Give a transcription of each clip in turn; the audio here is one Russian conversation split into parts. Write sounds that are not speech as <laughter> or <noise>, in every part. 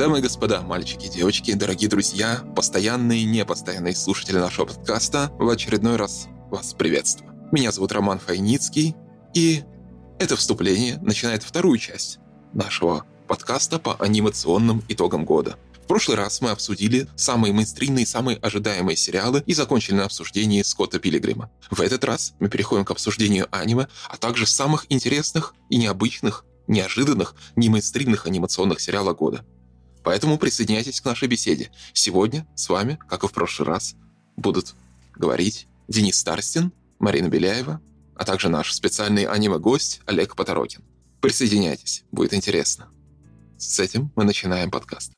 Дамы и господа, мальчики и девочки, дорогие друзья, постоянные и непостоянные слушатели нашего подкаста, в очередной раз вас приветствую. Меня зовут Роман Файницкий, и это вступление начинает вторую часть нашего подкаста по анимационным итогам года. В прошлый раз мы обсудили самые мейнстримные самые ожидаемые сериалы и закончили на обсуждении Скотта Пилигрима. В этот раз мы переходим к обсуждению аниме, а также самых интересных и необычных, неожиданных, не мейнстримных анимационных сериалов года. Поэтому присоединяйтесь к нашей беседе. Сегодня с вами, как и в прошлый раз, будут говорить Денис Старстин, Марина Беляева, а также наш специальный аниме-гость Олег Поторокин. Присоединяйтесь, будет интересно. С этим мы начинаем подкаст.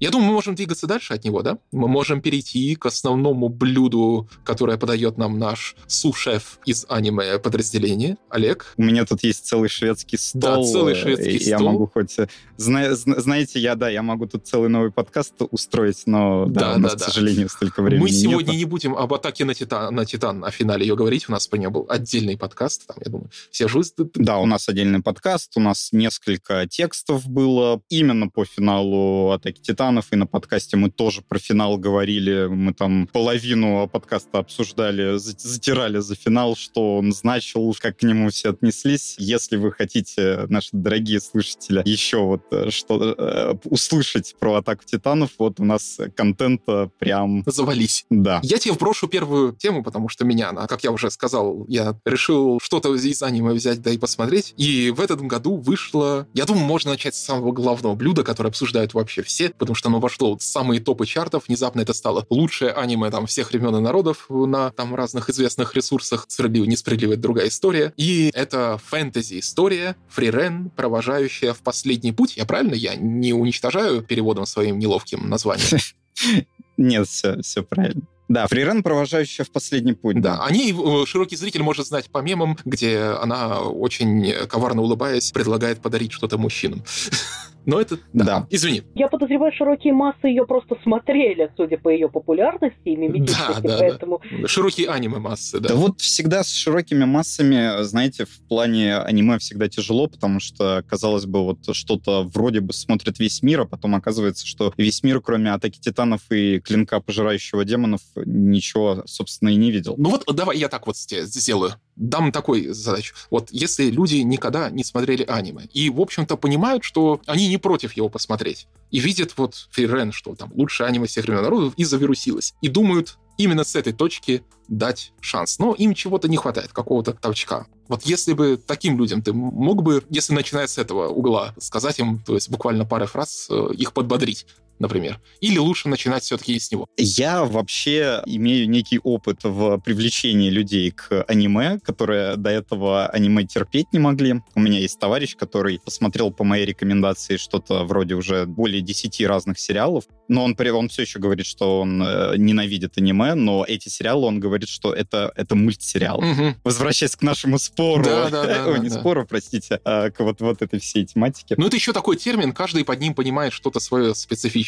Я думаю, мы можем двигаться дальше от него, да? Мы можем перейти к основному блюду, которое подает нам наш су-шеф из аниме подразделения, Олег. У меня тут есть целый шведский стол. Да, целый шведский я стол. Я могу хоть... э, Зна- зна- знаете, я, да, я могу тут целый новый подкаст устроить, но, да, Да, у нас, да, да. к сожалению, столько времени Мы сегодня нет. не будем об атаке на Титан, на Титан, о финале ее говорить. У нас по ней был отдельный подкаст. Там, я думаю, все же... Да, у нас отдельный подкаст, у нас несколько текстов было именно по финалу «Атаки Титанов», и на подкасте мы тоже про финал говорили, мы там половину подкаста обсуждали, за- затирали за финал, что он значил, как к нему все отнеслись. Если вы хотите, наши дорогие слушатели, еще вот э, что э, услышать про «Атаку Титанов», вот у нас контента прям... Завались. Да. Я тебе вброшу первую тему, потому что меня она, как я уже сказал, я решил что-то из аниме взять, да и посмотреть. И в этом году вышло... Я думаю, можно начать с самого главного блюда, которое обсуждают вообще все, потому что оно вошло в самые топы чартов. Внезапно это стало лучшее аниме там всех времен и народов на там разных известных ресурсах. Справедливо, несправедливо, это другая история. И это фэнтези-история, фрирен, провожающая в последний путь. Я правильно? Я не уничтожаю переводом своим неловким названием. <laughs> Нет, все, все правильно. Да, фрирен, провожающая в последний путь. Да, они, э, широкий зритель может знать по мемам, где она, очень коварно улыбаясь, предлагает подарить что-то мужчинам. <laughs> Но это... Да. Да. Извини. Я подозреваю, широкие массы ее просто смотрели, судя по ее популярности и миметичности, Да, да, да. поэтому Широкие аниме-массы, да. Да вот всегда с широкими массами, знаете, в плане аниме всегда тяжело, потому что, казалось бы, вот что-то вроде бы смотрит весь мир, а потом оказывается, что весь мир, кроме Атаки Титанов и Клинка Пожирающего Демонов, ничего, собственно, и не видел. Ну вот давай я так вот сделаю. Дам такой задачу. Вот если люди никогда не смотрели аниме и, в общем-то, понимают, что они не против его посмотреть, и видят вот Фрирен, что там лучшее аниме всех времен народов, и завирусилось, и думают именно с этой точки дать шанс. Но им чего-то не хватает, какого-то толчка. Вот если бы таким людям ты мог бы, если начиная с этого угла, сказать им, то есть буквально парой фраз, э, их подбодрить, например. Или лучше начинать все-таки с него. Я вообще имею некий опыт в привлечении людей к аниме, которые до этого аниме терпеть не могли. У меня есть товарищ, который посмотрел по моей рекомендации что-то вроде уже более 10 разных сериалов, но он, он все еще говорит, что он э, ненавидит аниме, но эти сериалы, он говорит, что это, это мультсериал. Мгм. Возвращаясь к нашему спору, Да, <laughs> да, да, Ой, да, не да. спору, простите, а к вот, вот этой всей тематике. Ну, это еще такой термин, каждый под ним понимает что-то свое специфическое.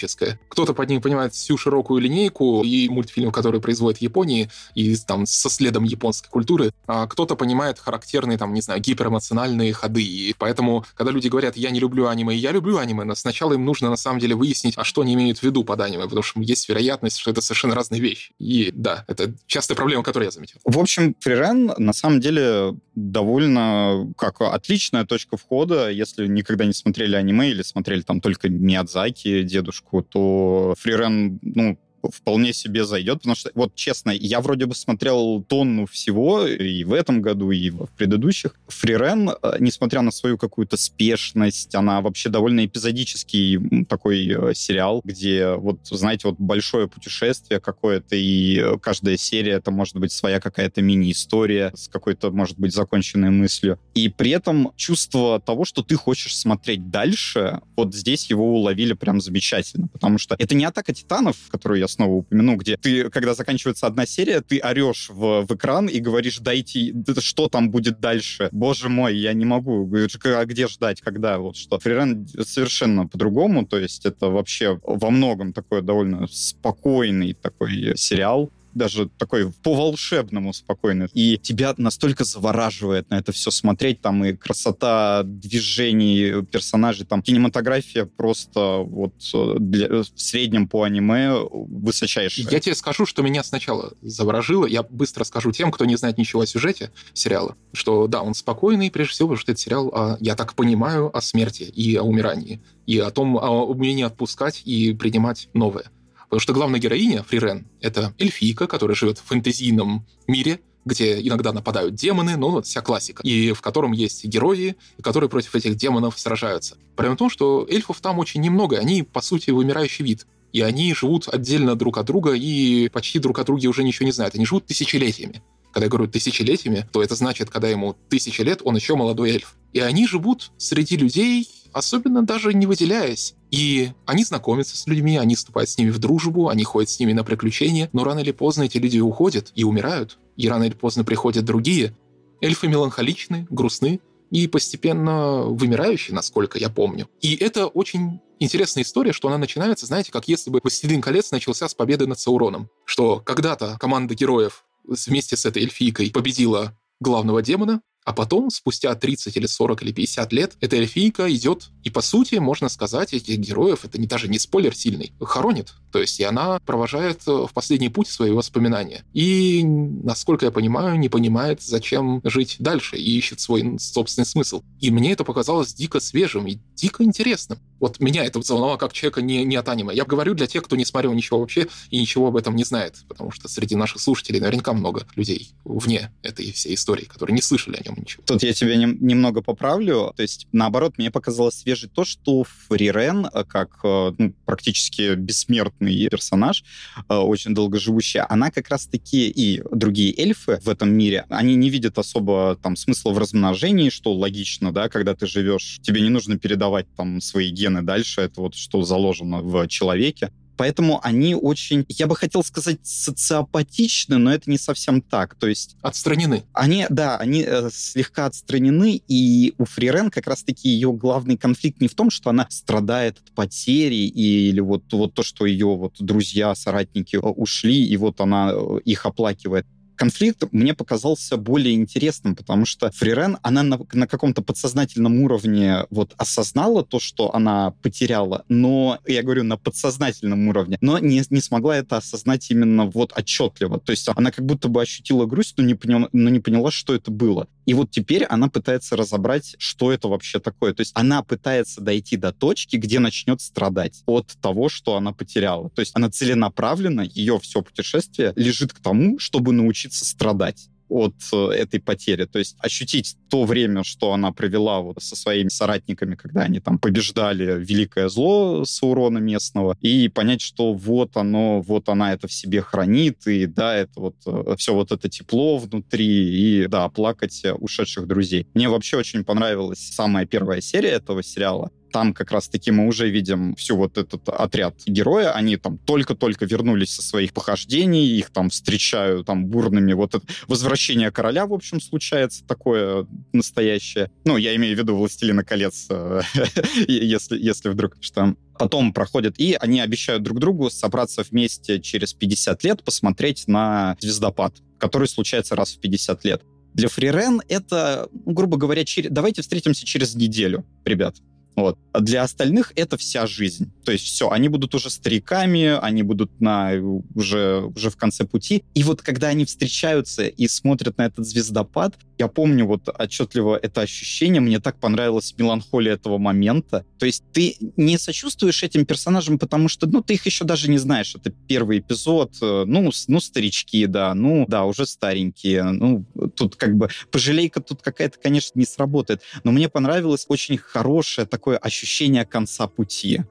Кто-то под ним понимает всю широкую линейку и мультфильмы, которые производят в Японии, и там со следом японской культуры, а кто-то понимает характерные, там, не знаю, гиперэмоциональные ходы. И поэтому, когда люди говорят, я не люблю аниме, я люблю аниме, но сначала им нужно на самом деле выяснить, а что они имеют в виду под аниме, потому что есть вероятность, что это совершенно разные вещи. И да, это частая проблема, которую я заметил. В общем, фрирен на самом деле довольно как отличная точка входа. Если никогда не смотрели аниме или смотрели там только Миядзаки, дедушку, то фрирен, ну, вполне себе зайдет, потому что, вот честно, я вроде бы смотрел тонну всего и в этом году, и в предыдущих. Фрирен, э, несмотря на свою какую-то спешность, она вообще довольно эпизодический такой э, сериал, где, вот, знаете, вот большое путешествие какое-то, и э, каждая серия это может быть своя какая-то мини-история с какой-то, может быть, законченной мыслью. И при этом чувство того, что ты хочешь смотреть дальше, вот здесь его уловили прям замечательно, потому что это не «Атака титанов», которую я снова упомяну, где ты, когда заканчивается одна серия, ты орешь в, в экран и говоришь, дайте, да что там будет дальше? Боже мой, я не могу. А где ждать, когда? Вот что. Фрирен совершенно по-другому, то есть это вообще во многом такой довольно спокойный такой сериал, даже такой по-волшебному спокойный. И тебя настолько завораживает на это все смотреть, там и красота движений персонажей, там кинематография просто вот э, для, в среднем по аниме высочайшая. Я тебе скажу, что меня сначала заворожило. Я быстро скажу тем, кто не знает ничего о сюжете сериала, что да, он спокойный, прежде всего, потому что это сериал, о, я так понимаю, о смерти и о умирании, и о том, о умении отпускать и принимать новое. Потому что главная героиня, Фрирен, это эльфийка, которая живет в фэнтезийном мире, где иногда нападают демоны, ну, вот вся классика, и в котором есть герои, которые против этих демонов сражаются. Проблема в том, что эльфов там очень немного, они, по сути, вымирающий вид. И они живут отдельно друг от друга и почти друг о друге уже ничего не знают. Они живут тысячелетиями. Когда я говорю тысячелетиями, то это значит, когда ему тысячи лет, он еще молодой эльф. И они живут среди людей, особенно даже не выделяясь. И они знакомятся с людьми, они вступают с ними в дружбу, они ходят с ними на приключения, но рано или поздно эти люди уходят и умирают, и рано или поздно приходят другие. Эльфы меланхоличны, грустны и постепенно вымирающие, насколько я помню. И это очень интересная история, что она начинается, знаете, как если бы «Властелин колец» начался с победы над Сауроном. Что когда-то команда героев вместе с этой эльфийкой победила главного демона, а потом, спустя 30 или 40 или 50 лет, эта эльфийка идет, и по сути, можно сказать, этих героев, это не даже не спойлер сильный, хоронит. То есть и она провожает э, в последний путь свои воспоминания. И, насколько я понимаю, не понимает, зачем жить дальше, и ищет свой собственный смысл. И мне это показалось дико свежим и дико интересным. Вот меня это взволновало как человека не, не от аниме. Я говорю для тех, кто не смотрел ничего вообще и ничего об этом не знает, потому что среди наших слушателей наверняка много людей вне этой всей истории, которые не слышали о нем ничего. Тут я тебя не, немного поправлю. То есть, наоборот, мне показалось свежей то, что Фрирен, э, как э, ну, практически бессмертный персонаж, э, очень долгоживущий, она как раз-таки и другие эльфы в этом мире, они не видят особо там смысла в размножении, что логично, да, когда ты живешь, тебе не нужно передавать там свои гены дальше, это вот что заложено в человеке. Поэтому они очень, я бы хотел сказать, социопатичны, но это не совсем так. То есть... Отстранены. Они, да, они э, слегка отстранены, и у Фрирен как раз-таки ее главный конфликт не в том, что она страдает от потери, или вот, вот то, что ее вот друзья, соратники э, ушли, и вот она э, их оплакивает конфликт мне показался более интересным, потому что Фрирен, она на, на каком-то подсознательном уровне вот осознала то, что она потеряла, но, я говорю, на подсознательном уровне, но не, не смогла это осознать именно вот отчетливо. То есть она как будто бы ощутила грусть, но не, поняла, но не поняла, что это было. И вот теперь она пытается разобрать, что это вообще такое. То есть она пытается дойти до точки, где начнет страдать от того, что она потеряла. То есть она целенаправленно, ее все путешествие лежит к тому, чтобы научиться страдать от э, этой потери. То есть ощутить то время, что она провела вот со своими соратниками, когда они там побеждали великое зло Саурона местного, и понять, что вот оно, вот она это в себе хранит, и да, это вот э, все вот это тепло внутри, и да, плакать ушедших друзей. Мне вообще очень понравилась самая первая серия этого сериала там как раз-таки мы уже видим всю вот этот отряд героя, они там только-только вернулись со своих похождений, их там встречают там бурными, вот это возвращение короля, в общем, случается такое настоящее. Ну, я имею в виду «Властелина колец», э, <laughs> если, если вдруг что потом проходят, и они обещают друг другу собраться вместе через 50 лет, посмотреть на звездопад, который случается раз в 50 лет. Для Фрирен это, ну, грубо говоря, через... давайте встретимся через неделю, ребят. Вот. А для остальных это вся жизнь. То есть все, они будут уже стариками, они будут на, уже, уже в конце пути. И вот когда они встречаются и смотрят на этот звездопад, я помню вот отчетливо это ощущение, мне так понравилась меланхолия этого момента. То есть ты не сочувствуешь этим персонажам, потому что, ну, ты их еще даже не знаешь. Это первый эпизод, э, ну, ну старички, да, ну, да, уже старенькие. Ну, тут как бы пожалейка тут какая-то, конечно, не сработает. Но мне понравилось очень хорошее такое такое ощущение конца пути.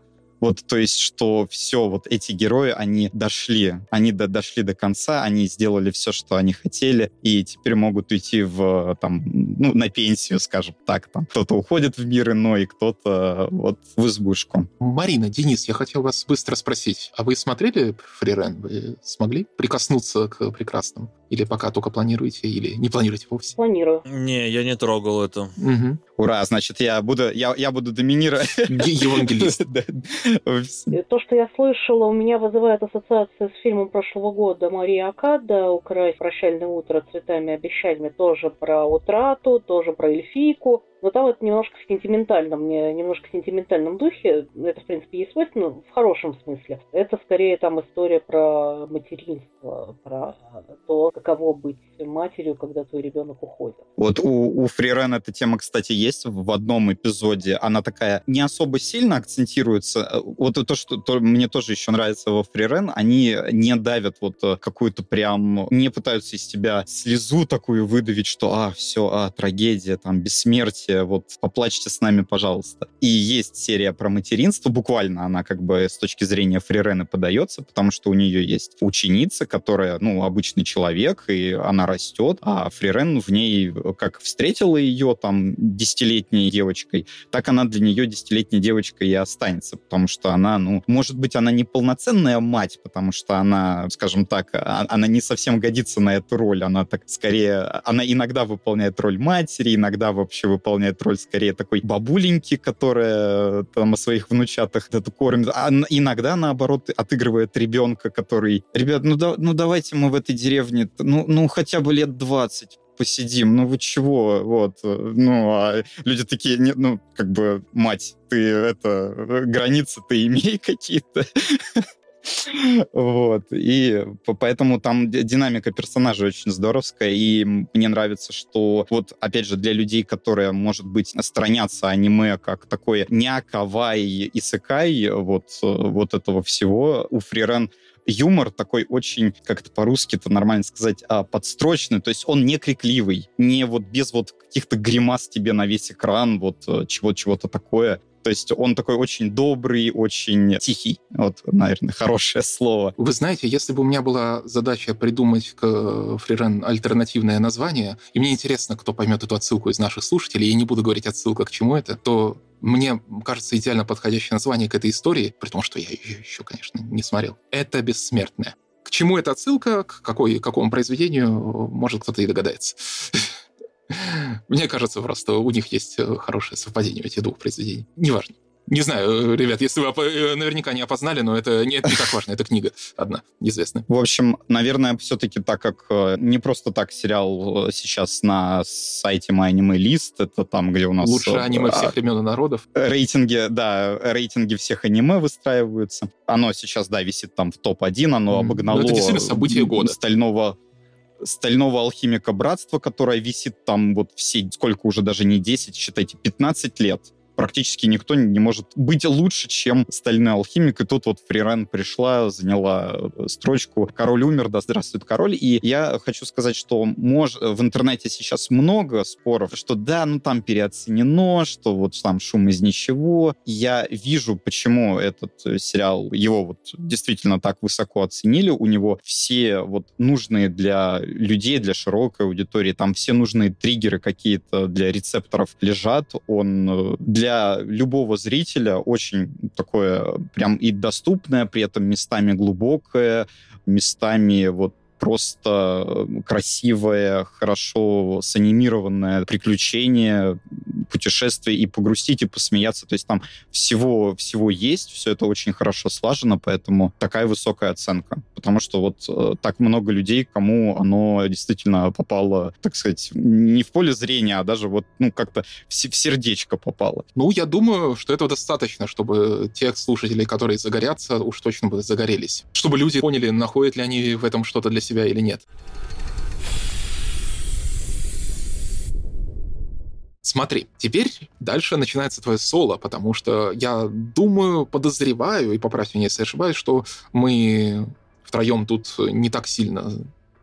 Вот, то есть, что все, вот эти герои, они дошли, они до, дошли до конца, они сделали все, что они хотели, и теперь могут уйти в, там, ну, на пенсию, скажем так, там. Кто-то уходит в мир иной, кто-то вот в избушку. Марина, Денис, я хотел вас быстро спросить, а вы смотрели Фрирен? Вы смогли прикоснуться к прекрасному? Или пока только планируете, или не планируете вовсе? Планирую. Не, я не трогал это. Угу. Ура, значит, я буду, я, я буду доминировать. Евангелист. <laughs> То, что я слышала, у меня вызывает ассоциацию с фильмом прошлого года Мария Акада «Украсть прощальное утро цветами и обещаниями». Тоже про утрату, тоже про эльфийку. Но там это немножко в сентиментальном, немножко сентиментальном духе. Это, в принципе, ей свойственно в хорошем смысле. Это скорее там история про материнство, про то, каково быть матерью, когда твой ребенок уходит. Вот у, у Фрирен эта тема, кстати, есть в одном эпизоде. Она такая не особо сильно акцентируется. Вот то, что то, мне тоже еще нравится во Фрирен, они не давят вот э, какую-то прям... Не пытаются из тебя слезу такую выдавить, что, а, все, а, трагедия, там, бессмертие, вот, поплачьте с нами, пожалуйста. И есть серия про материнство, буквально она как бы с точки зрения Фрирена подается, потому что у нее есть ученица, которая, ну, обычный человек, и она растет, а Фрирен в ней как встретила ее там десятилетней девочкой, так она для нее десятилетней девочкой и останется, потому что она, ну, может быть, она не полноценная мать, потому что она, скажем так, а, она не совсем годится на эту роль, она так скорее, она иногда выполняет роль матери, иногда вообще выполняет роль скорее такой бабуленьки, которая там о своих внучатах это кормит, а иногда, наоборот, отыгрывает ребенка, который, ребят, ну, да, ну давайте мы в этой деревне, ну, ну хотя бы лет 20 посидим, ну вы чего, вот, ну, а люди такие, не, ну, как бы, мать, ты это, границы ты имей какие-то. <laughs> <laughs> Вот. И поэтому там динамика персонажа очень здоровская. И мне нравится, что вот, опять же, для людей, которые, может быть, сторонятся аниме как такое някавай и исекай, вот, вот этого всего, у Фрирен юмор такой очень, как это по-русски-то нормально сказать, а, подстрочный, то есть он не крикливый, не вот без вот каких-то гримас тебе на весь экран, вот э, чего-чего-то такое. То есть он такой очень добрый, очень тихий. Вот, наверное, <laughs> хорошее слово. Вы знаете, если бы у меня была задача придумать к Фрирен альтернативное название, и мне интересно, кто поймет эту отсылку из наших слушателей, я не буду говорить отсылка к чему это, то мне кажется идеально подходящее название к этой истории, при том, что я ее еще, конечно, не смотрел. Это «Бессмертная». К чему эта отсылка, к какой, какому произведению, может кто-то и догадается. <laughs> <laughs> Мне кажется, просто у них есть э, хорошее совпадение этих двух произведений. Неважно. Не знаю, э, ребят, если вы э, наверняка не опознали, но это не, не так важно, это книга одна, известная. В общем, наверное, все-таки так как не просто так сериал сейчас на сайте MyAnimeList, это там, где у нас... Лучшее аниме всех времен и народов. Рейтинги, да, рейтинги всех аниме выстраиваются. Оно сейчас, да, висит там в топ-1, оно обогнало... Ну, это действительно событие года. Стального стального алхимика братства, которая висит там вот все, сколько уже даже не 10, считайте, 15 лет практически никто не может быть лучше, чем «Стальной алхимик». И тут вот Фрирен пришла, заняла э, строчку «Король умер, да здравствует король». И я хочу сказать, что мож... в интернете сейчас много споров, что да, ну там переоценено, что вот там шум из ничего. Я вижу, почему этот э, сериал, его вот действительно так высоко оценили. У него все вот нужные для людей, для широкой аудитории, там все нужные триггеры какие-то для рецепторов лежат. Он э, для для любого зрителя очень такое прям и доступное, при этом местами глубокое, местами вот просто красивое, хорошо санимированное приключение, путешествие и погрустить, и посмеяться. То есть там всего, всего есть, все это очень хорошо слажено, поэтому такая высокая оценка. Потому что вот э, так много людей, кому оно действительно попало, так сказать, не в поле зрения, а даже вот, ну, как-то в, в сердечко попало. Ну, я думаю, что этого достаточно, чтобы тех слушателей, которые загорятся, уж точно бы загорелись. Чтобы люди поняли, находят ли они в этом что-то для себя или нет. Смотри, теперь дальше начинается твое соло, потому что я думаю, подозреваю, и поправь меня, если ошибаюсь, что мы втроем тут не так сильно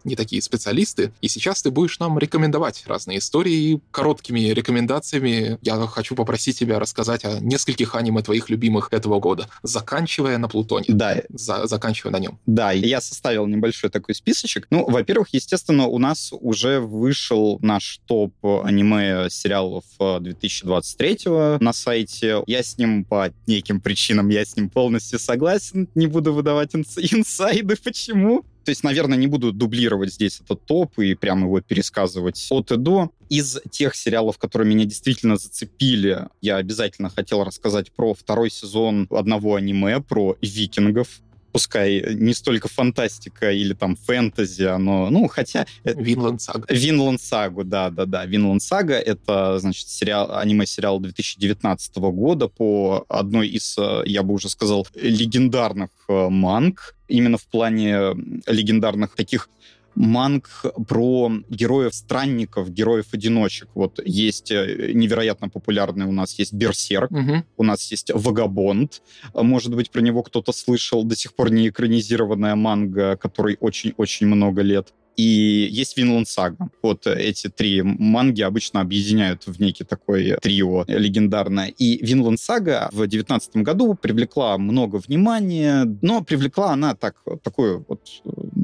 не такие специалисты, и сейчас ты будешь нам рекомендовать разные истории. Короткими рекомендациями я хочу попросить тебя рассказать о нескольких аниме твоих любимых этого года, заканчивая на Плутоне. Да. За, заканчивая на нем. Да, я составил небольшой такой списочек. Ну, во-первых, естественно, у нас уже вышел наш топ аниме сериалов 2023 э, на сайте. Я с ним по неким причинам, я с ним полностью согласен. Не буду выдавать инс- <laughs> инсайды, почему. То есть, наверное, не буду дублировать здесь этот топ и прямо его пересказывать от и до. Из тех сериалов, которые меня действительно зацепили, я обязательно хотел рассказать про второй сезон одного аниме, про викингов пускай не столько фантастика или там фэнтези, оно, ну, хотя... Винланд Сага. Винланд Сагу, да-да-да. Винланд Сага — это, значит, сериал, аниме-сериал 2019 года по одной из, э, я бы уже сказал, легендарных э, манг, именно в плане легендарных таких манг про героев-странников, героев-одиночек. Вот есть э, невероятно популярный у нас есть Берсерк, угу. у нас есть Вагабонд. Может быть, про него кто-то слышал. До сих пор не экранизированная манга, которой очень-очень много лет и есть Винланд Сага. Вот эти три манги обычно объединяют в некий такой трио легендарное. И Винланд Сага в 2019 году привлекла много внимания, но привлекла она так, такую вот,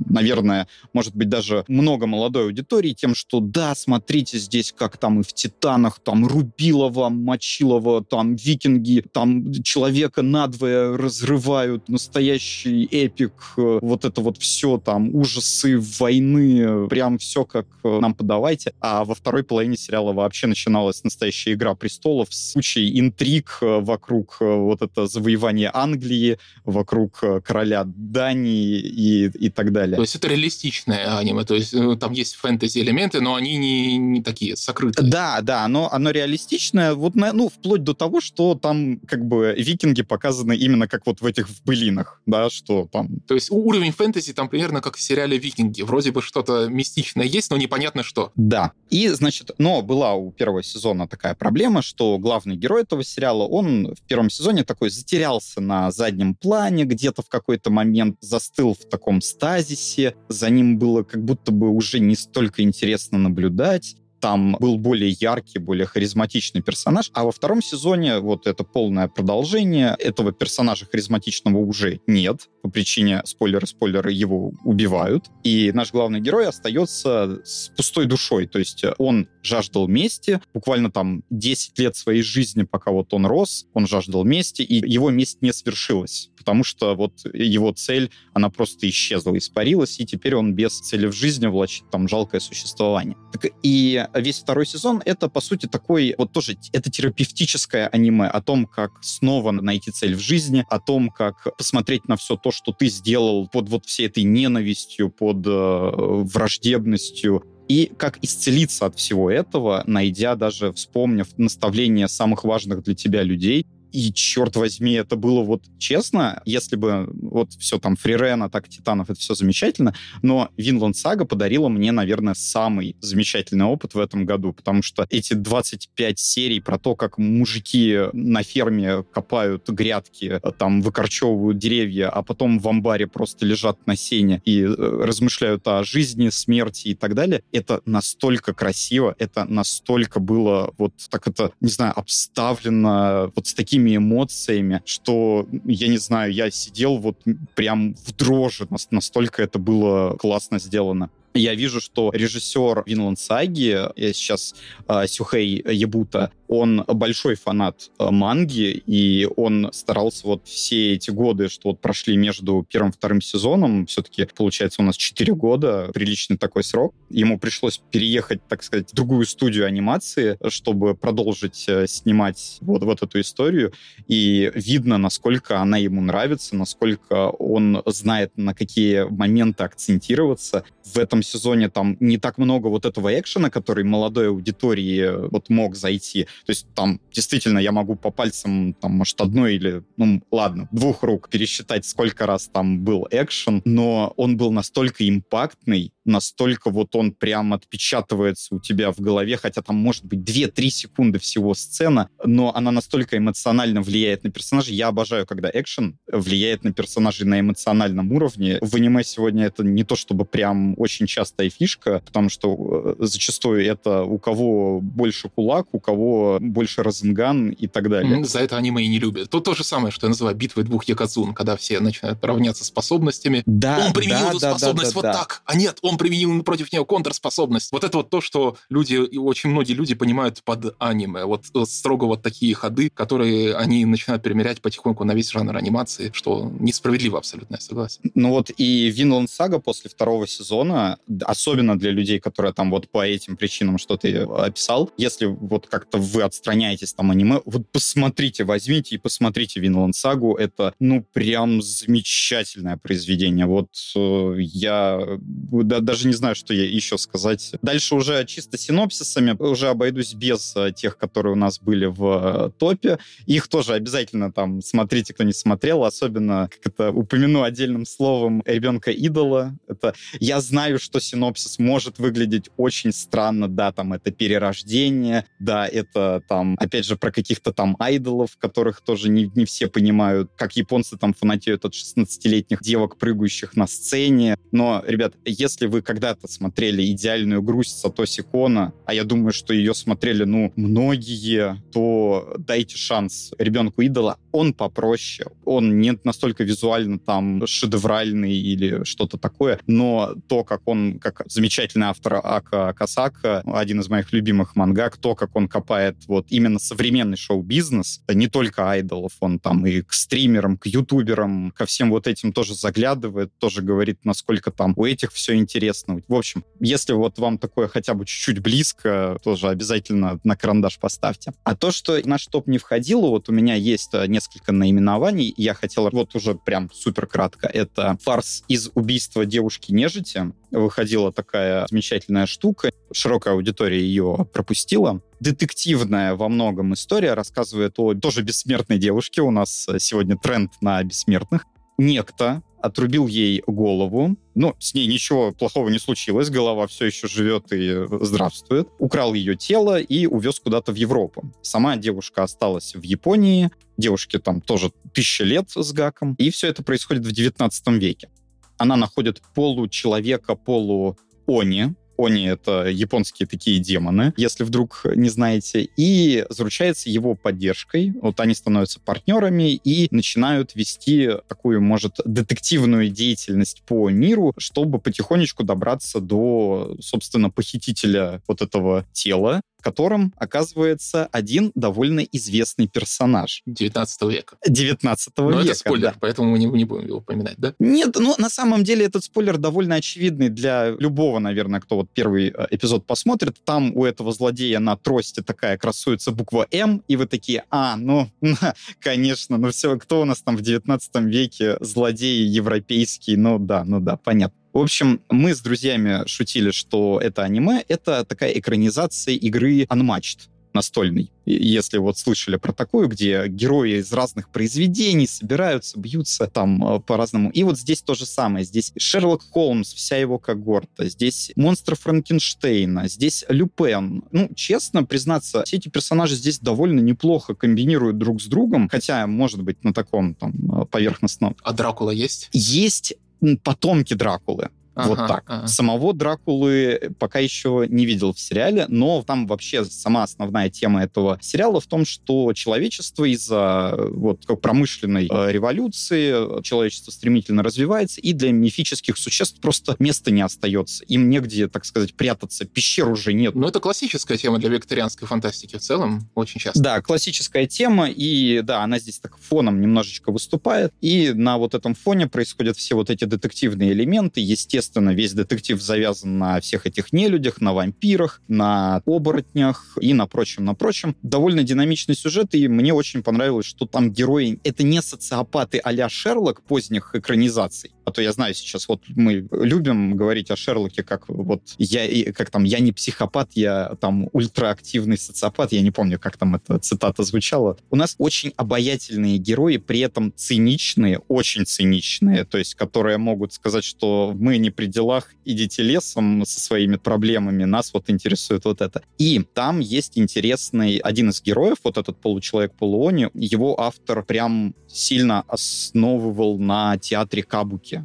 наверное, может быть, даже много молодой аудитории тем, что да, смотрите здесь, как там и в «Титанах», там Рубилова, Мочилова, там викинги, там человека надвое разрывают, настоящий эпик, вот это вот все, там ужасы войны, мы прям все как э, нам подавайте. А во второй половине сериала вообще начиналась настоящая игра престолов с кучей интриг э, вокруг э, вот это завоевание Англии, вокруг короля Дании и, и так далее. То есть это реалистичное аниме, то есть там есть фэнтези-элементы, но они не, не такие сокрытые. Да, да, оно, оно реалистичное, вот, ну, вплоть до того, что там как бы викинги показаны именно как вот в этих в былинах, да, что там... То есть уровень фэнтези там примерно как в сериале «Викинги». Вроде бы что-то мистичное есть, но непонятно что. Да. И, значит, но была у первого сезона такая проблема, что главный герой этого сериала, он в первом сезоне такой затерялся на заднем плане, где-то в какой-то момент застыл в таком стазисе, за ним было как будто бы уже не столько интересно наблюдать, там был более яркий, более харизматичный персонаж, а во втором сезоне вот это полное продолжение, этого персонажа харизматичного уже нет, по причине, спойлеры-спойлеры, его убивают, и наш главный герой остается с пустой душой, то есть он жаждал мести, буквально там 10 лет своей жизни, пока вот он рос, он жаждал мести, и его месть не свершилась, потому что вот его цель, она просто исчезла, испарилась, и теперь он без цели в жизни влачит там жалкое существование. Так и весь второй сезон — это, по сути, такой, вот тоже, это терапевтическое аниме о том, как снова найти цель в жизни, о том, как посмотреть на все то, что ты сделал под вот всей этой ненавистью, под э, враждебностью, и как исцелиться от всего этого, найдя даже, вспомнив наставления самых важных для тебя людей, и, черт возьми, это было вот честно, если бы вот все там Фрирен, Атака Титанов, это все замечательно, но Винланд Сага подарила мне, наверное, самый замечательный опыт в этом году, потому что эти 25 серий про то, как мужики на ферме копают грядки, там выкорчевывают деревья, а потом в амбаре просто лежат на сене и э, размышляют о жизни, смерти и так далее, это настолько красиво, это настолько было вот так это, не знаю, обставлено вот с таким такими эмоциями, что, я не знаю, я сидел вот прям в дрожи, настолько это было классно сделано. Я вижу, что режиссер Винланд Саги, я сейчас э, Сюхей Ябута, он большой фанат э, манги, и он старался вот все эти годы, что вот прошли между первым и вторым сезоном, все-таки, получается, у нас 4 года, приличный такой срок, ему пришлось переехать, так сказать, в другую студию анимации, чтобы продолжить э, снимать вот, вот эту историю, и видно, насколько она ему нравится, насколько он знает, на какие моменты акцентироваться. В этом сезоне там не так много вот этого экшена, который молодой аудитории э, вот мог зайти. То есть там действительно я могу по пальцам, там, может, одной или, ну, ладно, двух рук пересчитать, сколько раз там был экшен, но он был настолько импактный, настолько вот он прям отпечатывается у тебя в голове, хотя там может быть 2-3 секунды всего сцена, но она настолько эмоционально влияет на персонажей. Я обожаю, когда экшен влияет на персонажей на эмоциональном уровне. В аниме сегодня это не то чтобы прям очень частая фишка, потому что э, зачастую это у кого больше кулак, у кого что больше Розенган и так далее. За это аниме и не любят. Тут то же самое, что я называю битвой двух якозун, когда все начинают равняться способностями. Да, он применил да, эту да, способность да, вот да. так, а нет, он применил против нее контрспособность. Вот это вот то, что люди, очень многие люди понимают под аниме. Вот э, строго вот такие ходы, которые они начинают примерять потихоньку на весь жанр анимации, что несправедливо абсолютно, я согласен. Ну вот и Винланд Сага после второго сезона, особенно для людей, которые там вот по этим причинам, что ты описал, если вот как-то вы отстраняетесь там аниме, вот посмотрите, возьмите и посмотрите Винланд Сагу, это ну прям замечательное произведение. Вот э, я да- даже не знаю, что я еще сказать. Дальше уже чисто синопсисами, уже обойдусь без э, тех, которые у нас были в э, топе. Их тоже обязательно там смотрите, кто не смотрел, особенно, как это упомяну отдельным словом, ребенка-идола. Это я знаю, что синопсис может выглядеть очень странно, да, там это перерождение, да, это там, опять же, про каких-то там айдолов, которых тоже не, не все понимают, как японцы там фанатеют от 16-летних девок, прыгающих на сцене. Но, ребят, если вы когда-то смотрели «Идеальную грусть» Сатоси Кона, а я думаю, что ее смотрели, ну, многие, то дайте шанс ребенку идола. Он попроще, он не настолько визуально там шедевральный или что-то такое, но то, как он, как замечательный автор Ака Касака, один из моих любимых мангак, то, как он копает вот именно современный шоу-бизнес, не только айдолов, он там и к стримерам, к ютуберам, ко всем вот этим тоже заглядывает, тоже говорит, насколько там у этих все интересно. В общем, если вот вам такое хотя бы чуть-чуть близко, тоже обязательно на карандаш поставьте. А то, что наш топ не входило, вот у меня есть э, несколько наименований, я хотел вот уже прям супер кратко. Это фарс из убийства девушки-нежити. Выходила такая замечательная штука. Широкая аудитория ее пропустила. Детективная во многом история рассказывает о тоже бессмертной девушке. У нас э, сегодня тренд на бессмертных. Некто отрубил ей голову. Ну, с ней ничего плохого не случилось, голова все еще живет и здравствует. Украл ее тело и увез куда-то в Европу. Сама девушка осталась в Японии. Девушке там тоже тысяча лет с гаком. И все это происходит в 19 веке. Она находит получеловека, полу-они, они — это японские такие демоны, если вдруг не знаете, и заручается его поддержкой. Вот они становятся партнерами и начинают вести такую, может, детективную деятельность по миру, чтобы потихонечку добраться до, собственно, похитителя вот этого тела, которым оказывается один довольно известный персонаж 19 века. 19 Но века. это спойлер, да. поэтому мы не, не будем его упоминать, да? Нет, ну на самом деле этот спойлер довольно очевидный для любого, наверное, кто вот первый э, эпизод посмотрит. Там у этого злодея на трости такая красуется буква М, и вы такие, а, ну, <laughs> конечно, ну все, кто у нас там в 19 веке злодеи европейские, ну да, ну да, понятно. В общем, мы с друзьями шутили, что это аниме — это такая экранизация игры Unmatched настольный. Если вот слышали про такую, где герои из разных произведений собираются, бьются там э, по-разному. И вот здесь то же самое. Здесь Шерлок Холмс, вся его когорта. Здесь монстр Франкенштейна. Здесь Люпен. Ну, честно признаться, все эти персонажи здесь довольно неплохо комбинируют друг с другом. Хотя, может быть, на таком там э, поверхностном. А Дракула есть? Есть потомки Дракулы. Вот Ага, так. ага. Самого Дракулы пока еще не видел в сериале, но там вообще сама основная тема этого сериала в том, что человечество из-за вот как промышленной э, революции, человечество стремительно развивается, и для мифических существ просто места не остается. Им негде, так сказать, прятаться, пещер уже нет. Ну, это классическая тема для викторианской фантастики в целом, очень часто. Да, классическая тема, и да, она здесь так фоном немножечко выступает, и на вот этом фоне происходят все вот эти детективные элементы, естественно, весь детектив завязан на всех этих нелюдях, на вампирах, на оборотнях и на прочем, на прочем. Довольно динамичный сюжет, и мне очень понравилось, что там герои — это не социопаты а-ля Шерлок поздних экранизаций, а то я знаю сейчас, вот мы любим говорить о Шерлоке как вот я, как там, я не психопат, я там ультраактивный социопат, я не помню, как там эта цитата звучала. У нас очень обаятельные герои, при этом циничные, очень циничные, то есть которые могут сказать, что мы не при делах, идите лесом со своими проблемами, нас вот интересует вот это. И там есть интересный один из героев, вот этот получеловек-полуони, его автор прям сильно основывал на театре Кабуки.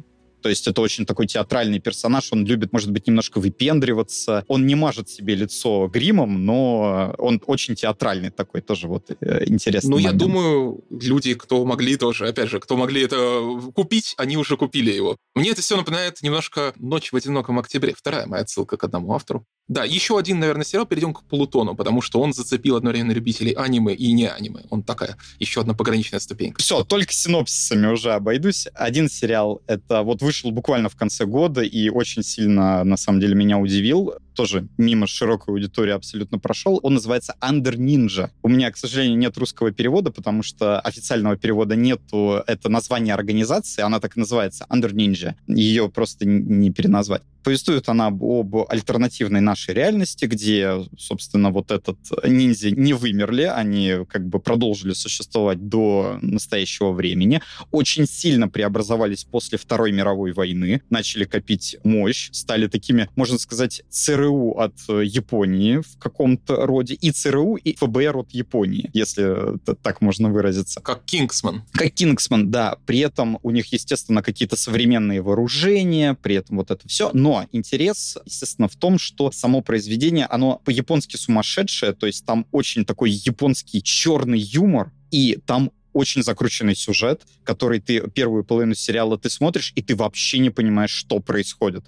То есть это очень такой театральный персонаж, он любит, может быть, немножко выпендриваться, он не мажет себе лицо гримом, но он очень театральный такой, тоже вот э, интересный Ну, момент. я думаю, люди, кто могли тоже, опять же, кто могли это купить, они уже купили его. Мне это все напоминает немножко «Ночь в одиноком октябре». Вторая моя отсылка к одному автору. Да, еще один, наверное, сериал, перейдем к Плутону, потому что он зацепил одновременно любителей аниме и не аниме. Он такая, еще одна пограничная ступенька. Все, только синопсисами уже обойдусь. Один сериал, это вот вышел буквально в конце года и очень сильно, на самом деле, меня удивил. Тоже мимо широкой аудитории абсолютно прошел. Он называется Under Ninja. У меня, к сожалению, нет русского перевода, потому что официального перевода нету. Это название организации, она так и называется, Under Ninja. Ее просто не переназвать. Повествует она об альтернативной нашей реальности, где, собственно, вот этот ниндзя не вымерли, они как бы продолжили существовать до настоящего времени, очень сильно преобразовались после Второй мировой войны, начали копить мощь, стали такими, можно сказать, ЦРУ от Японии в каком-то роде, и ЦРУ, и ФБР от Японии, если так можно выразиться. Как Кингсман. Как Кингсман, да. При этом у них, естественно, какие-то современные вооружения, при этом вот это все, но интерес, естественно, в том, что само произведение, оно по-японски сумасшедшее, то есть там очень такой японский черный юмор, и там очень закрученный сюжет, который ты первую половину сериала ты смотришь, и ты вообще не понимаешь, что происходит.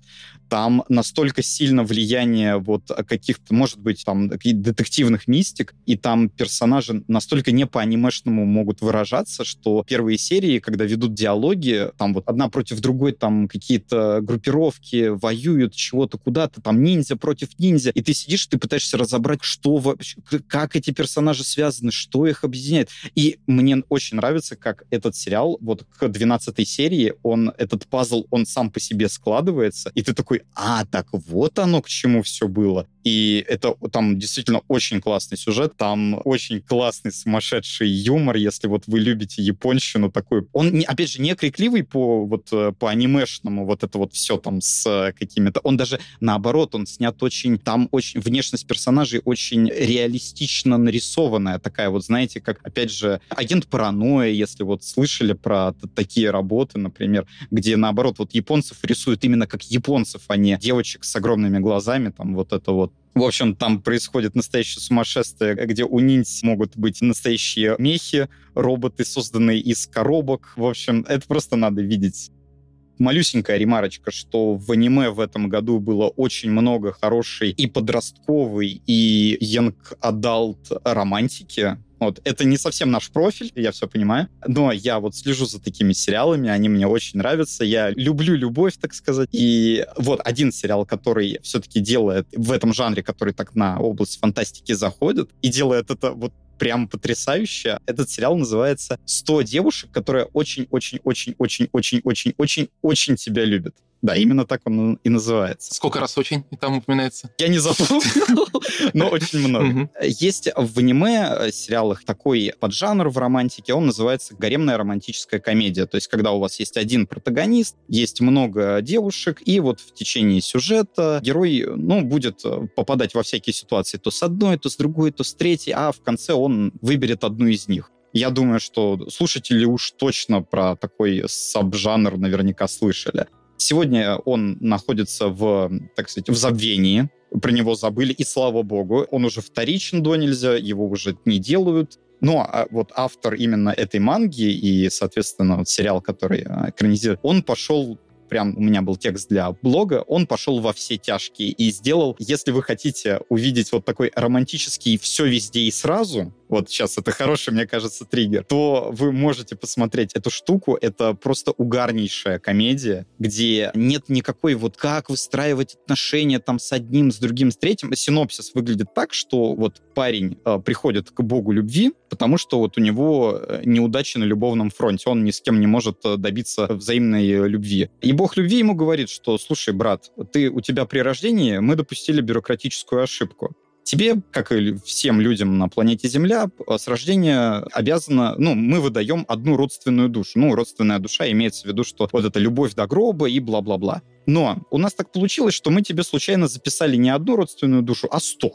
Там настолько сильно влияние вот каких-то, может быть, там детективных мистик, и там персонажи настолько не по-анимешному могут выражаться, что первые серии, когда ведут диалоги, там вот одна против другой, там какие-то группировки воюют чего-то куда-то, там ниндзя против ниндзя, и ты сидишь, ты пытаешься разобрать, что вообще, как эти персонажи связаны, что их объединяет. И мне очень нравится, как этот сериал, вот к 12 серии, он, этот пазл, он сам по себе складывается, и ты такой, а, так вот оно к чему все было. И это там действительно очень классный сюжет, там очень классный сумасшедший юмор, если вот вы любите японщину такой. Он, опять же, не крикливый по вот э, по анимешному, вот это вот все там с какими-то... Он даже наоборот, он снят очень... Там очень... Внешность персонажей очень реалистично нарисованная, такая вот, знаете, как, опять же, агент паранойя, если вот слышали про такие работы, например, где наоборот вот японцев рисуют именно как японцев, а не девочек с огромными глазами, там вот это вот в общем, там происходит настоящее сумасшествие, где у ниндзя могут быть настоящие мехи, роботы, созданные из коробок. В общем, это просто надо видеть. Малюсенькая ремарочка, что в аниме в этом году было очень много хорошей и подростковой, и young adult романтики. Вот, это не совсем наш профиль, я все понимаю, но я вот слежу за такими сериалами, они мне очень нравятся, я люблю любовь, так сказать. И вот один сериал, который все-таки делает в этом жанре, который так на область фантастики заходит, и делает это вот прям потрясающе. Этот сериал называется «100 девушек, которые очень-очень-очень-очень-очень-очень-очень тебя любят». Да, именно так он и называется. Сколько раз очень там упоминается? Я не запомнил, <laughs> но очень много. Есть в аниме сериалах такой поджанр в романтике, он называется гаремная романтическая комедия. То есть, когда у вас есть один протагонист, есть много девушек, и вот в течение сюжета герой, ну, будет попадать во всякие ситуации то с одной, то с другой, то с третьей, а в конце он выберет одну из них. Я думаю, что слушатели уж точно про такой сабжанр наверняка слышали. Сегодня он находится в, так сказать, в забвении. Про него забыли, и слава богу, он уже вторичен до нельзя, его уже не делают. Но а вот автор именно этой манги и, соответственно, вот сериал, который экранизирует, он пошел прям у меня был текст для блога, он пошел во все тяжкие и сделал, если вы хотите увидеть вот такой романтический все везде и сразу, вот сейчас это хороший, мне кажется, триггер, то вы можете посмотреть эту штуку. Это просто угарнейшая комедия, где нет никакой вот как выстраивать отношения там с одним, с другим, с третьим. Синопсис выглядит так, что вот парень э, приходит к богу любви, потому что вот у него неудачи на любовном фронте. Он ни с кем не может добиться взаимной любви. И бог любви ему говорит, что, слушай, брат, ты у тебя при рождении мы допустили бюрократическую ошибку тебе, как и всем людям на планете Земля, с рождения обязана, ну, мы выдаем одну родственную душу. Ну, родственная душа имеется в виду, что вот это любовь до гроба и бла-бла-бла. Но у нас так получилось, что мы тебе случайно записали не одну родственную душу, а сто.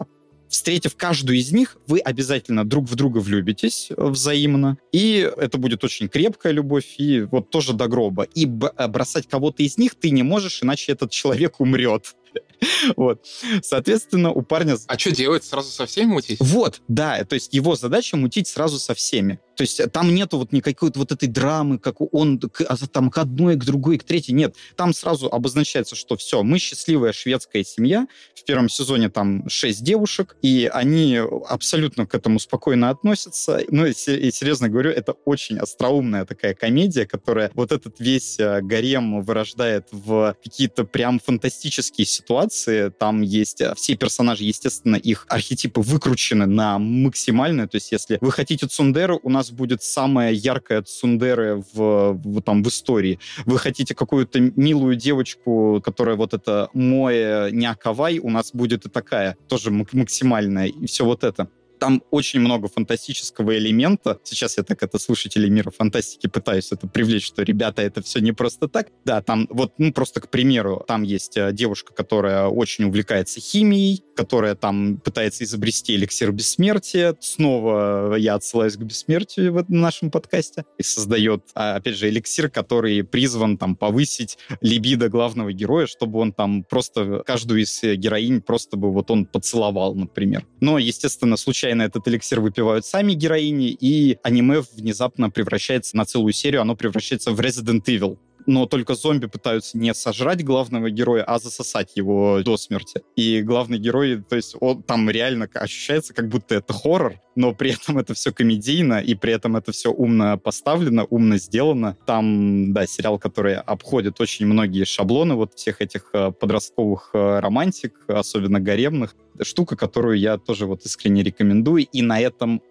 Встретив каждую из них, вы обязательно друг в друга влюбитесь взаимно, и это будет очень крепкая любовь, и вот тоже до гроба. И бросать кого-то из них ты не можешь, иначе этот человек умрет. <laughs> Вот. Соответственно, у парня... А что делать? Сразу со всеми мутить? Вот, да. То есть его задача мутить сразу со всеми. То есть там нету вот никакой вот этой драмы, как он к, а, там к одной, к другой, к третьей. Нет. Там сразу обозначается, что все, мы счастливая шведская семья. В первом сезоне там шесть девушек, и они абсолютно к этому спокойно относятся. Ну, и, и серьезно говорю, это очень остроумная такая комедия, которая вот этот весь э, гарем вырождает в какие-то прям фантастические ситуации. Там есть э, все персонажи, естественно, их архетипы выкручены на максимальное. То есть если вы хотите Цундеру, у нас будет самая яркая Цундеры в, в, там, в истории. Вы хотите какую-то милую девочку, которая вот это Моя Някавай, у нас будет и такая, тоже максимальная, и все вот это там очень много фантастического элемента. Сейчас я так это слушатели мира фантастики пытаюсь это привлечь, что, ребята, это все не просто так. Да, там вот, ну, просто к примеру, там есть э, девушка, которая очень увлекается химией, которая там пытается изобрести эликсир бессмертия. Снова я отсылаюсь к бессмертию в нашем подкасте. И создает, а, опять же, эликсир, который призван там повысить либидо главного героя, чтобы он там просто каждую из э, героинь просто бы вот он поцеловал, например. Но, естественно, случайно случайно этот эликсир выпивают сами героини, и аниме внезапно превращается на целую серию, оно превращается в Resident Evil но только зомби пытаются не сожрать главного героя, а засосать его до смерти. И главный герой, то есть он там реально ощущается, как будто это хоррор, но при этом это все комедийно, и при этом это все умно поставлено, умно сделано. Там, да, сериал, который обходит очень многие шаблоны вот всех этих э, подростковых э, романтик, особенно гаремных штука, которую я тоже вот искренне рекомендую, и на этом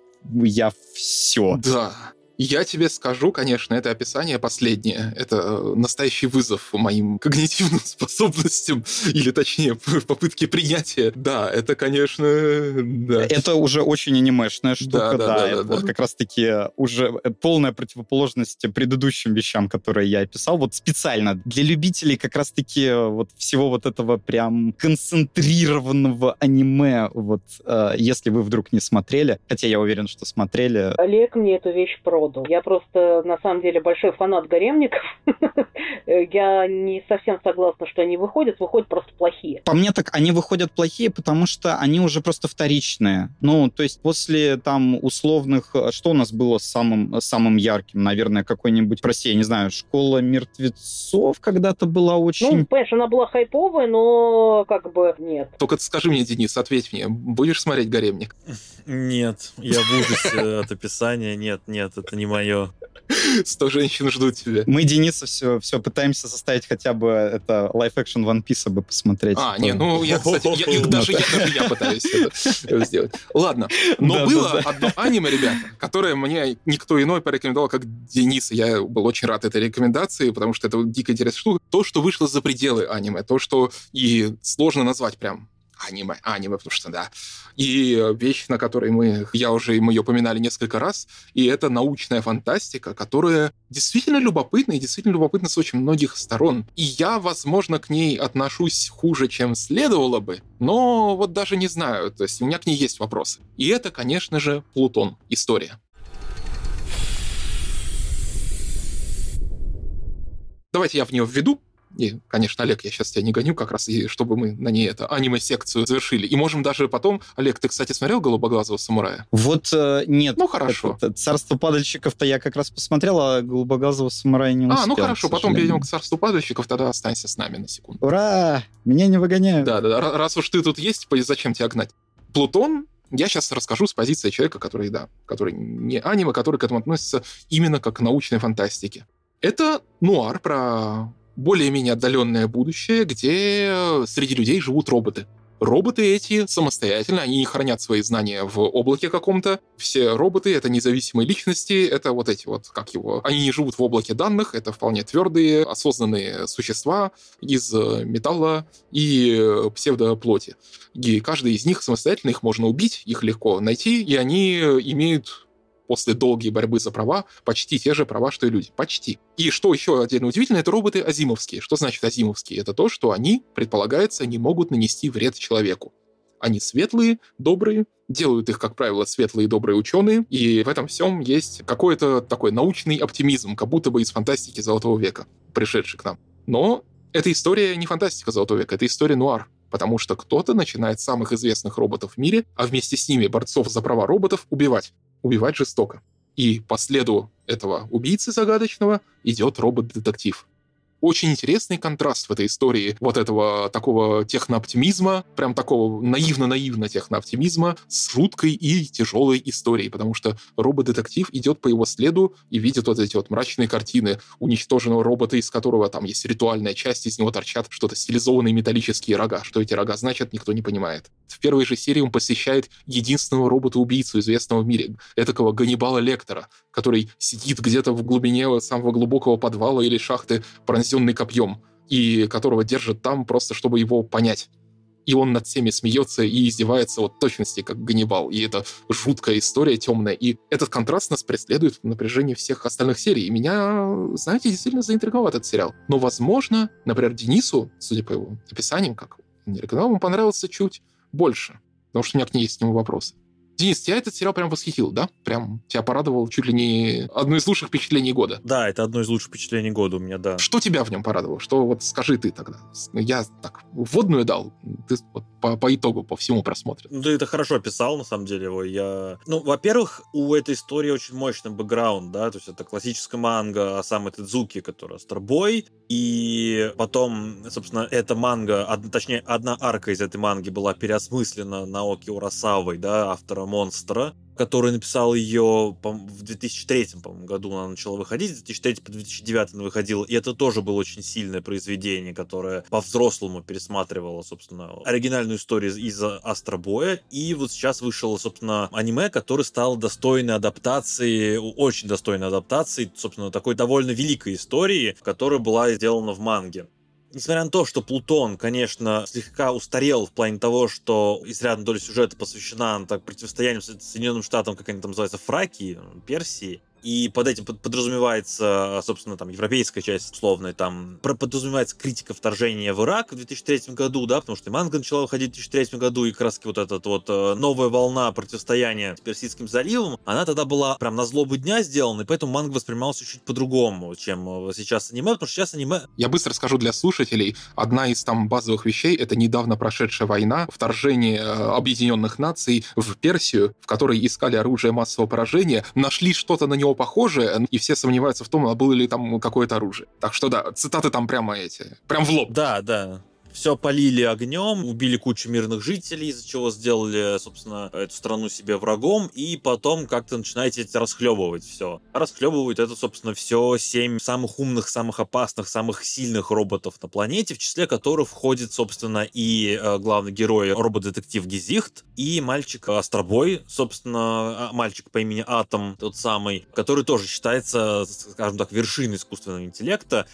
я все. Да. Я тебе скажу, конечно, это описание последнее. Это э, настоящий вызов моим <laughs> когнитивным способностям, или точнее, попытке принятия. Да, это, конечно, да. Это уже очень анимешная штука, да. да, да, да это да, вот да. как раз-таки уже полная противоположность предыдущим вещам, которые я описал. Вот специально для любителей как раз-таки вот всего вот этого прям концентрированного аниме, вот э, если вы вдруг не смотрели, хотя я уверен, что смотрели. Олег мне эту вещь продал роду. Я просто, на самом деле, большой фанат гаремников. <laughs> Я не совсем согласна, что они выходят, выходят просто плохие. По мне так они выходят плохие, потому что они уже просто вторичные. Ну, то есть после там условных... Что у нас было самым, самым ярким? Наверное, какой-нибудь, прости, я не знаю, «Школа мертвецов» когда-то была очень... Ну, понимаешь, она была хайповая, но как бы нет. Только скажи мне, Денис, ответь мне, будешь смотреть «Гаремник»? <laughs> Нет, я в ужасе от описания. Нет, нет, это не мое. Сто женщин ждут тебя. Мы Дениса все, все пытаемся заставить хотя бы это live-action One Piece бы посмотреть. А, не, ну я, кстати, я, <laughs> даже, я, даже я пытаюсь это сделать. Ладно, но да, было да, да. одно аниме, ребята, которое мне никто иной порекомендовал, как Денис. Я был очень рад этой рекомендации, потому что это дико интересная штука. То, что вышло за пределы аниме, то, что и сложно назвать прям аниме, аниме, потому что, да. И вещь, на которой мы, я уже, мы ее упоминали несколько раз, и это научная фантастика, которая действительно любопытна, и действительно любопытна с очень многих сторон. И я, возможно, к ней отношусь хуже, чем следовало бы, но вот даже не знаю, то есть у меня к ней есть вопросы. И это, конечно же, Плутон, история. Давайте я в нее введу, и, конечно, Олег, я сейчас тебя не гоню, как раз и чтобы мы на ней это аниме-секцию завершили. И можем даже потом... Олег, ты, кстати, смотрел «Голубоглазого самурая»? Вот э, нет. Ну, хорошо. Это, это, «Царство падальщиков»-то я как раз посмотрел, а «Голубоглазого самурая» не успел. А, ну хорошо, потом перейдем к «Царству падальщиков», тогда останься с нами на секунду. Ура! Меня не выгоняют. Да-да, раз уж ты тут есть, зачем тебя гнать? Плутон я сейчас расскажу с позиции человека, который, да, который не аниме, который к этому относится именно как к научной фантастике. Это нуар про более-менее отдаленное будущее, где среди людей живут роботы. Роботы эти самостоятельно, они не хранят свои знания в облаке каком-то. Все роботы — это независимые личности, это вот эти вот, как его... Они не живут в облаке данных, это вполне твердые, осознанные существа из металла и псевдоплоти. И каждый из них самостоятельно, их можно убить, их легко найти, и они имеют после долгой борьбы за права почти те же права, что и люди. Почти. И что еще отдельно удивительно, это роботы азимовские. Что значит азимовские? Это то, что они, предполагается, не могут нанести вред человеку. Они светлые, добрые, делают их, как правило, светлые и добрые ученые, и в этом всем есть какой-то такой научный оптимизм, как будто бы из фантастики Золотого века, пришедший к нам. Но эта история не фантастика Золотого века, это история нуар, потому что кто-то начинает самых известных роботов в мире, а вместе с ними борцов за права роботов убивать. Убивать жестоко. И по следу этого убийцы загадочного идет робот-детектив очень интересный контраст в этой истории вот этого такого технооптимизма, прям такого наивно-наивно технооптимизма с жуткой и тяжелой историей, потому что робот-детектив идет по его следу и видит вот эти вот мрачные картины уничтоженного робота, из которого там есть ритуальная часть, из него торчат что-то стилизованные металлические рога. Что эти рога значат, никто не понимает. В первой же серии он посещает единственного робота-убийцу, известного в мире, этакого Ганнибала Лектора, который сидит где-то в глубине самого глубокого подвала или шахты, пронзенный копьем, и которого держат там просто, чтобы его понять. И он над всеми смеется и издевается вот точности, как Ганнибал. И это жуткая история, темная. И этот контраст нас преследует в напряжении всех остальных серий. И меня, знаете, действительно заинтриговал этот сериал. Но, возможно, например, Денису, судя по его описаниям, как не рекомендовал, ему понравился чуть больше. Потому что у меня к ней есть к нему вопросы. Денис, тебя этот сериал прям восхитил, да? Прям тебя порадовал чуть ли не одно из лучших впечатлений года. Да, это одно из лучших впечатлений года у меня, да. Что тебя в нем порадовало? Что вот скажи ты тогда? Я так вводную дал, ты вот по, по итогу, по всему просмотру. Ну, ты это хорошо описал, на самом деле, его. Я... Ну, во-первых, у этой истории очень мощный бэкграунд, да, то есть это классическая манга о самой Тедзуки, которая Старбой, и потом, собственно, эта манга, од... точнее, одна арка из этой манги была переосмыслена Наоки Урасавой, да, автора монстра, который написал ее в 2003 по году она начала выходить, с 2003 по 2009 она выходила, и это тоже было очень сильное произведение, которое по-взрослому пересматривало, собственно, оригинальную историю из Астробоя, и вот сейчас вышло, собственно, аниме, которое стало достойной адаптации, очень достойной адаптации, собственно, такой довольно великой истории, которая была сделана в манге несмотря на то, что Плутон, конечно, слегка устарел в плане того, что изрядная доля сюжета посвящена так, противостоянию Соединенным Штатам, как они там называются, Фракии, Персии, и под этим подразумевается, собственно, там, европейская часть условная, там, подразумевается критика вторжения в Ирак в 2003 году, да, потому что манга начала выходить в 2003 году, и раз вот эта вот э, новая волна противостояния с Персидским заливом, она тогда была прям на злобу дня сделана, и поэтому манга воспринимался чуть по-другому, чем э, сейчас аниме, потому что сейчас аниме... Я быстро скажу для слушателей, одна из там базовых вещей — это недавно прошедшая война, вторжение э, объединенных наций в Персию, в которой искали оружие массового поражения, нашли что-то на него него похожее, и все сомневаются в том, а было ли там какое-то оружие. Так что да, цитаты там прямо эти, прям в лоб. Да, да все полили огнем, убили кучу мирных жителей, из-за чего сделали, собственно, эту страну себе врагом, и потом как-то начинаете расхлебывать все. Расхлебывают это, собственно, все семь самых умных, самых опасных, самых сильных роботов на планете, в числе которых входит, собственно, и э, главный герой робот-детектив Гизихт, и мальчик Астробой, собственно, а, мальчик по имени Атом, тот самый, который тоже считается, скажем так, вершиной искусственного интеллекта.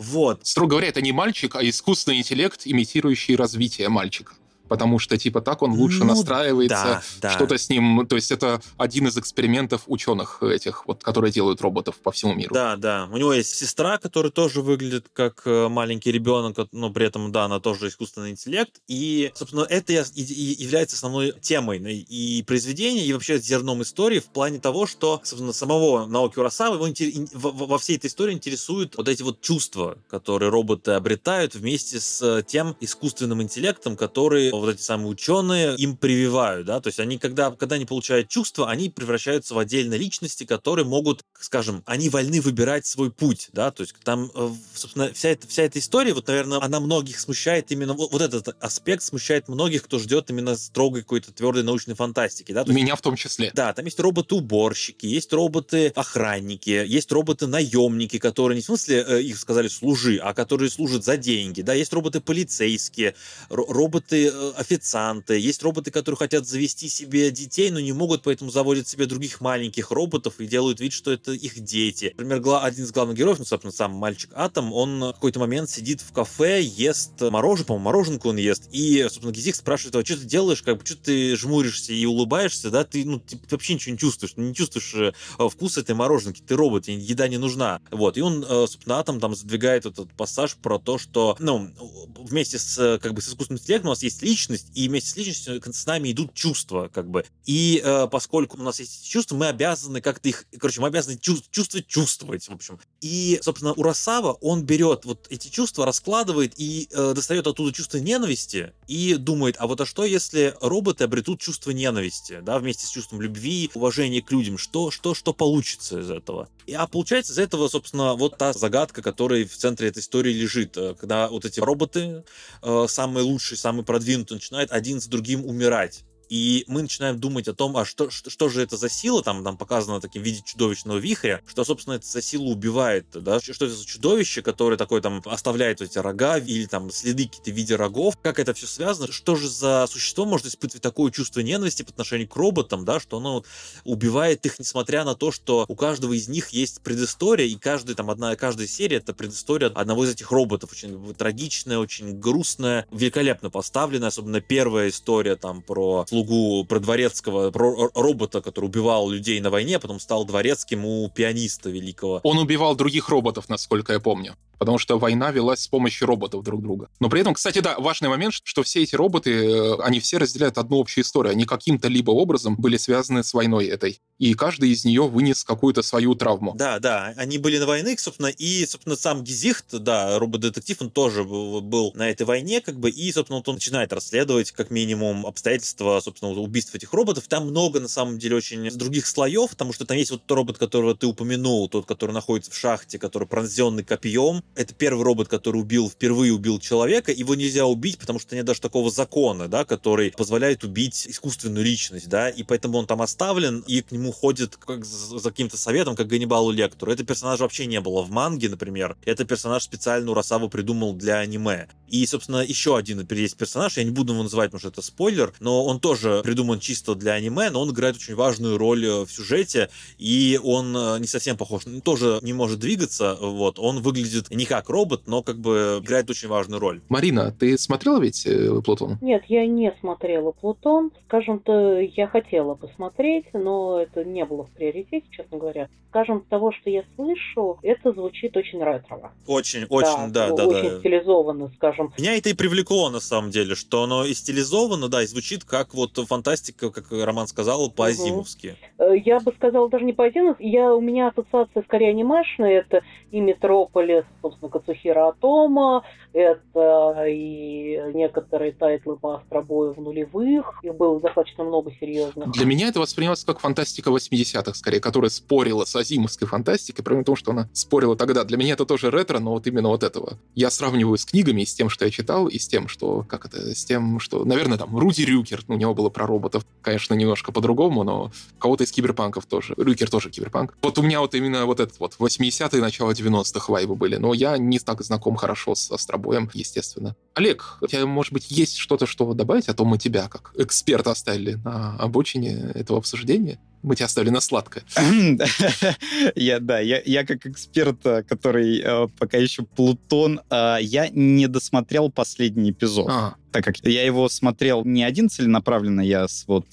Вот. Строго говоря, это не мальчик, а искусственный интеллект, имитирующий развитие мальчика потому что, типа, так он лучше ну, настраивается, да, да. что-то с ним... То есть это один из экспериментов ученых этих, вот, которые делают роботов по всему миру. Да, да. У него есть сестра, которая тоже выглядит как э, маленький ребенок, но при этом, да, она тоже искусственный интеллект. И, собственно, это и, и является основной темой и произведения, и вообще зерном истории в плане того, что, собственно, самого Наоки Урасава его во всей этой истории интересуют вот эти вот чувства, которые роботы обретают вместе с тем искусственным интеллектом, который вот эти самые ученые им прививают, да, то есть они, когда, когда они получают чувства, они превращаются в отдельные личности, которые могут, скажем, они вольны выбирать свой путь, да, то есть там, э, собственно, вся эта, вся эта история, вот, наверное, она многих смущает именно, вот, вот этот аспект смущает многих, кто ждет именно строгой какой-то твердой научной фантастики, да. есть, Меня в том числе. Да, там есть роботы-уборщики, есть роботы-охранники, есть роботы-наемники, которые не в смысле э, их сказали служи, а которые служат за деньги, да, есть роботы-полицейские, роботы э, официанты, есть роботы, которые хотят завести себе детей, но не могут, поэтому заводят себе других маленьких роботов и делают вид, что это их дети. Например, один из главных героев, ну, собственно, сам мальчик Атом, он в какой-то момент сидит в кафе, ест мороженое, по-моему, мороженку он ест, и, собственно, Гизик спрашивает его, «А что ты делаешь, как бы, что ты жмуришься и улыбаешься, да, ты, ну, ты, вообще ничего не чувствуешь, не чувствуешь э, вкус этой мороженки, ты робот, тебе еда не нужна. Вот, и он, э, собственно, Атом там задвигает этот пассаж про то, что, ну, вместе с, как бы, с искусственным интеллектом у нас есть личность, личность, и вместе с личностью с нами идут чувства, как бы. И э, поскольку у нас есть чувства, мы обязаны как-то их, короче, мы обязаны чувствовать, чувствовать, в общем. И, собственно, Урасава, он берет вот эти чувства, раскладывает и э, достает оттуда чувство ненависти и думает, а вот а что, если роботы обретут чувство ненависти, да, вместе с чувством любви, уважения к людям, что, что, что получится из этого? И, а получается из этого, собственно, вот та загадка, которая в центре этой истории лежит, э, когда вот эти роботы, э, самые лучшие, самые продвинутые, начинают один за другим умирать и мы начинаем думать о том, а что, что, что же это за сила, там, там показано таким в виде чудовищного вихря, что, собственно, это за сила убивает, да, что это за чудовище, которое такое там оставляет эти рога или там следы какие-то в виде рогов, как это все связано, что же за существо может испытывать такое чувство ненависти по отношению к роботам, да, что оно убивает их, несмотря на то, что у каждого из них есть предыстория, и каждый, там, одна, каждая серия — это предыстория одного из этих роботов, очень трагичная, очень грустная, великолепно поставленная, особенно первая история там про слугу про дворецкого, про робота, который убивал людей на войне, а потом стал дворецким у пианиста великого. Он убивал других роботов, насколько я помню потому что война велась с помощью роботов друг друга. Но при этом, кстати, да, важный момент, что все эти роботы, э, они все разделяют одну общую историю. Они каким-то либо образом были связаны с войной этой. И каждый из нее вынес какую-то свою травму. Да, да, они были на войне, собственно, и, собственно, сам Гизихт, да, робот-детектив, он тоже был на этой войне, как бы, и, собственно, вот он начинает расследовать, как минимум, обстоятельства, собственно, убийств этих роботов. Там много, на самом деле, очень других слоев, потому что там есть вот робот, которого ты упомянул, тот, который находится в шахте, который пронзенный копьем, это первый робот, который убил, впервые убил человека, его нельзя убить, потому что нет даже такого закона, да, который позволяет убить искусственную личность, да, и поэтому он там оставлен, и к нему ходит как за, каким-то советом, как Ганнибалу Лектору. Это персонаж вообще не было в манге, например. Это персонаж специально Урасава придумал для аниме. И, собственно, еще один есть персонаж, я не буду его называть, потому что это спойлер, но он тоже придуман чисто для аниме, но он играет очень важную роль э, в сюжете, и он э, не совсем похож, тоже не может двигаться, вот, он выглядит не как робот, но как бы играет очень важную роль. Марина, ты смотрела ведь э, Плутон? Нет, я не смотрела Плутон. Скажем-то, я хотела посмотреть, но это не было в приоритете, честно говоря. Скажем, того, что я слышу, это звучит очень ретрово. Очень, очень, да, да, да. Очень да. стилизованно, скажем. Меня это и привлекло, на самом деле, что оно и стилизовано, да, и звучит как вот фантастика, как Роман сказал, по-азимовски. Угу. Я бы сказала даже не по-азимовски, я, у меня ассоциация скорее анимешная, это и Метрополис, собственно, Кацухиро Отомо, это и некоторые тайтлы по Астробою в нулевых, их было достаточно много серьезных. Для меня это воспринималось как фантастика 80-х, скорее, которая спорила с азимовской фантастикой, при том, что она спорила тогда. Для меня это тоже ретро, но вот именно вот этого. Я сравниваю с книгами, с тем, что я читал, и с тем, что, как это, с тем, что, наверное, там, Руди Рюкер, у него было про роботов, конечно, немножко по-другому, но кого-то из киберпанков тоже. Рюкер тоже киберпанк. Вот у меня вот именно вот этот вот 80-е, начало 90-х вайбы были, но я не так знаком хорошо с Астробоем, естественно. Олег, у тебя, может быть, есть что-то, что добавить, а то мы тебя, как эксперта, оставили на обочине этого обсуждения? Мы тебя оставили на сладкое. <laughs> я, да, я, я как эксперт, э, который э, пока еще Плутон, э, я не досмотрел последний эпизод. А так как я его смотрел не один целенаправленно, я вот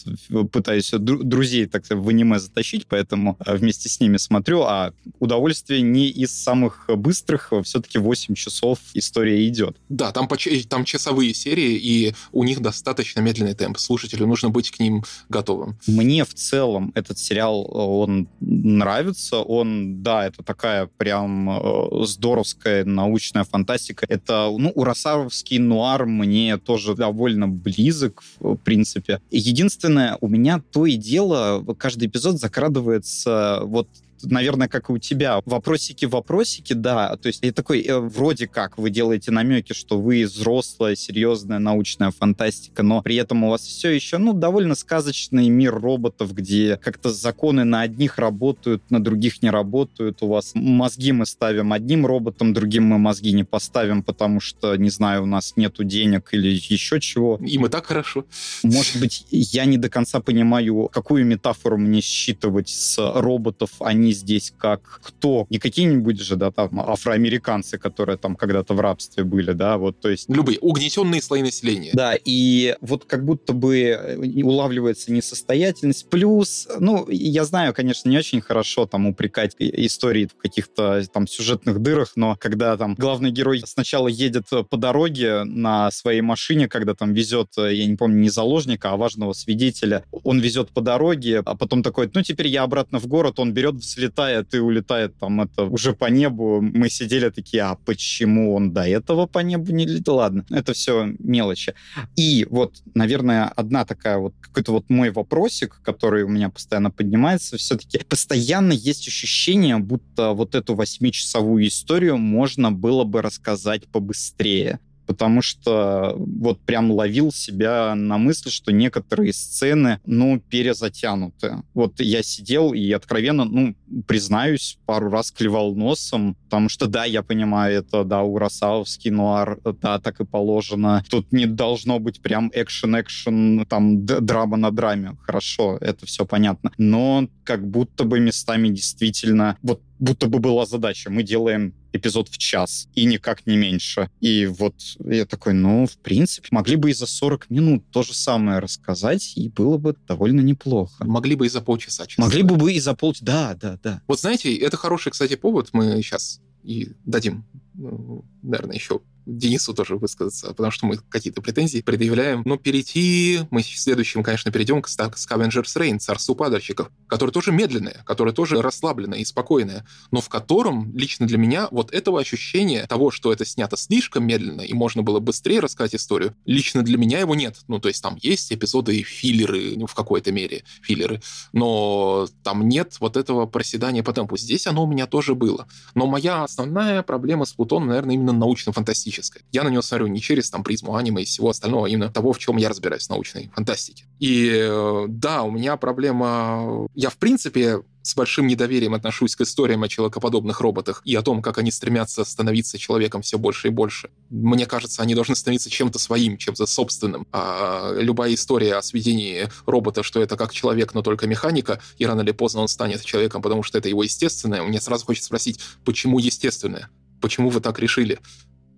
пытаюсь друзей так в аниме затащить, поэтому э, вместе с ними смотрю, а удовольствие не из самых быстрых, а все-таки 8 часов история идет. Да, там, там часовые серии, и у них достаточно медленный темп. Слушателю нужно быть к ним готовым. Мне в целом этот сериал, он нравится, он, да, это такая прям э, здоровская научная фантастика. Это, ну, урасаровский нуар мне тоже довольно близок, в принципе. Единственное, у меня то и дело, каждый эпизод закрадывается вот наверное, как и у тебя. Вопросики-вопросики, да. То есть и такой, э, вроде как вы делаете намеки, что вы взрослая, серьезная научная фантастика, но при этом у вас все еще, ну, довольно сказочный мир роботов, где как-то законы на одних работают, на других не работают. У вас мозги мы ставим одним роботом, другим мы мозги не поставим, потому что, не знаю, у нас нету денег или еще чего. Им и так хорошо. Может быть, я не до конца понимаю, какую метафору мне считывать с роботов, они они здесь как кто? Не какие-нибудь же, да, там, афроамериканцы, которые там когда-то в рабстве были, да, вот, то есть... Любые угнетенные слои населения. Да, и вот как будто бы э, улавливается несостоятельность. Плюс, ну, я знаю, конечно, не очень хорошо там упрекать истории в каких-то там сюжетных дырах, но когда там главный герой сначала едет по дороге на своей машине, когда там везет, я не помню, не заложника, а важного свидетеля, он везет по дороге, а потом такой, ну, теперь я обратно в город, он берет, взлетает и улетает там это уже по небу. Мы сидели такие, а почему он до этого по небу не летел? Ладно, это все мелочи. И вот, наверное, одна такая вот, какой-то вот мой вопросик, который у меня постоянно поднимается, все-таки постоянно есть ощущение, будто вот эту восьмичасовую историю можно было бы рассказать побыстрее потому что вот прям ловил себя на мысли, что некоторые сцены, ну, перезатянуты. Вот я сидел и откровенно, ну, признаюсь, пару раз клевал носом, потому что, да, я понимаю, это, да, урасаовский нуар, да, так и положено. Тут не должно быть прям экшен-экшен, там, драма на драме. Хорошо, это все понятно. Но как будто бы местами действительно вот будто бы была задача. Мы делаем эпизод в час, и никак не меньше. И вот я такой, ну, в принципе, могли бы и за 40 минут то же самое рассказать, и было бы довольно неплохо. Могли бы и за полчаса, честно. Могли бы бы и за полчаса, да, да, да. Вот знаете, это хороший, кстати, повод, мы сейчас и дадим, ну, наверное, еще Денису тоже высказаться, потому что мы какие-то претензии предъявляем. Но перейти, мы в следующем, конечно, перейдем к Scavengers Reign, Царству падальщиков, которое тоже медленное, которое тоже расслабленное и спокойное, но в котором лично для меня вот этого ощущения того, что это снято слишком медленно и можно было быстрее рассказать историю, лично для меня его нет. Ну, то есть там есть эпизоды и филлеры ну, в какой-то мере, филлеры, но там нет вот этого проседания по темпу. Здесь оно у меня тоже было. Но моя основная проблема с Плутоном, наверное, именно научно-фантастическая фантастическое. Я на него смотрю не через там призму аниме и всего остального, а именно того, в чем я разбираюсь в научной фантастике. И э, да, у меня проблема... Я, в принципе, с большим недоверием отношусь к историям о человекоподобных роботах и о том, как они стремятся становиться человеком все больше и больше. Мне кажется, они должны становиться чем-то своим, чем-то собственным. А любая история о сведении робота, что это как человек, но только механика, и рано или поздно он станет человеком, потому что это его естественное, мне сразу хочется спросить, почему естественное? Почему вы так решили?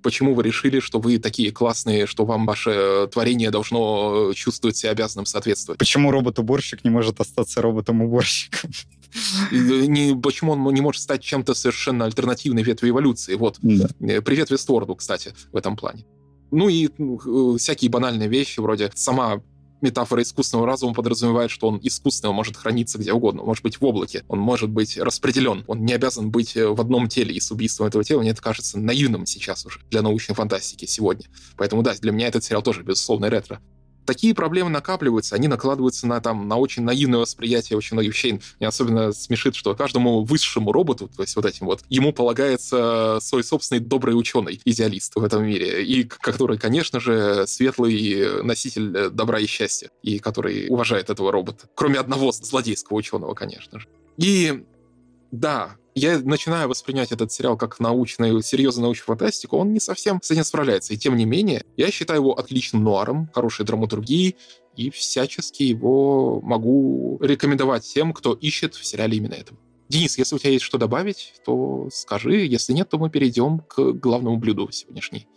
Почему вы решили, что вы такие классные, что вам ваше творение должно чувствовать себя обязанным соответствовать? Почему робот-уборщик не может остаться роботом-уборщиком? Не, почему он не может стать чем-то совершенно альтернативной ветви эволюции? Вот. Да. Э, привет Вестворду, кстати, в этом плане. Ну и ну, всякие банальные вещи, вроде сама метафора искусственного разума подразумевает, что он искусственный, он может храниться где угодно, может быть в облаке, он может быть распределен, он не обязан быть э, в одном теле, и с убийством этого тела мне это кажется наивным сейчас уже для научной фантастики сегодня. Поэтому да, для меня этот сериал тоже, безусловно, ретро такие проблемы накапливаются, они накладываются на, там, на очень наивное восприятие очень многих вещей. Мне особенно смешит, что каждому высшему роботу, то есть вот этим вот, ему полагается свой собственный добрый ученый, идеалист в этом мире, и который, конечно же, светлый носитель добра и счастья, и который уважает этого робота. Кроме одного злодейского ученого, конечно же. И да, я начинаю воспринять этот сериал как научную, серьезную научную фантастику, он не совсем с этим справляется. И тем не менее, я считаю его отличным нуаром, хорошей драматургией, и всячески его могу рекомендовать тем, кто ищет в сериале именно это. Денис, если у тебя есть что добавить, то скажи. Если нет, то мы перейдем к главному блюду сегодняшней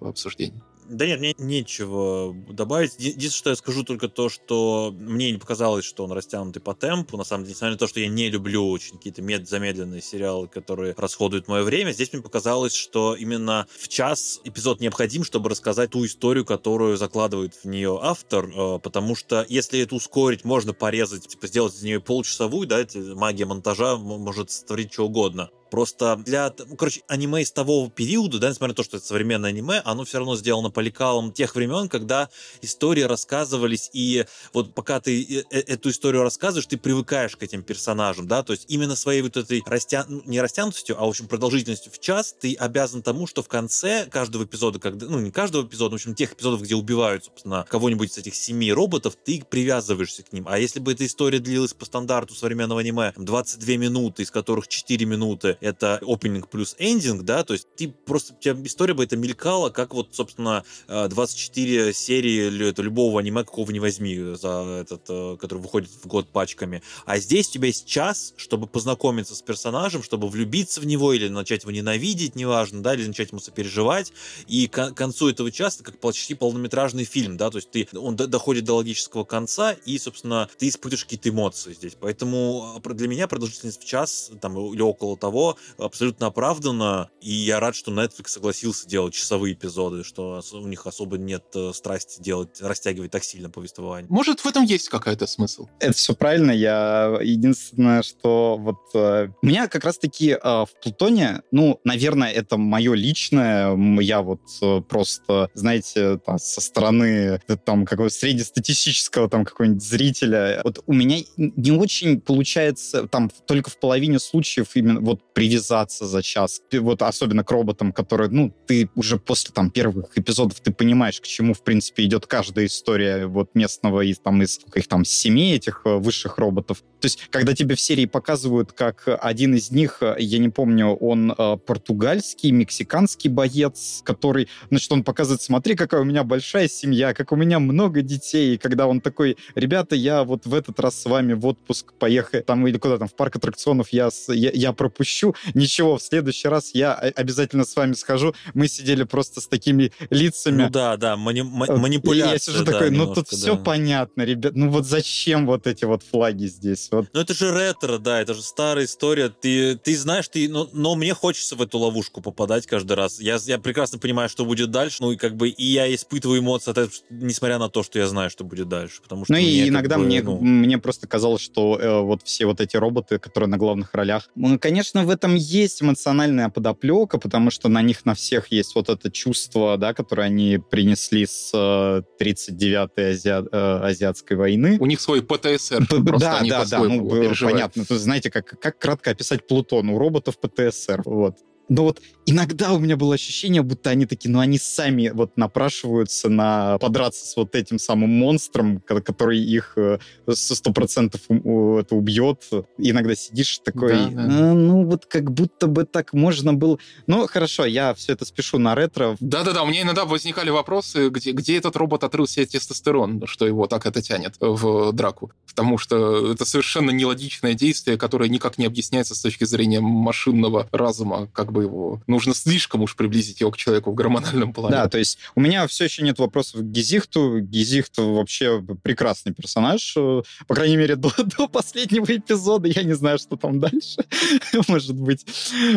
обсуждения. Да нет, мне нечего добавить. Единственное, что я скажу только то, что мне не показалось, что он растянутый по темпу. На самом деле, несмотря на то, что я не люблю очень какие-то мед замедленные сериалы, которые расходуют мое время, здесь мне показалось, что именно в час эпизод необходим, чтобы рассказать ту историю, которую закладывает в нее автор, э, потому что если это ускорить, можно порезать, типа сделать из нее полчасовую, да, магия монтажа может створить что угодно. Просто для, ну, короче, аниме из того периода, да, несмотря на то, что это современное аниме, оно все равно сделано по лекалам тех времен, когда истории рассказывались, и вот пока ты э, э, эту историю рассказываешь, ты привыкаешь к этим персонажам, да, то есть именно своей вот этой растя... Ну, не растянутостью, а, в общем, продолжительностью в час ты обязан тому, что в конце каждого эпизода, когда, ну, не каждого эпизода, в общем, тех эпизодов, где убивают, собственно, кого-нибудь из этих семи роботов, ты привязываешься к ним. А если бы эта история длилась по стандарту современного аниме 22 минуты, из которых 4 минуты это опенинг плюс эндинг, да, то есть ты просто, у тебя история бы это мелькала, как вот, собственно, 24 серии это любого аниме, какого не возьми, за этот, э, который выходит в год пачками. А здесь у тебя есть час, чтобы познакомиться с персонажем, чтобы влюбиться в него или начать его ненавидеть, неважно, да, или начать ему сопереживать. И к концу этого часа, как почти полнометражный фильм, да, то есть ты, он доходит до логического конца, и, собственно, ты испытываешь какие-то эмоции здесь. Поэтому для меня продолжительность в час, там, или около того, абсолютно оправдана, и я рад, что Netflix согласился делать часовые эпизоды, что у них особо нет э, страсти делать, растягивать так сильно повествование. Может, в этом есть какая-то смысл? Это все правильно. Я единственное, что вот э, у меня как раз-таки э, в Плутоне, ну, наверное, это мое личное, я вот э, просто, знаете, там, со стороны э, там какого среднестатистического там какого-нибудь зрителя, вот у меня не очень получается там только в половине случаев именно вот привязаться за час, вот особенно к роботам, которые, ну, ты уже после там первых эпизодов ты понимаешь, к чему в принципе идет каждая история вот местного из там из их там семи этих э, высших роботов. То есть, когда тебе в серии показывают, как один из них, я не помню, он э, португальский, мексиканский боец, который, значит, он показывает, смотри, какая у меня большая семья, как у меня много детей, и когда он такой, ребята, я вот в этот раз с вами в отпуск поехал, там или куда там, в парк аттракционов я, я, я пропущу, ничего, в следующий раз я обязательно с вами схожу, мы сидели просто с такими лицами. Ну да, да, мани- манипуляция. я сижу да, такой, ну немножко, тут да. все понятно, ребят, ну вот зачем вот эти вот флаги здесь? Вот. Ну это же ретро, да, это же старая история, ты, ты знаешь, ты, но, но мне хочется в эту ловушку попадать каждый раз. Я, я прекрасно понимаю, что будет дальше, ну и как бы и я испытываю эмоции от этого, несмотря на то, что я знаю, что будет дальше, потому что Ну и иногда бы, мне, ну... мне просто казалось, что э, вот все вот эти роботы, которые на главных ролях, ну, конечно, в этом есть эмоциональная подоплека, потому что на них на всех есть вот это чувство, да, которое они принесли с э, 39-й азиа э, азиатской войны. У них свой ПТСР. П да, да, да, ну, понятно. Знаете, как, как кратко описать Плутон? У роботов ПТСР. Вот. Но вот иногда у меня было ощущение, будто они такие, ну они сами вот напрашиваются на подраться с вот этим самым монстром, который их э, со сто процентов это убьет. Иногда сидишь такой, да, да. А, ну вот как будто бы так можно было. Ну хорошо, я все это спешу на ретро. Да-да-да, у меня иногда возникали вопросы, где, где этот робот отрыл себе тестостерон, что его так это тянет в драку. Потому что это совершенно нелогичное действие, которое никак не объясняется с точки зрения машинного разума, как бы его... Нужно слишком уж приблизить его к человеку в гормональном плане. Да, то есть у меня все еще нет вопросов к Гизихту. Гизихт вообще прекрасный персонаж. По крайней мере, <laughs> до, до последнего эпизода. Я не знаю, что там дальше. <laughs> Может быть.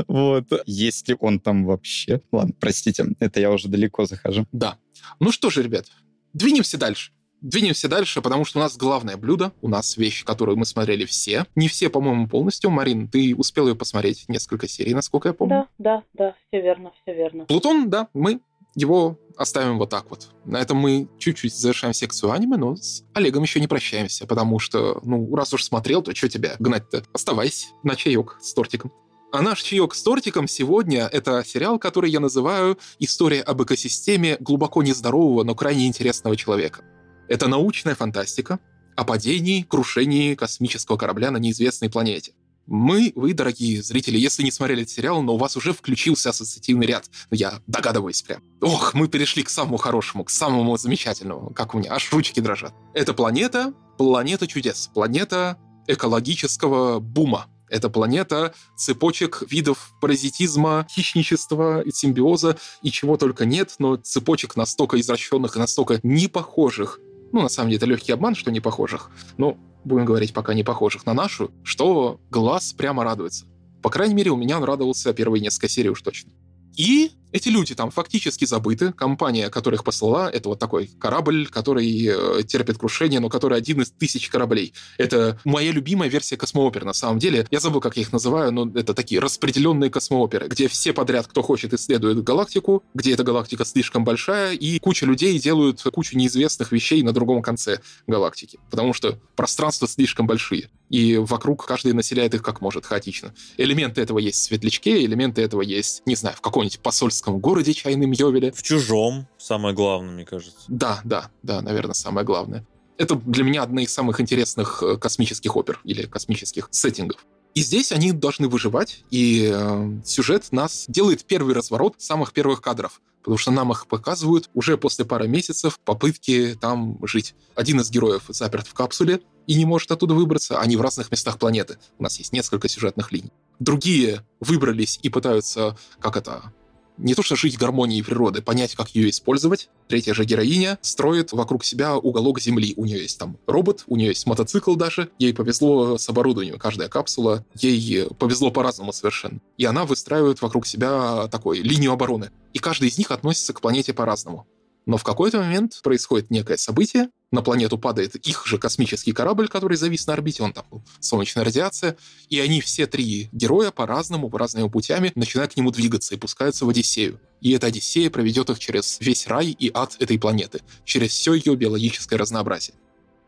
Вот. Есть ли он там вообще? Ладно, простите, это я уже далеко захожу. Да. Ну что же, ребят, двинемся дальше. Двинемся дальше, потому что у нас главное блюдо, у нас вещь, которую мы смотрели все. Не все, по-моему, полностью. Марин, ты успел ее посмотреть несколько серий, насколько я помню? Да, да, да, все верно, все верно. Плутон, да, мы его оставим вот так вот. На этом мы чуть-чуть завершаем секцию аниме, но с Олегом еще не прощаемся, потому что, ну, раз уж смотрел, то что тебя гнать-то? Оставайся на чаек с тортиком. А наш чаек с тортиком сегодня — это сериал, который я называю «История об экосистеме глубоко нездорового, но крайне интересного человека». Это научная фантастика о падении, крушении космического корабля на неизвестной планете. Мы, вы, дорогие зрители, если не смотрели этот сериал, но у вас уже включился ассоциативный ряд, ну, я догадываюсь прям. Ох, мы перешли к самому хорошему, к самому замечательному, как у меня, аж ручки дрожат. Это планета, планета чудес, планета экологического бума. Это планета цепочек видов паразитизма, хищничества, симбиоза и чего только нет, но цепочек настолько извращенных и настолько непохожих ну, на самом деле, это легкий обман, что не похожих, но будем говорить пока не похожих на нашу, что глаз прямо радуется. По крайней мере, у меня он радовался первые несколько серий уж точно. И эти люди там фактически забыты. Компания, которых послала, это вот такой корабль, который э, терпит крушение, но который один из тысяч кораблей. Это моя любимая версия космоопер, на самом деле. Я забыл, как я их называю, но это такие распределенные космооперы, где все подряд, кто хочет, исследуют галактику, где эта галактика слишком большая, и куча людей делают кучу неизвестных вещей на другом конце галактики, потому что пространства слишком большие и вокруг каждый населяет их как может, хаотично. Элементы этого есть в Светлячке, элементы этого есть, не знаю, в каком-нибудь посольском городе чайном Йовеле. В Чужом, самое главное, мне кажется. Да, да, да, наверное, самое главное. Это для меня одна из самых интересных э, космических опер или космических сеттингов. И здесь они должны выживать, и э, сюжет нас делает первый разворот самых первых кадров потому что нам их показывают уже после пары месяцев попытки там жить. Один из героев заперт в капсуле и не может оттуда выбраться, они в разных местах планеты. У нас есть несколько сюжетных линий. Другие выбрались и пытаются, как это, не то что жить в гармонии природы, понять, как ее использовать. Третья же героиня строит вокруг себя уголок Земли. У нее есть там робот, у нее есть мотоцикл даже. Ей повезло с оборудованием. Каждая капсула ей повезло по-разному совершенно. И она выстраивает вокруг себя такой линию обороны. И каждый из них относится к планете по-разному. Но в какой-то момент происходит некое событие, на планету падает их же космический корабль, который завис на орбите, он там был, солнечная радиация, и они все три героя по-разному, по разными путями начинают к нему двигаться и пускаются в Одиссею. И эта Одиссея проведет их через весь рай и ад этой планеты, через все ее биологическое разнообразие.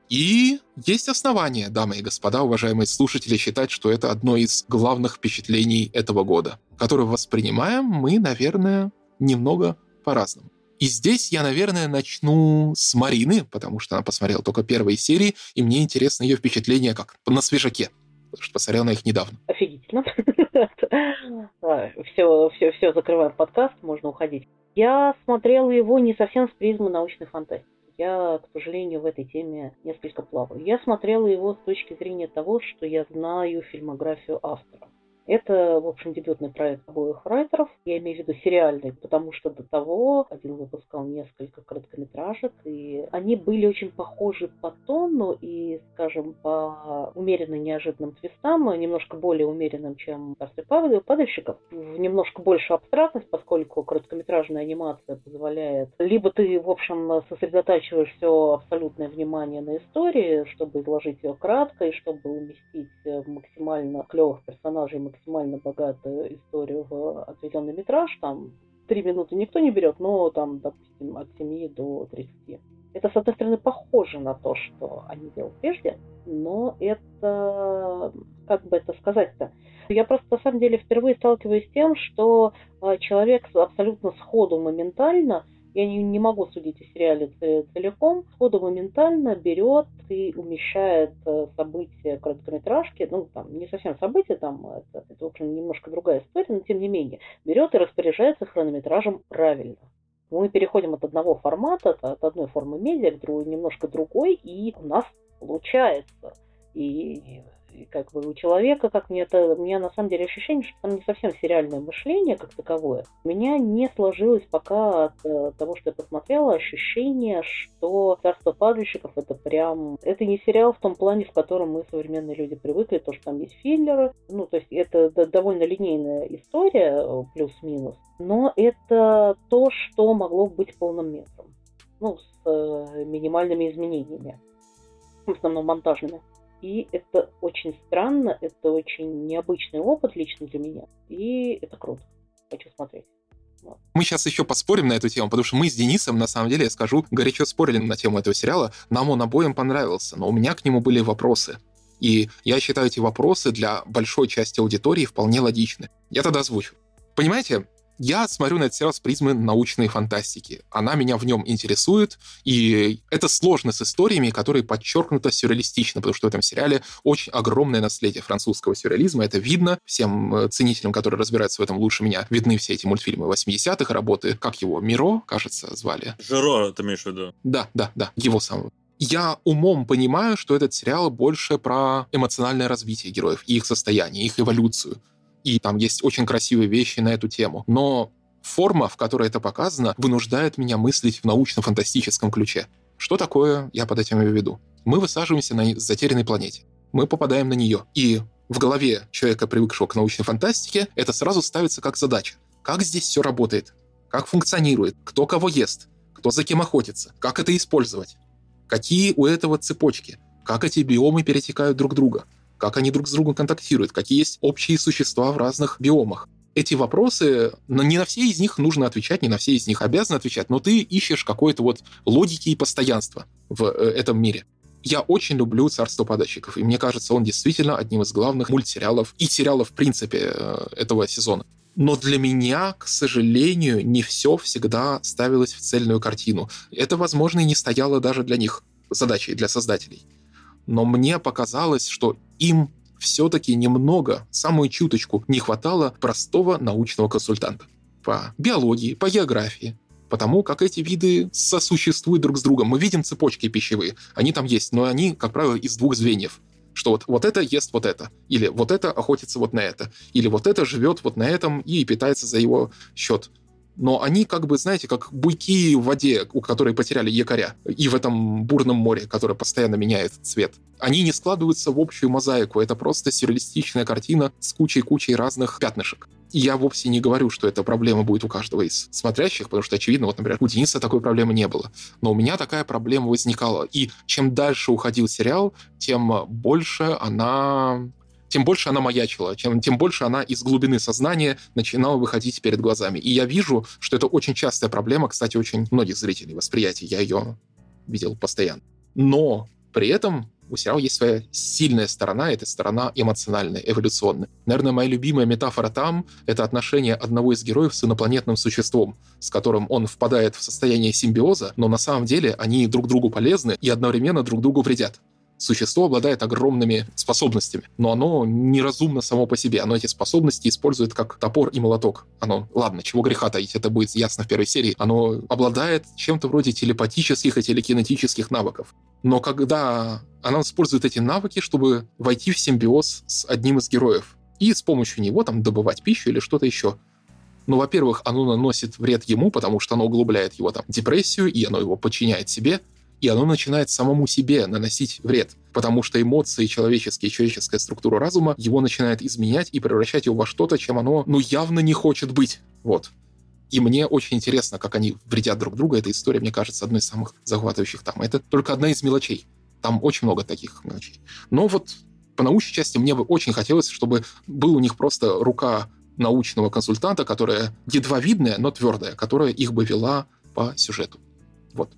И есть основания, дамы и господа, уважаемые слушатели, считать, что это одно из главных впечатлений этого года, которое воспринимаем мы, наверное, немного по-разному. И здесь я, наверное, начну с Марины, потому что она посмотрела только первые серии, и мне интересно ее впечатление как на свежаке, потому что посмотрел на их недавно. Офигительно. Все, все, все, закрываем подкаст, можно уходить. Я смотрела его не совсем с призмы научной фантастики. Я, к сожалению, в этой теме несколько плаваю. Я смотрела его с точки зрения того, что я знаю фильмографию автора. Это, в общем, дебютный проект обоих райтеров. Я имею в виду сериальный, потому что до того один выпускал несколько короткометражек, и они были очень похожи по тону и, скажем, по умеренно неожиданным твистам, немножко более умеренным, чем «Царствие падальщиков», в немножко большую абстрактность, поскольку короткометражная анимация позволяет либо ты, в общем, сосредотачиваешь все абсолютное внимание на истории, чтобы изложить ее кратко и чтобы уместить максимально клевых персонажей, максимально богатую историю в отведенный метраж, там три минуты никто не берет, но там, допустим, от 7 до 30. Это, с одной стороны, похоже на то, что они делали прежде, но это, как бы это сказать-то, я просто, на самом деле, впервые сталкиваюсь с тем, что а, человек абсолютно сходу, моментально – я не, не могу судить о сериале целиком, сходу моментально берет и умещает э, события короткометражки, ну, там, не совсем события, там, это, это, в общем, немножко другая история, но тем не менее, берет и распоряжается хронометражем правильно. Мы переходим от одного формата, от одной формы медиа к другой, немножко другой, и у нас получается. И как бы у человека, как мне это, у меня на самом деле ощущение, что там не совсем сериальное мышление как таковое. У меня не сложилось пока от э, того, что я посмотрела, ощущение, что «Царство падальщиков» это прям... Это не сериал в том плане, в котором мы, современные люди, привыкли, то, что там есть филлеры. Ну, то есть это довольно линейная история, э, плюс-минус. Но это то, что могло быть полным метром. Ну, с э, минимальными изменениями. В основном монтажными. И это очень странно, это очень необычный опыт лично для меня. И это круто. Хочу смотреть. Мы сейчас еще поспорим на эту тему, потому что мы с Денисом, на самом деле, я скажу, горячо спорили на тему этого сериала. Нам он обоим понравился, но у меня к нему были вопросы. И я считаю эти вопросы для большой части аудитории вполне логичны. Я тогда озвучу. Понимаете, я смотрю на этот сериал с призмы научной фантастики. Она меня в нем интересует, и это сложно с историями, которые подчеркнуто сюрреалистично, потому что в этом сериале очень огромное наследие французского сюрреализма. Это видно всем э, ценителям, которые разбираются в этом лучше меня. Видны все эти мультфильмы 80-х, работы, как его, Миро, кажется, звали. Жеро, ты имеешь в виду? Да, да, да, его самого я умом понимаю, что этот сериал больше про эмоциональное развитие героев и их состояние, их эволюцию и там есть очень красивые вещи на эту тему. Но форма, в которой это показано, вынуждает меня мыслить в научно-фантастическом ключе. Что такое я под этим имею в виду? Мы высаживаемся на затерянной планете. Мы попадаем на нее. И в голове человека, привыкшего к научной фантастике, это сразу ставится как задача. Как здесь все работает? Как функционирует? Кто кого ест? Кто за кем охотится? Как это использовать? Какие у этого цепочки? Как эти биомы перетекают друг друга? Как они друг с другом контактируют, какие есть общие существа в разных биомах. Эти вопросы, не на все из них нужно отвечать, не на все из них обязаны отвечать, но ты ищешь какой-то вот логики и постоянства в э, этом мире. Я очень люблю «Царство падальщиков», и мне кажется, он действительно одним из главных мультсериалов и сериалов, в принципе, э, этого сезона. Но для меня, к сожалению, не все всегда ставилось в цельную картину. Это, возможно, и не стояло даже для них задачей, для создателей но мне показалось, что им все-таки немного, самую чуточку, не хватало простого научного консультанта. По биологии, по географии, потому как эти виды сосуществуют друг с другом. Мы видим цепочки пищевые, они там есть, но они, как правило, из двух звеньев. Что вот, вот это ест вот это, или вот это охотится вот на это, или вот это живет вот на этом и питается за его счет но они как бы, знаете, как буйки в воде, у которой потеряли якоря, и в этом бурном море, которое постоянно меняет цвет. Они не складываются в общую мозаику, это просто сюрреалистичная картина с кучей-кучей разных пятнышек. И я вовсе не говорю, что эта проблема будет у каждого из смотрящих, потому что, очевидно, вот, например, у Дениса такой проблемы не было. Но у меня такая проблема возникала. И чем дальше уходил сериал, тем больше она тем больше она маячила, чем, тем больше она из глубины сознания начинала выходить перед глазами. И я вижу, что это очень частая проблема, кстати, очень многих зрителей восприятия. Я ее видел постоянно. Но при этом у сериала есть своя сильная сторона, это сторона эмоциональная, эволюционная. Наверное, моя любимая метафора там — это отношение одного из героев с инопланетным существом, с которым он впадает в состояние симбиоза, но на самом деле они друг другу полезны и одновременно друг другу вредят существо обладает огромными способностями, но оно неразумно само по себе. Оно эти способности использует как топор и молоток. Оно, ладно, чего греха таить, это будет ясно в первой серии. Оно обладает чем-то вроде телепатических и телекинетических навыков. Но когда оно использует эти навыки, чтобы войти в симбиоз с одним из героев, и с помощью него там добывать пищу или что-то еще. Ну, во-первых, оно наносит вред ему, потому что оно углубляет его там депрессию, и оно его подчиняет себе и оно начинает самому себе наносить вред, потому что эмоции человеческие, человеческая структура разума его начинает изменять и превращать его во что-то, чем оно, ну, явно не хочет быть. Вот. И мне очень интересно, как они вредят друг другу. Эта история, мне кажется, одной из самых захватывающих там. Это только одна из мелочей. Там очень много таких мелочей. Но вот по научной части мне бы очень хотелось, чтобы был у них просто рука научного консультанта, которая едва видная, но твердая, которая их бы вела по сюжету. Вот.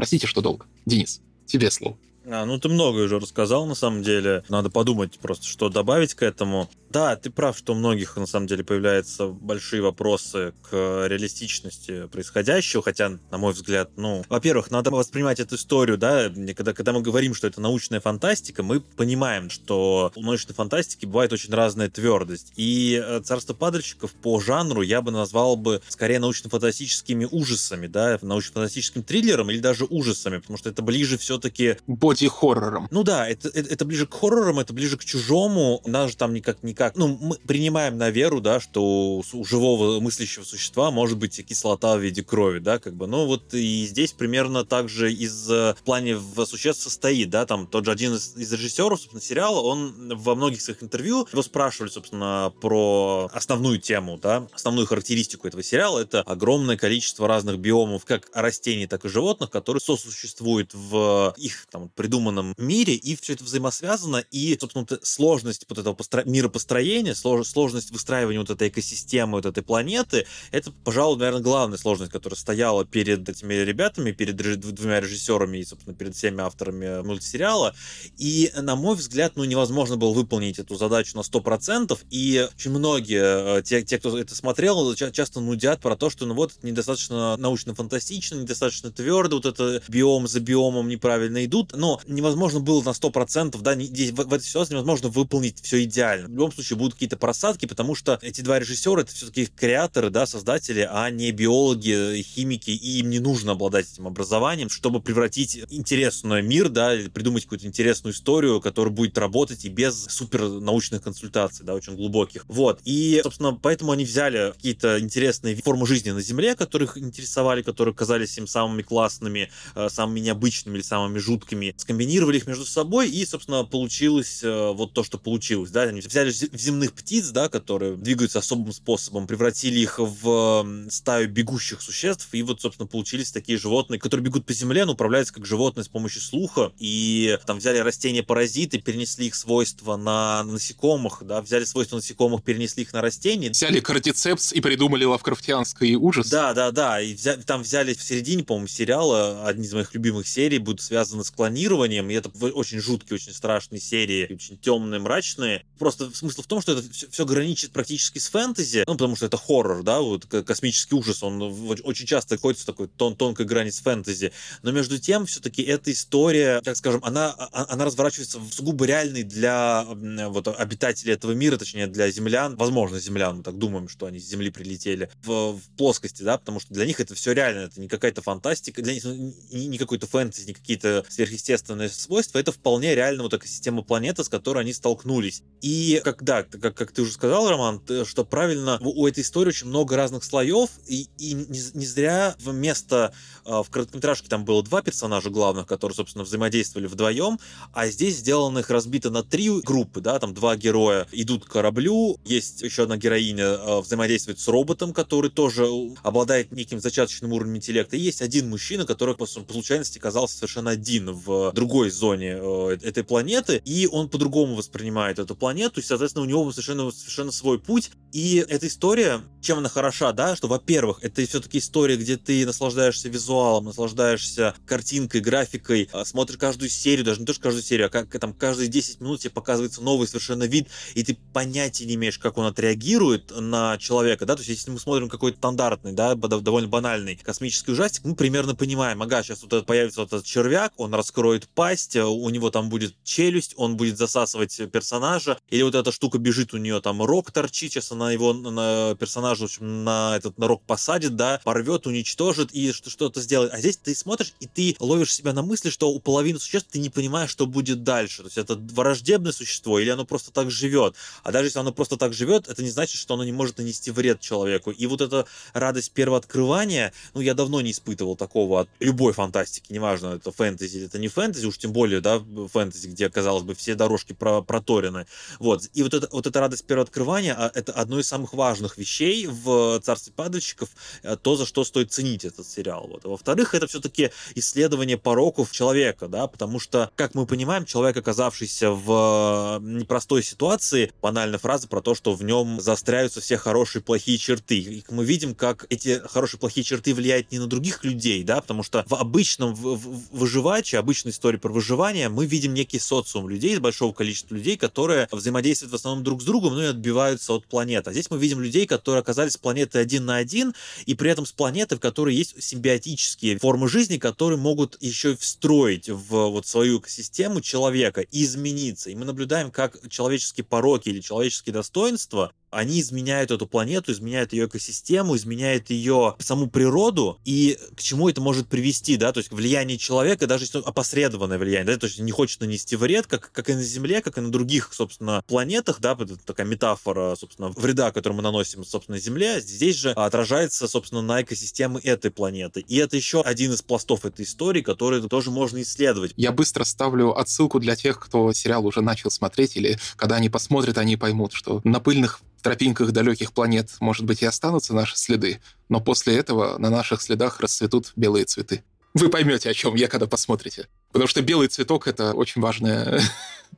Простите, что долго. Денис, тебе слово. А, ну, ты многое уже рассказал, на самом деле. Надо подумать просто, что добавить к этому. Да, ты прав, что у многих, на самом деле, появляются большие вопросы к реалистичности происходящего, хотя, на мой взгляд, ну, во-первых, надо воспринимать эту историю, да, когда, когда мы говорим, что это научная фантастика, мы понимаем, что у научной фантастики бывает очень разная твердость. И э, «Царство падальщиков» по жанру я бы назвал бы скорее научно-фантастическими ужасами, да, научно-фантастическим триллером или даже ужасами, потому что это ближе все-таки... Боди-хоррором. Ну да, это, это, это ближе к хоррорам, это ближе к чужому, даже там никак, никак как, ну, мы принимаем на веру, да, что у живого мыслящего существа может быть кислота в виде крови, да, как бы, ну, вот и здесь примерно так же из э, плане в существ состоит, да, там тот же один из, из режиссеров, собственно, сериала, он во многих своих интервью его спрашивали, собственно, про основную тему, да, основную характеристику этого сериала, это огромное количество разных биомов, как растений, так и животных, которые сосуществуют в их там придуманном мире, и все это взаимосвязано, и, собственно, сложность вот этого постро... мира построения построение, сложность выстраивания вот этой экосистемы, вот этой планеты, это, пожалуй, наверное, главная сложность, которая стояла перед этими ребятами, перед двумя режиссерами и, собственно, перед всеми авторами мультсериала. И, на мой взгляд, ну, невозможно было выполнить эту задачу на 100%, и очень многие, э, те, те кто это смотрел, часто нудят про то, что, ну, вот, это недостаточно научно-фантастично, недостаточно твердо, вот это биом за биомом неправильно идут, но невозможно было на 100%, да, здесь, в, в этой ситуации невозможно выполнить все идеально. В любом случае будут какие-то просадки, потому что эти два режиссера это все-таки креаторы, да, создатели, а не биологи, химики, и им не нужно обладать этим образованием, чтобы превратить интересный мир, да, придумать какую-то интересную историю, которая будет работать и без супер научных консультаций, да, очень глубоких. Вот. И, собственно, поэтому они взяли какие-то интересные формы жизни на Земле, которых интересовали, которые казались им самыми классными, э, самыми необычными или самыми жуткими, скомбинировали их между собой, и, собственно, получилось э, вот то, что получилось, да, они взяли земных птиц, да, которые двигаются особым способом, превратили их в стаю бегущих существ, и вот, собственно, получились такие животные, которые бегут по земле, но управляются как животные с помощью слуха, и там взяли растения-паразиты, перенесли их свойства на насекомых, да, взяли свойства насекомых, перенесли их на растения. Взяли кортицепс и придумали лавкрафтианский ужас. Да, да, да, и взя... там взяли в середине, по-моему, сериала, одни из моих любимых серий будут связаны с клонированием, и это очень жуткие, очень страшные серии, очень темные, мрачные. Просто смысл смысл в том, что это все, граничит практически с фэнтези, ну, потому что это хоррор, да, вот космический ужас, он очень часто находится в такой тон тонкой грани с фэнтези. Но между тем, все-таки эта история, так скажем, она, а, а, она разворачивается в сугубо реальной для вот, обитателей этого мира, точнее, для землян, возможно, землян, мы так думаем, что они с Земли прилетели, в, в плоскости, да, потому что для них это все реально, это не какая-то фантастика, для них ну, не, не какой-то фэнтези, не какие-то сверхъестественные свойства, это вполне реально вот экосистема планеты, с которой они столкнулись. И когда, как, как ты уже сказал, Роман, что правильно, у этой истории очень много разных слоев, и, и не, не зря вместо а, в короткометражке там было два персонажа главных, которые, собственно, взаимодействовали вдвоем, а здесь сделано их разбито на три группы, да, там два героя идут к кораблю, есть еще одна героиня а, взаимодействует с роботом, который тоже обладает неким зачаточным уровнем интеллекта, и есть один мужчина, который по, по случайности оказался совершенно один в другой зоне э, этой планеты, и он по-другому воспринимает эту планету, и, соответственно, у него совершенно, совершенно свой путь, и эта история, чем она хороша, да, что, во-первых, это все-таки история, где ты наслаждаешься визуалом, наслаждаешься картинкой, графикой, а, смотришь каждую серию, даже не то, что каждую серию, а как там каждые 10 минут тебе показывается новый совершенно вид, и ты понятия не имеешь, как он отреагирует на человека, да, то есть если мы смотрим какой-то стандартный, да, довольно банальный космический ужастик, мы примерно понимаем, ага, сейчас вот появится вот этот червяк, он раскроет пасть, у него там будет челюсть, он будет засасывать персонажа, или вот эта штука бежит, у нее там рог торчит, сейчас она его на персонажа, в общем, на этот на рог посадит, да, порвет, уничтожит и что-то сделает. А здесь ты смотришь, и ты ловишь себя на мысли, что у половины существ ты не понимаешь, что будет дальше. То есть это враждебное существо, или оно просто так живет. А даже если оно просто так живет, это не значит, что оно не может нанести вред человеку. И вот эта радость первого открывания, ну, я давно не испытывал такого от любой фантастики, неважно, это фэнтези или это не фэнтези, уж тем более, да, фэнтези, где, казалось бы, все дорожки про проторены. Вот. И вот, это, вот эта радость первого открывания, а, это одно из самых важных вещей в «Царстве падальщиков», э, то, за что стоит ценить этот сериал. Вот. А во-вторых, это все-таки исследование пороков человека, да, потому что, как мы понимаем, человек, оказавшийся в непростой ситуации, банальная фраза про то, что в нем заостряются все хорошие и плохие черты. И мы видим, как эти хорошие и плохие черты влияют не на других людей, да, потому что в обычном выживаче, обычной истории про выживание, мы видим некий социум людей, большого количества людей, которые взаимодействуют основном друг с другом, но и отбиваются от планеты. А здесь мы видим людей, которые оказались планеты один на один, и при этом с планеты, в которой есть симбиотические формы жизни, которые могут еще встроить в вот свою экосистему человека и измениться. И мы наблюдаем, как человеческие пороки или человеческие достоинства они изменяют эту планету, изменяют ее экосистему, изменяют ее саму природу, и к чему это может привести, да, то есть влияние человека, даже если опосредованное влияние, да, то есть не хочет нанести вред, как, как и на Земле, как и на других, собственно, планетах, да, это такая метафора, собственно, вреда, который мы наносим, собственно, Земле, здесь же отражается, собственно, на экосистемы этой планеты. И это еще один из пластов этой истории, который тоже можно исследовать. Я быстро ставлю отсылку для тех, кто сериал уже начал смотреть, или когда они посмотрят, они поймут, что на пыльных тропинках далеких планет, может быть, и останутся наши следы, но после этого на наших следах расцветут белые цветы. Вы поймете, о чем я, когда посмотрите. Потому что белый цветок — это очень важная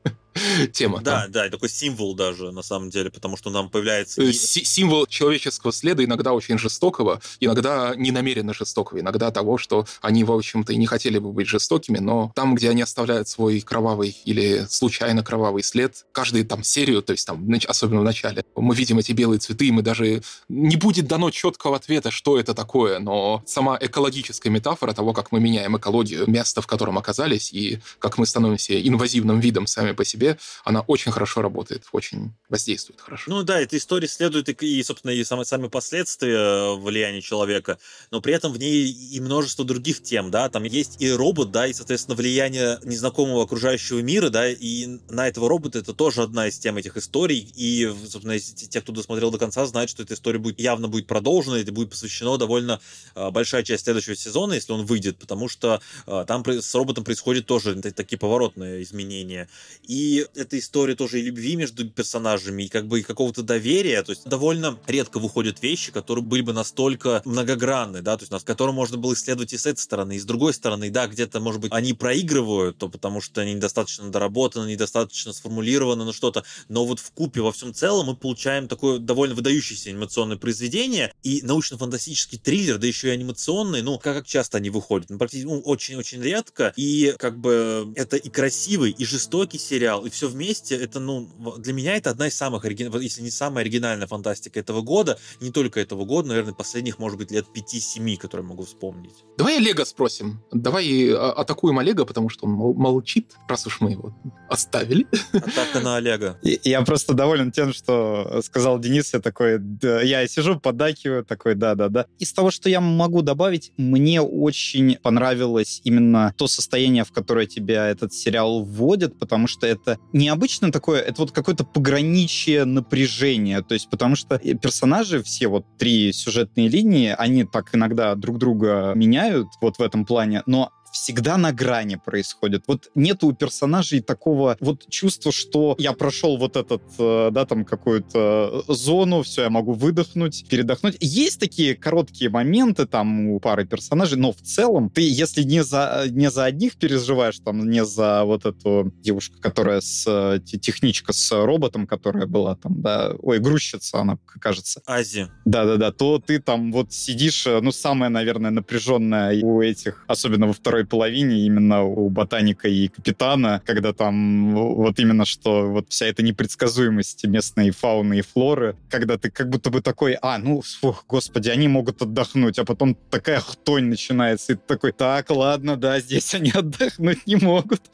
<laughs> <laughs> тема. Да, там. да, такой символ даже, на самом деле, потому что нам появляется... Символ человеческого следа, иногда очень жестокого, иногда ненамеренно жестокого, иногда того, что они, в общем-то, и не хотели бы быть жестокими, но там, где они оставляют свой кровавый или случайно кровавый след, каждую там серию, то есть там, особенно в начале, мы видим эти белые цветы, и мы даже... Не будет дано четкого ответа, что это такое, но сама экологическая метафора того, как мы меняем экологию, место, в котором оказались, и как мы становимся инвазивным видом сами по себе, себе, она очень хорошо работает, очень воздействует хорошо. Ну да, эта история следует и, собственно, и сами, сами последствия влияния человека, но при этом в ней и множество других тем, да, там есть и робот, да, и, соответственно, влияние незнакомого окружающего мира, да, и на этого робота это тоже одна из тем этих историй, и, собственно, те, кто досмотрел до конца, знают, что эта история будет явно будет продолжена, это будет посвящено довольно э, большая часть следующего сезона, если он выйдет, потому что э, там с роботом происходят тоже такие поворотные изменения. И эта история тоже и любви между персонажами, и как бы и какого-то доверия. То есть довольно редко выходят вещи, которые были бы настолько многогранны, да, то есть, которые можно было исследовать и с этой стороны, и с другой стороны, да, где-то, может быть, они проигрывают, то потому что они недостаточно доработаны, недостаточно сформулированы, ну что-то, но вот в купе во всем целом мы получаем такое довольно выдающееся анимационное произведение и научно-фантастический триллер, да еще и анимационный, ну, как, как часто они выходят? Ну, практически ну, очень-очень редко, и как бы это и красивый, и жестокий сериал, сериал, и все вместе, это, ну, для меня это одна из самых, оригинальных, если не самая оригинальная фантастика этого года, не только этого года, наверное, последних, может быть, лет 5-7, которые могу вспомнить. Давай Олега спросим. Давай а, атакуем Олега, потому что он молчит, раз уж мы его оставили. Атака на Олега. <laughs> Я просто доволен тем, что сказал Денис, я такой, да, я сижу, поддакиваю, такой, да-да-да. Из того, что я могу добавить, мне очень понравилось именно то состояние, в которое тебя этот сериал вводит, потому что это необычно такое, это вот какое-то пограничие напряжения, то есть потому что персонажи, все вот три сюжетные линии, они так иногда друг друга меняют вот в этом плане, но всегда на грани происходит. Вот нету у персонажей такого вот чувства, что я прошел вот этот, э, да, там какую-то зону, все, я могу выдохнуть, передохнуть. Есть такие короткие моменты там у пары персонажей, но в целом ты, если не за, не за одних переживаешь, там, не за вот эту девушку, которая с э, техничка с роботом, которая была там, да, ой, грузчица она, кажется. Ази. Да-да-да, то ты там вот сидишь, э, ну, самое, наверное, напряженное у этих, особенно во второй второй половине именно у ботаника и капитана, когда там вот именно что вот вся эта непредсказуемость местной фауны и флоры, когда ты как будто бы такой, а, ну, фух, господи, они могут отдохнуть, а потом такая хтонь начинается, и ты такой, так, ладно, да, здесь они отдохнуть не могут. <laughs>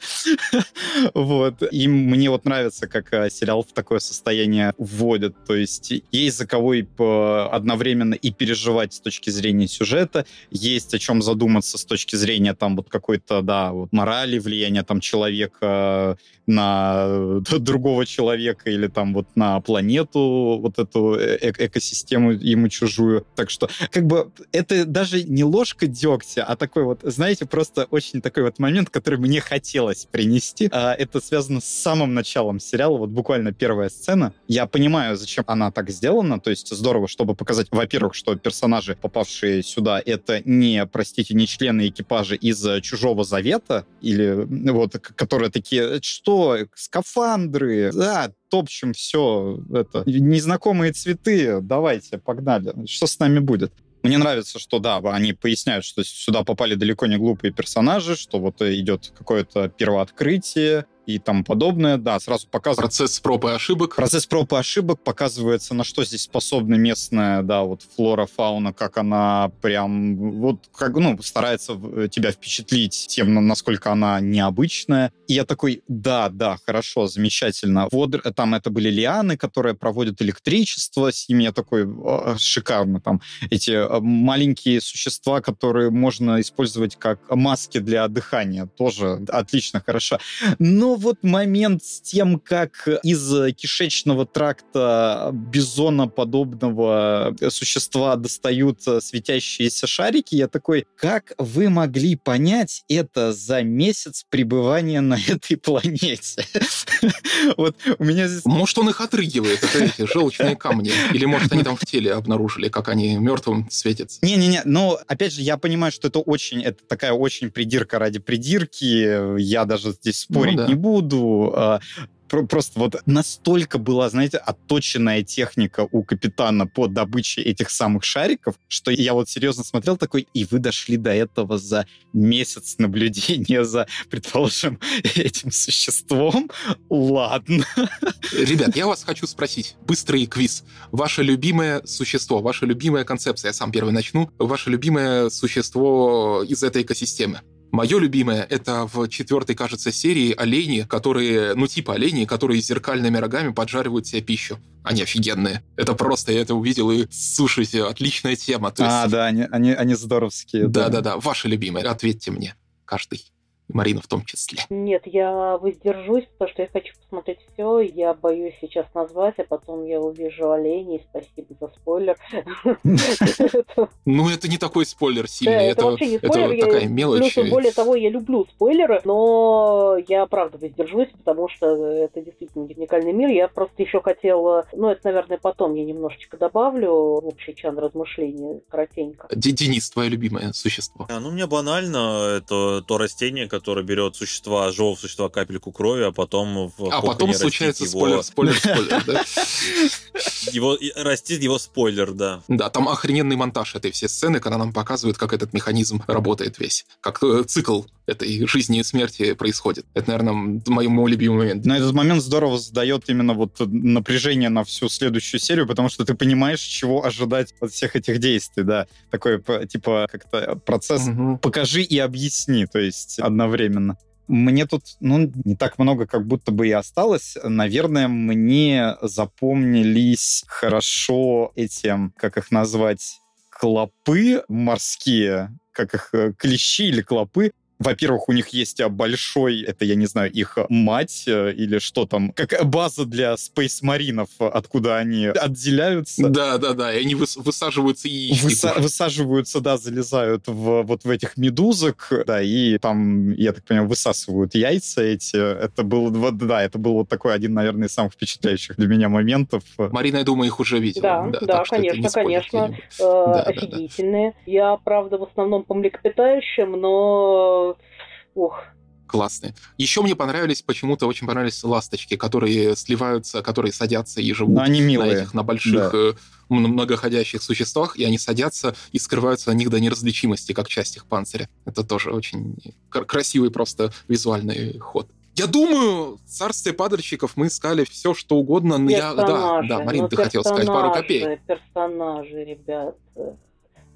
Вот. И мне вот нравится, как э, сериал в такое состояние вводит. То есть есть за кого и одновременно и переживать с точки зрения сюжета, есть о чем задуматься с точки зрения там вот какой-то, да, вот морали, влияния там человека на <laughs> другого человека или там вот на планету, вот эту э экосистему ему чужую. Так что, как бы, это даже не ложка дегтя, а такой вот, знаете, просто очень такой вот момент, который мне хотелось принести. А это связано с самым началом сериала, вот буквально первая сцена. Я понимаю, зачем она так сделана, то есть здорово, чтобы показать, во-первых, что персонажи, попавшие сюда, это не, простите, не члены экипажа из Чужого Завета, или вот, которые такие, что, скафандры, да, топчем все, это, незнакомые цветы, давайте, погнали, что с нами будет? Мне нравится, что да, они поясняют, что сюда попали далеко не глупые персонажи, что вот идет какое-то первооткрытие, и тому подобное. Да, сразу показывает... Процесс проб и ошибок. Процесс проб и ошибок показывается, на что здесь способна местная, да, вот флора, фауна, как она прям, вот, как, ну, старается тебя впечатлить тем, насколько она необычная. И я такой, да, да, хорошо, замечательно. Вот там это были лианы, которые проводят электричество, с ними я такой, шикарно, там, эти а, маленькие существа, которые можно использовать как маски для дыхания, тоже отлично, хорошо. Но вот момент с тем, как из кишечного тракта бизона-подобного существа достают светящиеся шарики, я такой, как вы могли понять это за месяц пребывания на этой планете? <laughs> Вот у меня здесь... Может, он их отрыгивает, это эти желчные камни. Или, может, они там в теле обнаружили, как они мертвым светятся. Не-не-не, но, опять же, я понимаю, что это очень, это такая очень придирка ради придирки. Я даже здесь спорить ну, да. не буду. А, просто вот настолько была, знаете, отточенная техника у капитана по добыче этих самых шариков, что я вот серьезно смотрел такой, и вы дошли до этого за месяц наблюдения за, предположим, <laughs> этим существом? Ладно. Ребят, я вас хочу спросить. Быстрый квиз. Ваше любимое существо, ваша любимая концепция, я сам первый начну, ваше любимое существо из этой экосистемы? Мое любимое — это в четвертой, кажется, серии олени, которые, ну типа олени, которые зеркальными рогами поджаривают себе пищу. Они офигенные. Это просто, я это увидел, и слушайте, отличная тема. То а, да, они, они, они здоровские. Да-да-да, ваши любимые, ответьте мне, каждый. Марина в том числе. Нет, я воздержусь, потому что я хочу посмотреть все. Я боюсь сейчас назвать, а потом я увижу оленей. Спасибо за спойлер. <laughs> Ну, это не такой спойлер сильный. Это вообще не спойлер. такая мелочь. Более того, я люблю спойлеры, но я правда воздержусь, потому что это действительно уникальный мир. Я просто еще хотела, ну, это, наверное, потом я немножечко добавлю в общий чан размышлений, коротенько. Денис, твое любимое существо? А, ну, мне банально, это то растение, который берет существа, живого существа капельку крови, а потом в А потом случается его... спойлер, спойлер, спойлер, да? <laughs> его, растит его спойлер, да. Да, там охрененный монтаж этой всей сцены, когда нам показывают, как этот механизм работает весь, как э, цикл этой жизни и смерти происходит. Это, наверное, мой, мой любимый момент. Но этот момент здорово задает именно вот напряжение на всю следующую серию, потому что ты понимаешь, чего ожидать от всех этих действий, да. Такой, типа, как-то процесс угу. «покажи и объясни», то есть одновременно. Мне тут, ну, не так много, как будто бы и осталось. Наверное, мне запомнились хорошо эти, как их назвать, клопы морские, как их, э, клещи или клопы, во-первых, у них есть а, большой, это, я не знаю, их мать э, или что там, как база для спейс-маринов, откуда они отделяются. Да, да, да, и они выс- высаживаются и... Выса- высаживаются, да, залезают в, вот в этих медузок, да, и там, я так понимаю, высасывают яйца эти. Это был, вот, да, это был вот такой один, наверное, из самых впечатляющих для меня моментов. Марина, я думаю, их уже видела. Да, да, да конечно, конечно. Э, да, офигительные. Да, да. Я, правда, в основном по млекопитающим, но Ох, классные. Еще мне понравились, почему-то очень понравились ласточки, которые сливаются, которые садятся и живут они милые. на этих, на больших, да. э, многоходящих существах, и они садятся и скрываются на них до неразличимости, как часть их панциря. Это тоже очень красивый просто визуальный ход. Я думаю, в царстве падальщиков мы искали все, что угодно. Но я, да, да, Марин, ну, ты хотел сказать пару копеек. Персонажи, ребят.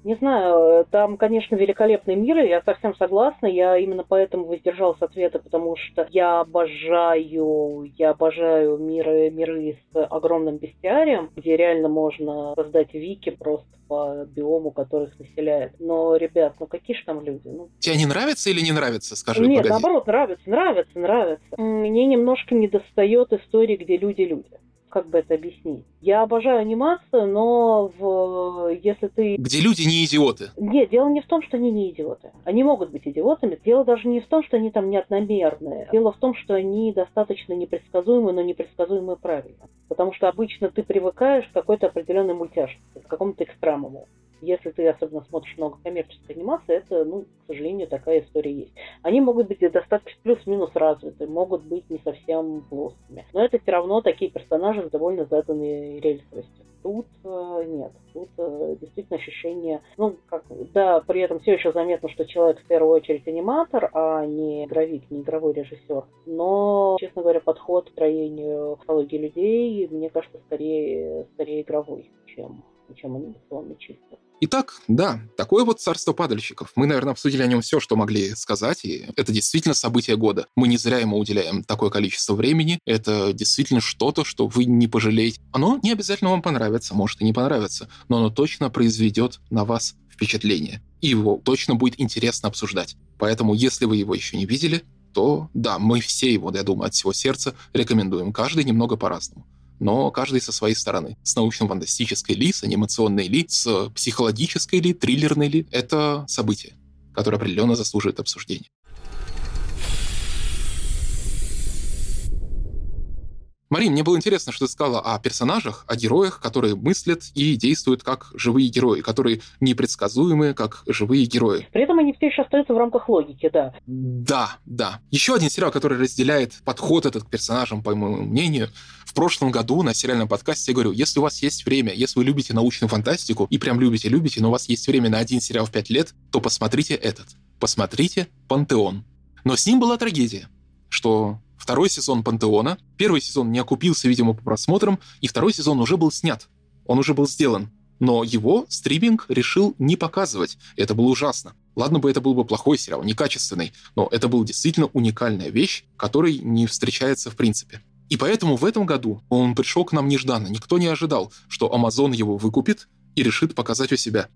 Не знаю, там, конечно, великолепный мир, я совсем согласна, я именно поэтому воздержалась от ответа, потому что я обожаю, я обожаю миры, миры с огромным бестиарием, где реально можно создать вики просто по биому, которых населяет. Но, ребят, ну какие же там люди? Ну... Тебе не нравится или не нравится, скажи, Нет, погоди. наоборот, нравится, нравится, нравится. Мне немножко не достает истории, где люди-люди как бы это объяснить? Я обожаю анимацию, но в, если ты... Где люди не идиоты. Нет, дело не в том, что они не идиоты. Они могут быть идиотами. Дело даже не в том, что они там неодномерные. Дело в том, что они достаточно непредсказуемы, но непредсказуемы правильно. Потому что обычно ты привыкаешь к какой-то определенной мультяшности, к какому-то экстремуму. Если ты особенно смотришь много коммерческой анимации, это, ну, к сожалению, такая история есть. Они могут быть достаточно плюс-минус развиты, могут быть не совсем плоскими. Но это все равно такие персонажи с довольно заданной рельсовостью. Тут э, нет. Тут э, действительно ощущение, ну, как, да, при этом все еще заметно, что человек в первую очередь аниматор, а не игровик, не игровой режиссер. Но, честно говоря, подход к строению психологии людей, мне кажется, скорее, скорее игровой, чем, чем анимационный чисто. Итак, да, такое вот царство падальщиков. Мы, наверное, обсудили о нем все, что могли сказать, и это действительно событие года. Мы не зря ему уделяем такое количество времени. Это действительно что-то, что вы не пожалеете. Оно не обязательно вам понравится, может и не понравится, но оно точно произведет на вас впечатление. И его точно будет интересно обсуждать. Поэтому, если вы его еще не видели, то да, мы все его, я думаю, от всего сердца рекомендуем. Каждый немного по-разному но каждый со своей стороны. С научно-фантастической ли, с анимационной ли, с психологической ли, триллерной ли. Это событие, которое определенно заслуживает обсуждения. Марин, мне было интересно, что ты сказала о персонажах, о героях, которые мыслят и действуют как живые герои, которые непредсказуемые, как живые герои. При этом они все еще остаются в рамках логики, да. Да, да. Еще один сериал, который разделяет подход этот к персонажам, по моему мнению. В прошлом году на сериальном подкасте я говорю, если у вас есть время, если вы любите научную фантастику, и прям любите-любите, но у вас есть время на один сериал в пять лет, то посмотрите этот. Посмотрите «Пантеон». Но с ним была трагедия, что второй сезон «Пантеона». Первый сезон не окупился, видимо, по просмотрам, и второй сезон уже был снят. Он уже был сделан. Но его стриминг решил не показывать. Это было ужасно. Ладно бы это был бы плохой сериал, некачественный, но это была действительно уникальная вещь, которой не встречается в принципе. И поэтому в этом году он пришел к нам нежданно. Никто не ожидал, что Amazon его выкупит и решит показать у себя.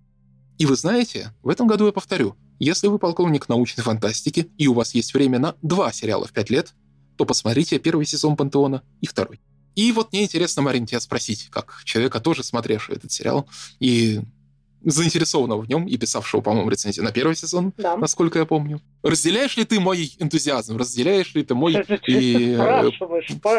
И вы знаете, в этом году я повторю, если вы полковник научной фантастики и у вас есть время на два сериала в пять лет, то посмотрите первый сезон «Пантеона» и второй. И вот мне интересно, Марин, тебя спросить, как человека, тоже смотревшего этот сериал, и заинтересованного в нем и писавшего, по-моему, рецензию на первый сезон, да. насколько я помню. Разделяешь ли ты мой энтузиазм? Разделяешь ли ты мой и, э,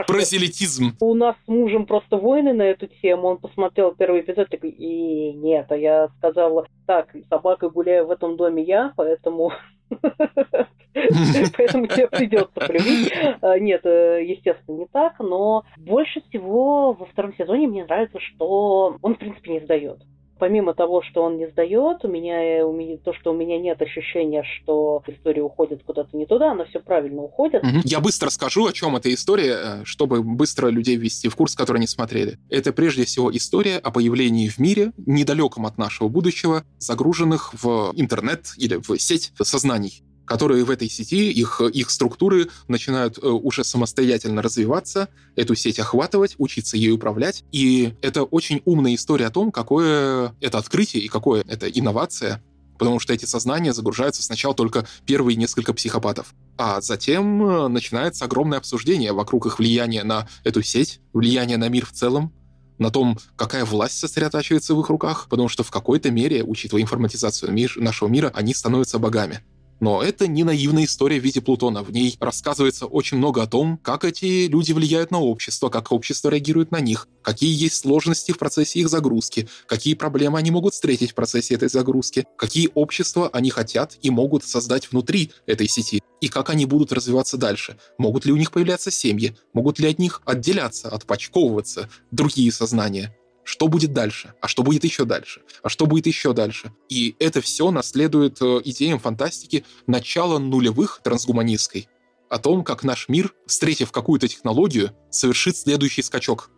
прозелитизм? У нас с мужем просто войны на эту тему. Он посмотрел первый эпизод такой, и нет, а я сказала, так, собака гуляю в этом доме я, поэтому <laughs> Поэтому тебе придется полюбить. А, нет, э, естественно, не так, но больше всего во втором сезоне мне нравится, что он, в принципе, не сдает помимо того, что он не сдает, у меня, у меня то, что у меня нет ощущения, что история уходит куда-то не туда, она все правильно уходит. Я быстро скажу, о чем эта история, э, чтобы быстро людей ввести в курс, которые не смотрели. Это прежде всего история о появлении в мире, недалеком от нашего будущего, загруженных в интернет или в сеть сознаний которые в этой сети, их, их структуры начинают э, уже самостоятельно развиваться, эту сеть охватывать, учиться ей управлять. И это очень умная история о том, какое это открытие и какое это инновация, потому что эти сознания загружаются сначала только первые несколько психопатов. А затем э, начинается огромное обсуждение вокруг их влияния на эту сеть, влияния на мир в целом, на том, какая власть сосредотачивается в их руках, потому что в какой-то мере, учитывая информатизацию мир, нашего мира, они становятся богами. Но это не наивная история в виде Плутона. В ней рассказывается очень много о том, как эти люди влияют на общество, как общество реагирует на них, какие есть сложности в процессе их загрузки, какие проблемы они могут встретить в процессе этой загрузки, какие общества они хотят и могут создать внутри этой сети, и как они будут развиваться дальше. Могут ли у них появляться семьи, могут ли от них отделяться, отпочковываться другие сознания что будет дальше, а что будет еще дальше, а что будет еще дальше. И это все наследует э, идеям фантастики начала нулевых трансгуманистской, о том, как наш мир, встретив какую-то технологию, совершит следующий скачок.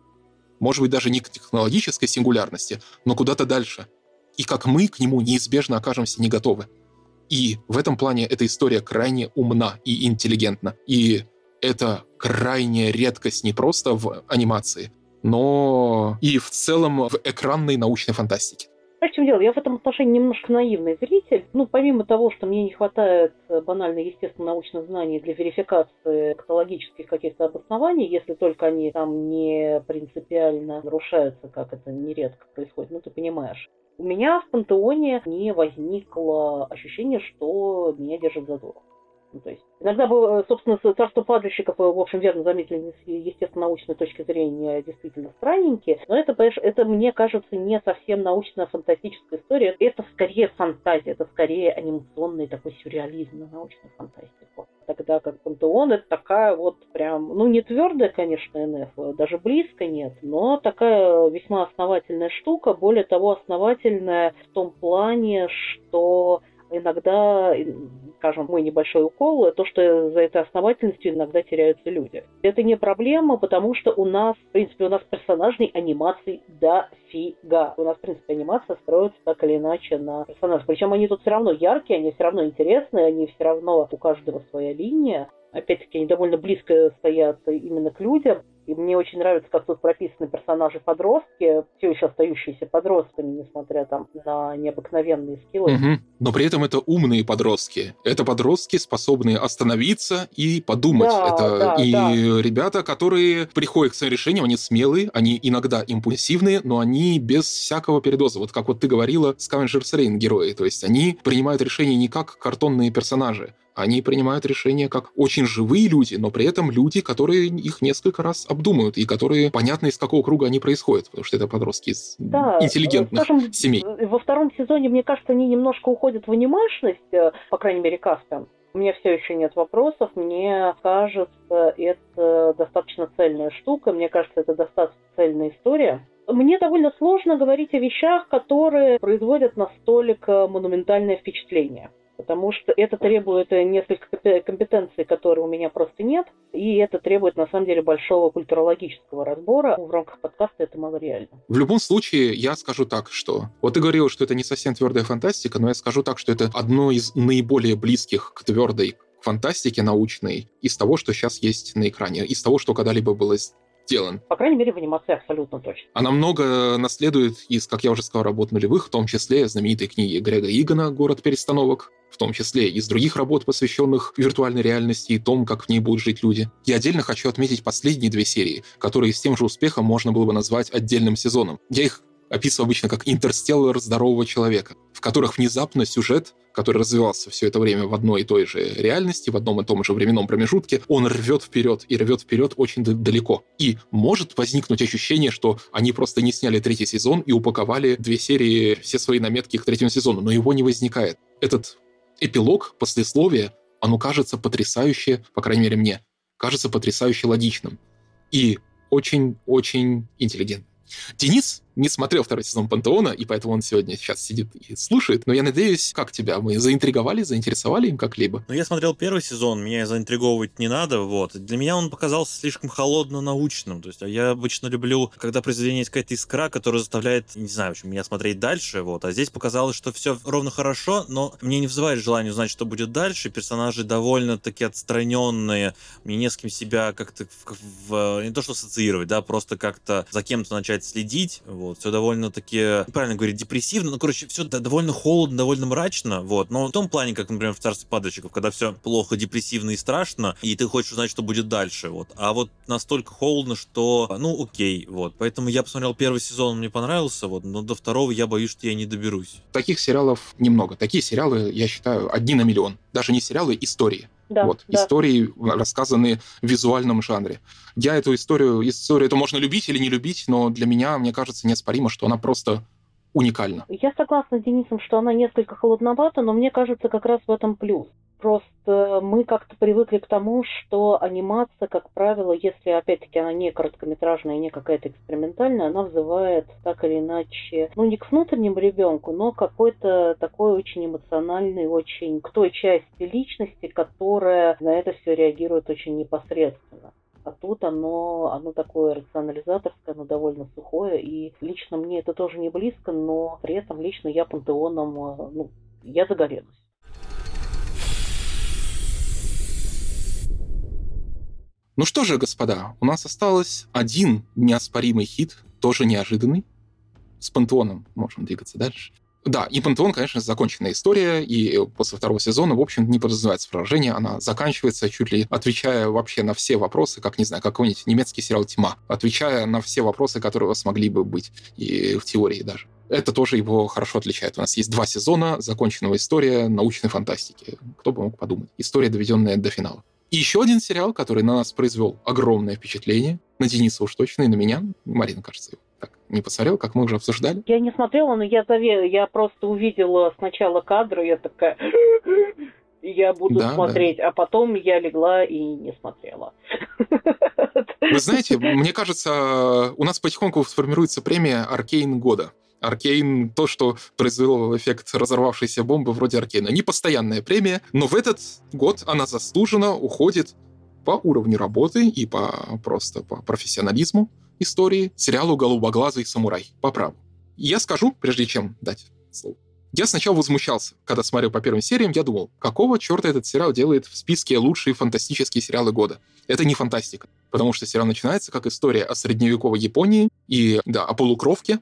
Может быть, даже не к технологической сингулярности, но куда-то дальше. И как мы к нему неизбежно окажемся не готовы. И в этом плане эта история крайне умна и интеллигентна. И это крайняя редкость не просто в анимации, но и в целом в экранной научной фантастике. А в чем дело? Я в этом отношении немножко наивный зритель. Ну, помимо того, что мне не хватает э, банально естественно-научных знаний для верификации каталогических каких-то обоснований, если только они там не принципиально нарушаются, как это нередко происходит, ну, ты понимаешь. У меня в пантеоне не возникло ощущения, что меня держит за дух. Ну, то есть иногда, было, собственно, царство падальщиков, в общем, верно заметили, с естественно-научной точки зрения, действительно странненькие. Но это, понимаешь, это, мне кажется, не совсем научно-фантастическая история. Это скорее фантазия, это скорее анимационный такой сюрреализм на научную фантастику. Тогда как Пантеон это такая вот прям, ну не твердая, конечно, НФ, даже близко нет, но такая весьма основательная штука, более того, основательная в том плане, что иногда, скажем, мой небольшой укол, то, что за этой основательностью иногда теряются люди. Это не проблема, потому что у нас, в принципе, у нас персонажной анимации дофига. У нас, в принципе, анимация строится так или иначе на персонажах. Причем они тут все равно яркие, они все равно интересные, они все равно у каждого своя линия. Опять-таки, они довольно близко стоят именно к людям. И мне очень нравится, как тут прописаны персонажи-подростки, все еще остающиеся подростками, несмотря там на необыкновенные скиллы. Угу. Но при этом это умные подростки. Это подростки, способные остановиться и подумать. Да, это да, и да. ребята, которые приходят к своим решениям, они смелые, они иногда импульсивные, но они без всякого передоза. Вот как вот ты говорила, Scavengers Reign герои. То есть они принимают решения не как картонные персонажи, они принимают решения как очень живые люди, но при этом люди, которые их несколько раз обдумают и которые понятно, из какого круга они происходят, потому что это подростки из да, интеллигентных скажем, семей. Во втором сезоне, мне кажется, они немножко уходят в анимешность, э, по крайней мере, Каспиан. У меня все еще нет вопросов. Мне кажется, это достаточно цельная штука. Мне кажется, это достаточно цельная история. Мне довольно сложно говорить о вещах, которые производят на столик монументальное впечатление потому что это требует несколько компетенций, которые у меня просто нет, и это требует, на самом деле, большого культурологического разбора. В рамках подкаста это мало реально. В любом случае, я скажу так, что... Вот ты говорил, что это не совсем твердая фантастика, но я скажу так, что это одно из наиболее близких к твердой фантастике научной из того, что сейчас есть на экране, из того, что когда-либо было сделан. По крайней мере, в анимации абсолютно точно. Она много наследует из, как я уже сказал, работ нулевых, в том числе знаменитой книги Грега Игона «Город перестановок», том числе из других работ, посвященных виртуальной реальности и том, как в ней будут жить люди. Я отдельно хочу отметить последние две серии, которые с тем же успехом можно было бы назвать отдельным сезоном. Я их описываю обычно как интерстеллар здорового человека, в которых внезапно сюжет, который развивался все это время в одной и той же реальности, в одном и том же временном промежутке, он рвет вперед и рвет вперед очень далеко. И может возникнуть ощущение, что они просто не сняли третий сезон и упаковали две серии, все свои наметки к третьему сезону, но его не возникает. Этот эпилог, послесловие, оно кажется потрясающе, по крайней мере мне, кажется потрясающе логичным и очень-очень интеллигентным. Денис не смотрел второй сезон Пантеона, и поэтому он сегодня сейчас сидит и слушает. Но я надеюсь, как тебя? Мы заинтриговали, заинтересовали им как-либо? Ну, я смотрел первый сезон, меня заинтриговывать не надо, вот. Для меня он показался слишком холодно-научным. То есть а я обычно люблю, когда произведение есть какая-то искра, которая заставляет, не знаю, в общем, меня смотреть дальше, вот. А здесь показалось, что все ровно хорошо, но мне не вызывает желания узнать, что будет дальше. Персонажи довольно-таки отстраненные. Мне не с кем себя как-то в, не то что ассоциировать, да, просто как-то за кем-то начать следить, вот, все довольно-таки, правильно говорить, депрессивно, ну, короче, все довольно холодно, довольно мрачно, вот, но в том плане, как, например, в «Царстве падальщиков», когда все плохо, депрессивно и страшно, и ты хочешь узнать, что будет дальше, вот, а вот настолько холодно, что, ну, окей, вот, поэтому я посмотрел первый сезон, мне понравился, вот, но до второго я боюсь, что я не доберусь. Таких сериалов немного, такие сериалы, я считаю, одни на миллион, даже не сериалы, истории. Да, вот, да. Истории, рассказанные в визуальном жанре. Я эту историю, историю это можно любить или не любить, но для меня, мне кажется, неоспоримо, что она просто уникальна. Я согласна с Денисом, что она несколько холодновата, но мне кажется, как раз в этом плюс. Просто мы как-то привыкли к тому, что анимация, как правило, если опять-таки она не короткометражная, не какая-то экспериментальная, она вызывает так или иначе, ну не к внутреннему ребенку, но какой-то такой очень эмоциональный, очень к той части личности, которая на это все реагирует очень непосредственно. А тут оно, оно такое рационализаторское, оно довольно сухое. И лично мне это тоже не близко, но при этом лично я пантеоном, э, ну, я загорелась. Ну что же, господа, у нас осталось один неоспоримый хит, тоже неожиданный. С Пантеоном можем двигаться дальше. Да, и Пантеон, конечно, законченная история, и после второго сезона, в общем, не подразумевается поражение, она заканчивается чуть ли отвечая вообще на все вопросы, как, не знаю, какой-нибудь немецкий сериал «Тьма», отвечая на все вопросы, которые у вас могли бы быть, и в теории даже. Это тоже его хорошо отличает. У нас есть два сезона, законченного история научной фантастики. Кто бы мог подумать. История, доведенная до финала. И еще один сериал, который на нас произвел огромное впечатление, на Дениса уж точно, и на меня, Марина, кажется, так не посмотрел, как мы уже обсуждали? Я не смотрела, но я заве... я просто увидела сначала кадры, я такая, я буду да, смотреть, да. а потом я легла и не смотрела. Вы знаете, мне кажется, у нас потихоньку сформируется премия «Аркейн года». Аркейн — то, что произвело эффект разорвавшейся бомбы вроде Аркейна. Не постоянная премия, но в этот год она заслуженно уходит по уровню работы и по просто по профессионализму истории сериалу «Голубоглазый самурай» по праву. Я скажу, прежде чем дать слово. Я сначала возмущался, когда смотрел по первым сериям, я думал, какого черта этот сериал делает в списке лучшие фантастические сериалы года? Это не фантастика, потому что сериал начинается как история о средневековой Японии и, да, о полукровке,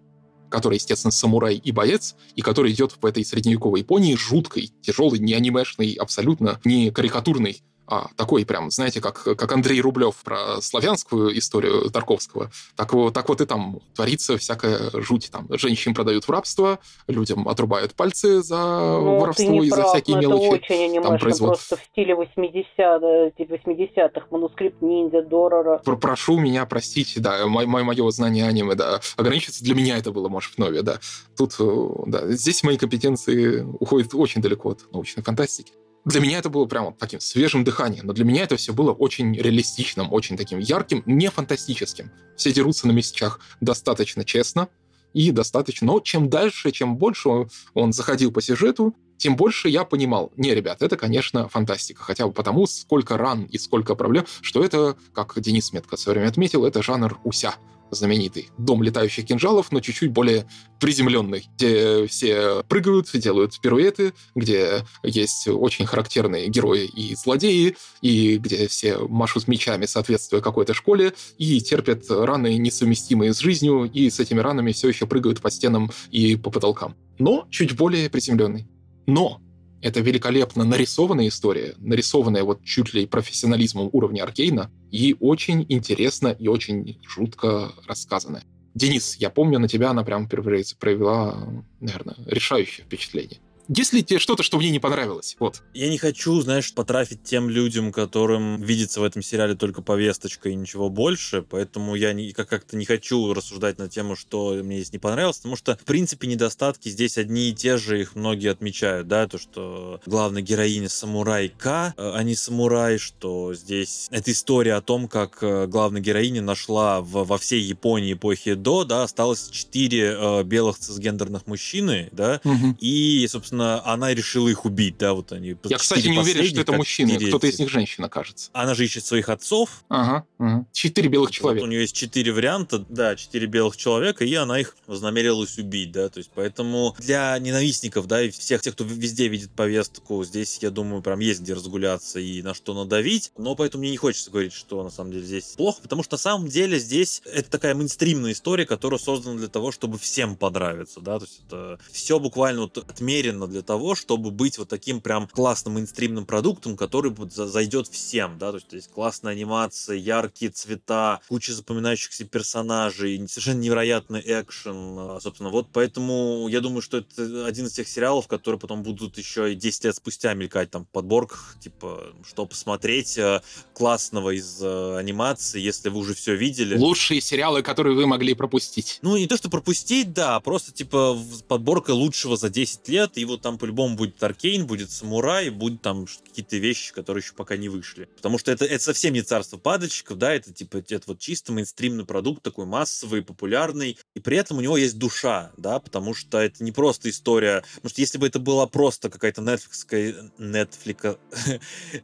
который, естественно, самурай и боец, и который идет в этой средневековой Японии жуткой, тяжелой, не анимешной, абсолютно не карикатурной а, такой прям, знаете, как, как Андрей Рублев про славянскую историю Тарковского, так, вот, так вот и там творится всякая жуть. Там женщин продают в рабство, людям отрубают пальцы за ну, воровство и прав, за всякие мелочи. Это очень анимешно, производ... просто в стиле 80-х, 80 манускрипт ниндзя, Дорора. Прошу меня простить, да, мое, мое знание аниме, да, ограничиться для меня это было, может, в нове, да. Тут, э, да, здесь мои компетенции уходят очень далеко от научной фантастики. Для меня это было прям вот таким свежим дыханием, но для меня это все было очень реалистичным, очень таким ярким, не фантастическим. Все дерутся на мечах достаточно честно и достаточно... Но чем дальше, чем больше он заходил по сюжету, тем больше я понимал, не, ребят, это, конечно, фантастика, хотя бы потому, сколько ран и сколько проблем, что это, как Денис метко в свое время отметил, это жанр уся знаменитый «Дом летающих кинжалов», но чуть-чуть более приземленный, где все прыгают, делают пируэты, где есть очень характерные герои и злодеи, и где все машут мечами, соответствуя какой-то школе, и терпят раны, несовместимые с жизнью, и с этими ранами все еще прыгают по стенам и по потолкам. Но чуть более приземленный. Но это великолепно нарисованная история, нарисованная вот чуть ли профессионализмом уровня Аркейна, и очень интересно и очень жутко рассказанная. Денис, я помню, на тебя она прям провела, наверное, решающее впечатление. Есть ли тебе что-то, что мне не понравилось? Вот. Я не хочу, знаешь, потрафить тем людям, которым видится в этом сериале только повесточка и ничего больше, поэтому я не, как-то не хочу рассуждать на тему, что мне здесь не понравилось, потому что, в принципе, недостатки здесь одни и те же, их многие отмечают, да, то, что главная героиня самурай К, а не самурай, что здесь это история о том, как э, главная героиня нашла в, во всей Японии эпохи до, да, осталось четыре э, белых цисгендерных мужчины, да, угу. и, собственно, она решила их убить, да, вот они. Я, кстати, не уверен, что это мужчины, кто-то из них женщина, кажется. Она же ищет своих отцов. Ага, ага. Четыре белых человека. Вот у нее есть четыре варианта, да, четыре белых человека, и она их вознамерилась убить, да, то есть поэтому для ненавистников, да, и всех тех, кто везде видит повестку, здесь, я думаю, прям есть где разгуляться и на что надавить, но поэтому мне не хочется говорить, что на самом деле здесь плохо, потому что на самом деле здесь это такая мейнстримная история, которая создана для того, чтобы всем понравиться, да, то есть это все буквально вот отмерено для того, чтобы быть вот таким прям классным мейнстримным продуктом, который зайдет всем, да, то есть здесь классная анимация, яркие цвета, куча запоминающихся персонажей, совершенно невероятный экшен, а, собственно, вот поэтому я думаю, что это один из тех сериалов, которые потом будут еще и 10 лет спустя мелькать там в подборках, типа, что посмотреть э, классного из э, анимации, если вы уже все видели. Лучшие сериалы, которые вы могли пропустить. Ну, не то, что пропустить, да, просто, типа, подборка лучшего за 10 лет, и вот там по-любому будет Аркейн, будет Самурай, будет там какие-то вещи, которые еще пока не вышли. Потому что это, это совсем не царство падальщиков, да, это, типа, это вот чисто мейнстримный продукт, такой массовый, популярный, и при этом у него есть душа, да, потому что это не просто история, потому что если бы это была просто какая-то Netflix, Netflix,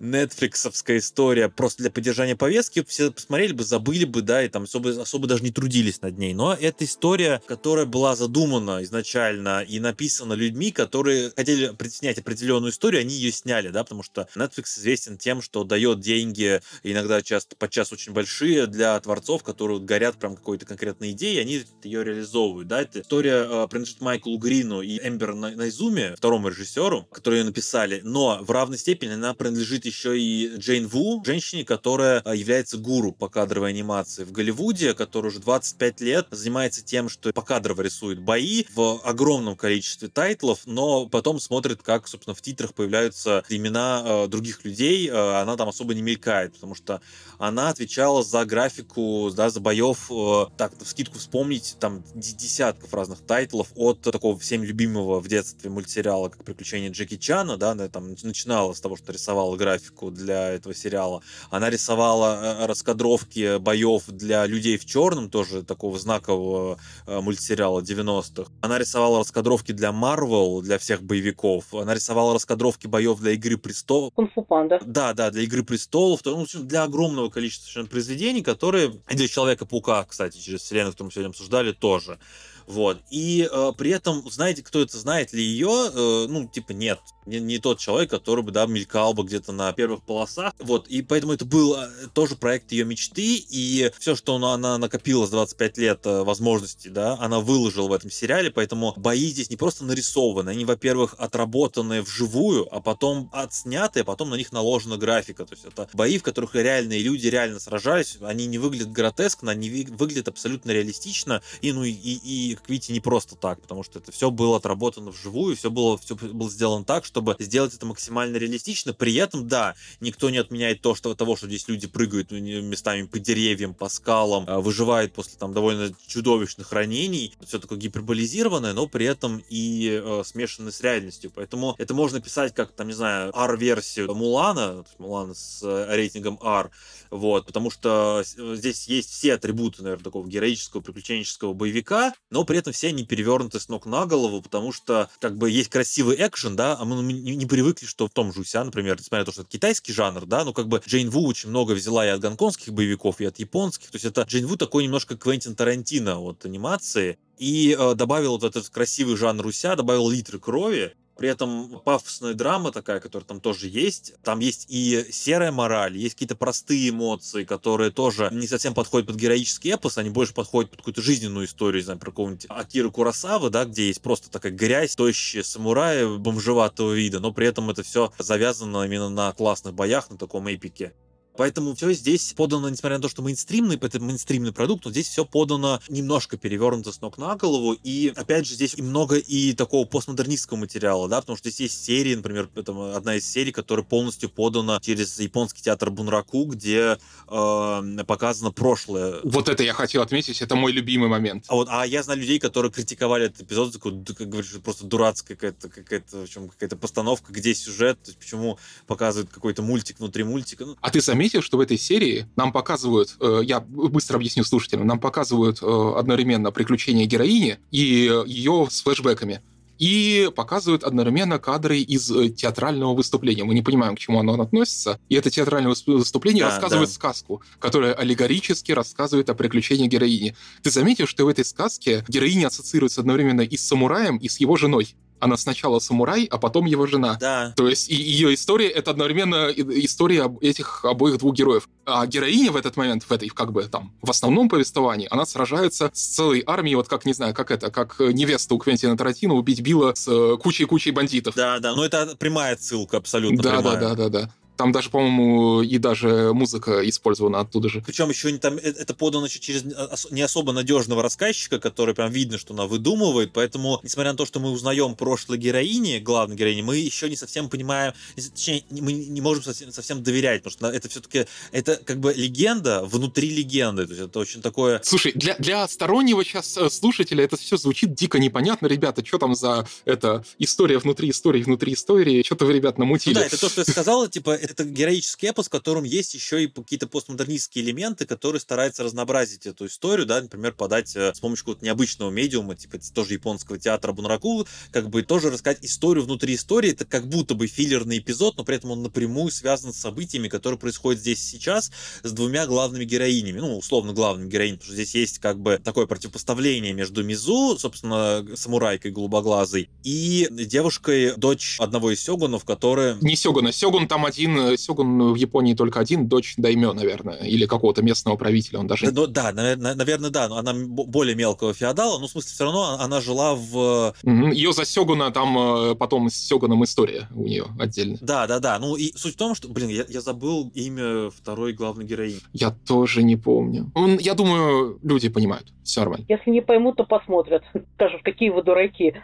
Netflixовская история просто для поддержания повестки, все посмотрели бы, забыли бы, да, и там особо, особо даже не трудились над ней. Но это история, которая была задумана изначально и написана людьми, которые хотели снять определенную историю, они ее сняли, да, потому что Netflix известен тем, что дает деньги, иногда часто, подчас очень большие, для творцов, которые горят прям какой-то конкретной идеей, они ее реализовывают, да. Эта история э, принадлежит Майклу Грину и Эмбер Найзуме, второму режиссеру, которые написали, но в равной степени она принадлежит еще и Джейн Ву, женщине, которая э, является гуру по кадровой анимации в Голливуде, который уже 25 лет занимается тем, что покадрово рисует бои в огромном количестве тайтлов, но потом смотрит, как, собственно, в титрах появляются имена э, других людей, э, она там особо не мелькает, потому что она отвечала за графику, да, за боев, э, так, навскидку вспомнить, там, десятков разных тайтлов, от такого всем любимого в детстве мультсериала, как «Приключения Джеки Чана», да, она там начинала с того, что рисовала графику для этого сериала, она рисовала э, раскадровки боев для людей в черном, тоже такого знакового э, мультсериала 90-х. Она рисовала раскадровки для Marvel, для всех боевиков. Она рисовала раскадровки боев для Игры престолов. Кунг-фу панда. Да, да, для Игры престолов. Ну, для огромного количества произведений, которые... И для Человека-паука, кстати, через вселенную, которую мы сегодня обсуждали, тоже. Вот. И э, при этом, знаете, кто это знает ли ее? Э, ну, типа, нет. Не, не тот человек, который бы, да, мелькал бы где-то на первых полосах. Вот. И поэтому это был э, тоже проект ее мечты. И все, что она, она накопила за 25 лет э, возможностей, да, она выложила в этом сериале. Поэтому бои здесь не просто нарисованы. Они, во-первых, отработаны вживую, а потом отсняты, а потом на них наложена графика. То есть это бои, в которых реальные люди реально сражались. Они не выглядят гротескно, они выглядят абсолютно реалистично. И, ну, и, и как видите, не просто так, потому что это все было отработано вживую, все было, все было сделано так, чтобы сделать это максимально реалистично. При этом, да, никто не отменяет то, что, того, что здесь люди прыгают местами по деревьям, по скалам, а, выживают после там довольно чудовищных ранений. Все такое гиперболизированное, но при этом и э, смешанное с реальностью. Поэтому это можно писать как, там, не знаю, R-версию Мулана, Мулана с э, рейтингом R, вот, потому что здесь есть все атрибуты, наверное, такого героического приключенческого боевика, но при этом все они перевернуты с ног на голову, потому что как бы есть красивый экшен, да, а мы не, не привыкли, что в том же Уся, например, несмотря на то, что это китайский жанр, да, ну как бы Джейн Ву очень много взяла и от гонконгских боевиков, и от японских, то есть это Джейн Ву такой немножко Квентин Тарантино от анимации, и э, добавил вот этот красивый жанр Руся, добавил литры крови, при этом пафосная драма такая, которая там тоже есть. Там есть и серая мораль, есть какие-то простые эмоции, которые тоже не совсем подходят под героический эпос, они больше подходят под какую-то жизненную историю, не знаю, про какого-нибудь Акиру Курасавы, да, где есть просто такая грязь, тощие самураи бомжеватого вида, но при этом это все завязано именно на классных боях, на таком эпике. Поэтому все здесь подано, несмотря на то, что мейнстримный, это мейнстримный продукт, но здесь все подано немножко перевернуто с ног на голову. И опять же, здесь много и такого постмодернистского материала, да, потому что здесь есть серии, например, это одна из серий, которая полностью подана через японский театр Бунраку, где э, показано прошлое. Вот это я хотел отметить, это мой любимый момент. А вот, а я знаю людей, которые критиковали этот эпизод, такой, как говоришь, просто дурацкая какая-то, какая-то, в чем какая-то постановка, где сюжет, то есть почему показывают какой-то мультик внутри мультика. Ну. А ты заметил, что в этой серии нам показывают, э, я быстро объясню слушателям, нам показывают э, одновременно приключения героини и ее с флешбеками и показывают одновременно кадры из э, театрального выступления. Мы не понимаем, к чему оно относится. И это театральное выступление да, рассказывает да. сказку, которая аллегорически рассказывает о приключениях героини. Ты заметил, что в этой сказке героиня ассоциируется одновременно и с самураем, и с его женой? Она сначала самурай, а потом его жена. Да. То есть и ее история это одновременно история этих обоих двух героев. А героиня в этот момент, в этой, как бы там, в основном повествовании, она сражается с целой армией, вот как, не знаю, как это, как невеста у Квентина Тарантино убить Билла с э, кучей-кучей бандитов. Да, да, но это прямая ссылка абсолютно да, прямая. Да, да, да, да. Там даже, по-моему, и даже музыка использована оттуда же. Причем еще не там, э, это подано еще через не особо надежного рассказчика, который прям видно, что она выдумывает, поэтому, несмотря на то, что мы узнаем прошлой героине, главной героине, мы еще не совсем понимаем, точнее, мы не можем совсем, совсем доверять, потому что это все-таки, это как бы легенда внутри легенды, то есть это очень такое... Слушай, для, для стороннего сейчас э, слушателя это все звучит дико непонятно, ребята, что там за это история внутри истории, внутри истории, что-то вы, ребят, намутили. Ну да, это то, что я сказал, типа, это героический эпос, в котором есть еще и какие-то постмодернистские элементы, которые стараются разнообразить эту историю, да, например, подать э, с помощью какого-то необычного медиума, типа тоже японского театра Бунраку, как бы тоже рассказать историю внутри истории. Это как будто бы филлерный эпизод, но при этом он напрямую связан с событиями, которые происходят здесь сейчас с двумя главными героинями, ну, условно главными героинями, потому что здесь есть как бы такое противопоставление между Мизу, собственно, самурайкой голубоглазой, и девушкой, дочь одного из сёгунов, которая... Не сёгуна, сёгун там один, э, Сёгун в Японии только один, дочь Даймё, наверное, или какого-то местного правителя, он даже... Да, да наверное, наверное, да, но она более мелкого феодала, но в смысле все равно она жила в... Угу. Ее за Сёгуна там э, потом с Сёгуном история у нее отдельно. Да, да, да, ну и суть в том, что, блин, я, я забыл имя второй главной героини. Я тоже не помню. Я думаю, люди понимают, все нормально. Если не поймут, то посмотрят. <laughs> Скажут, какие вы дураки.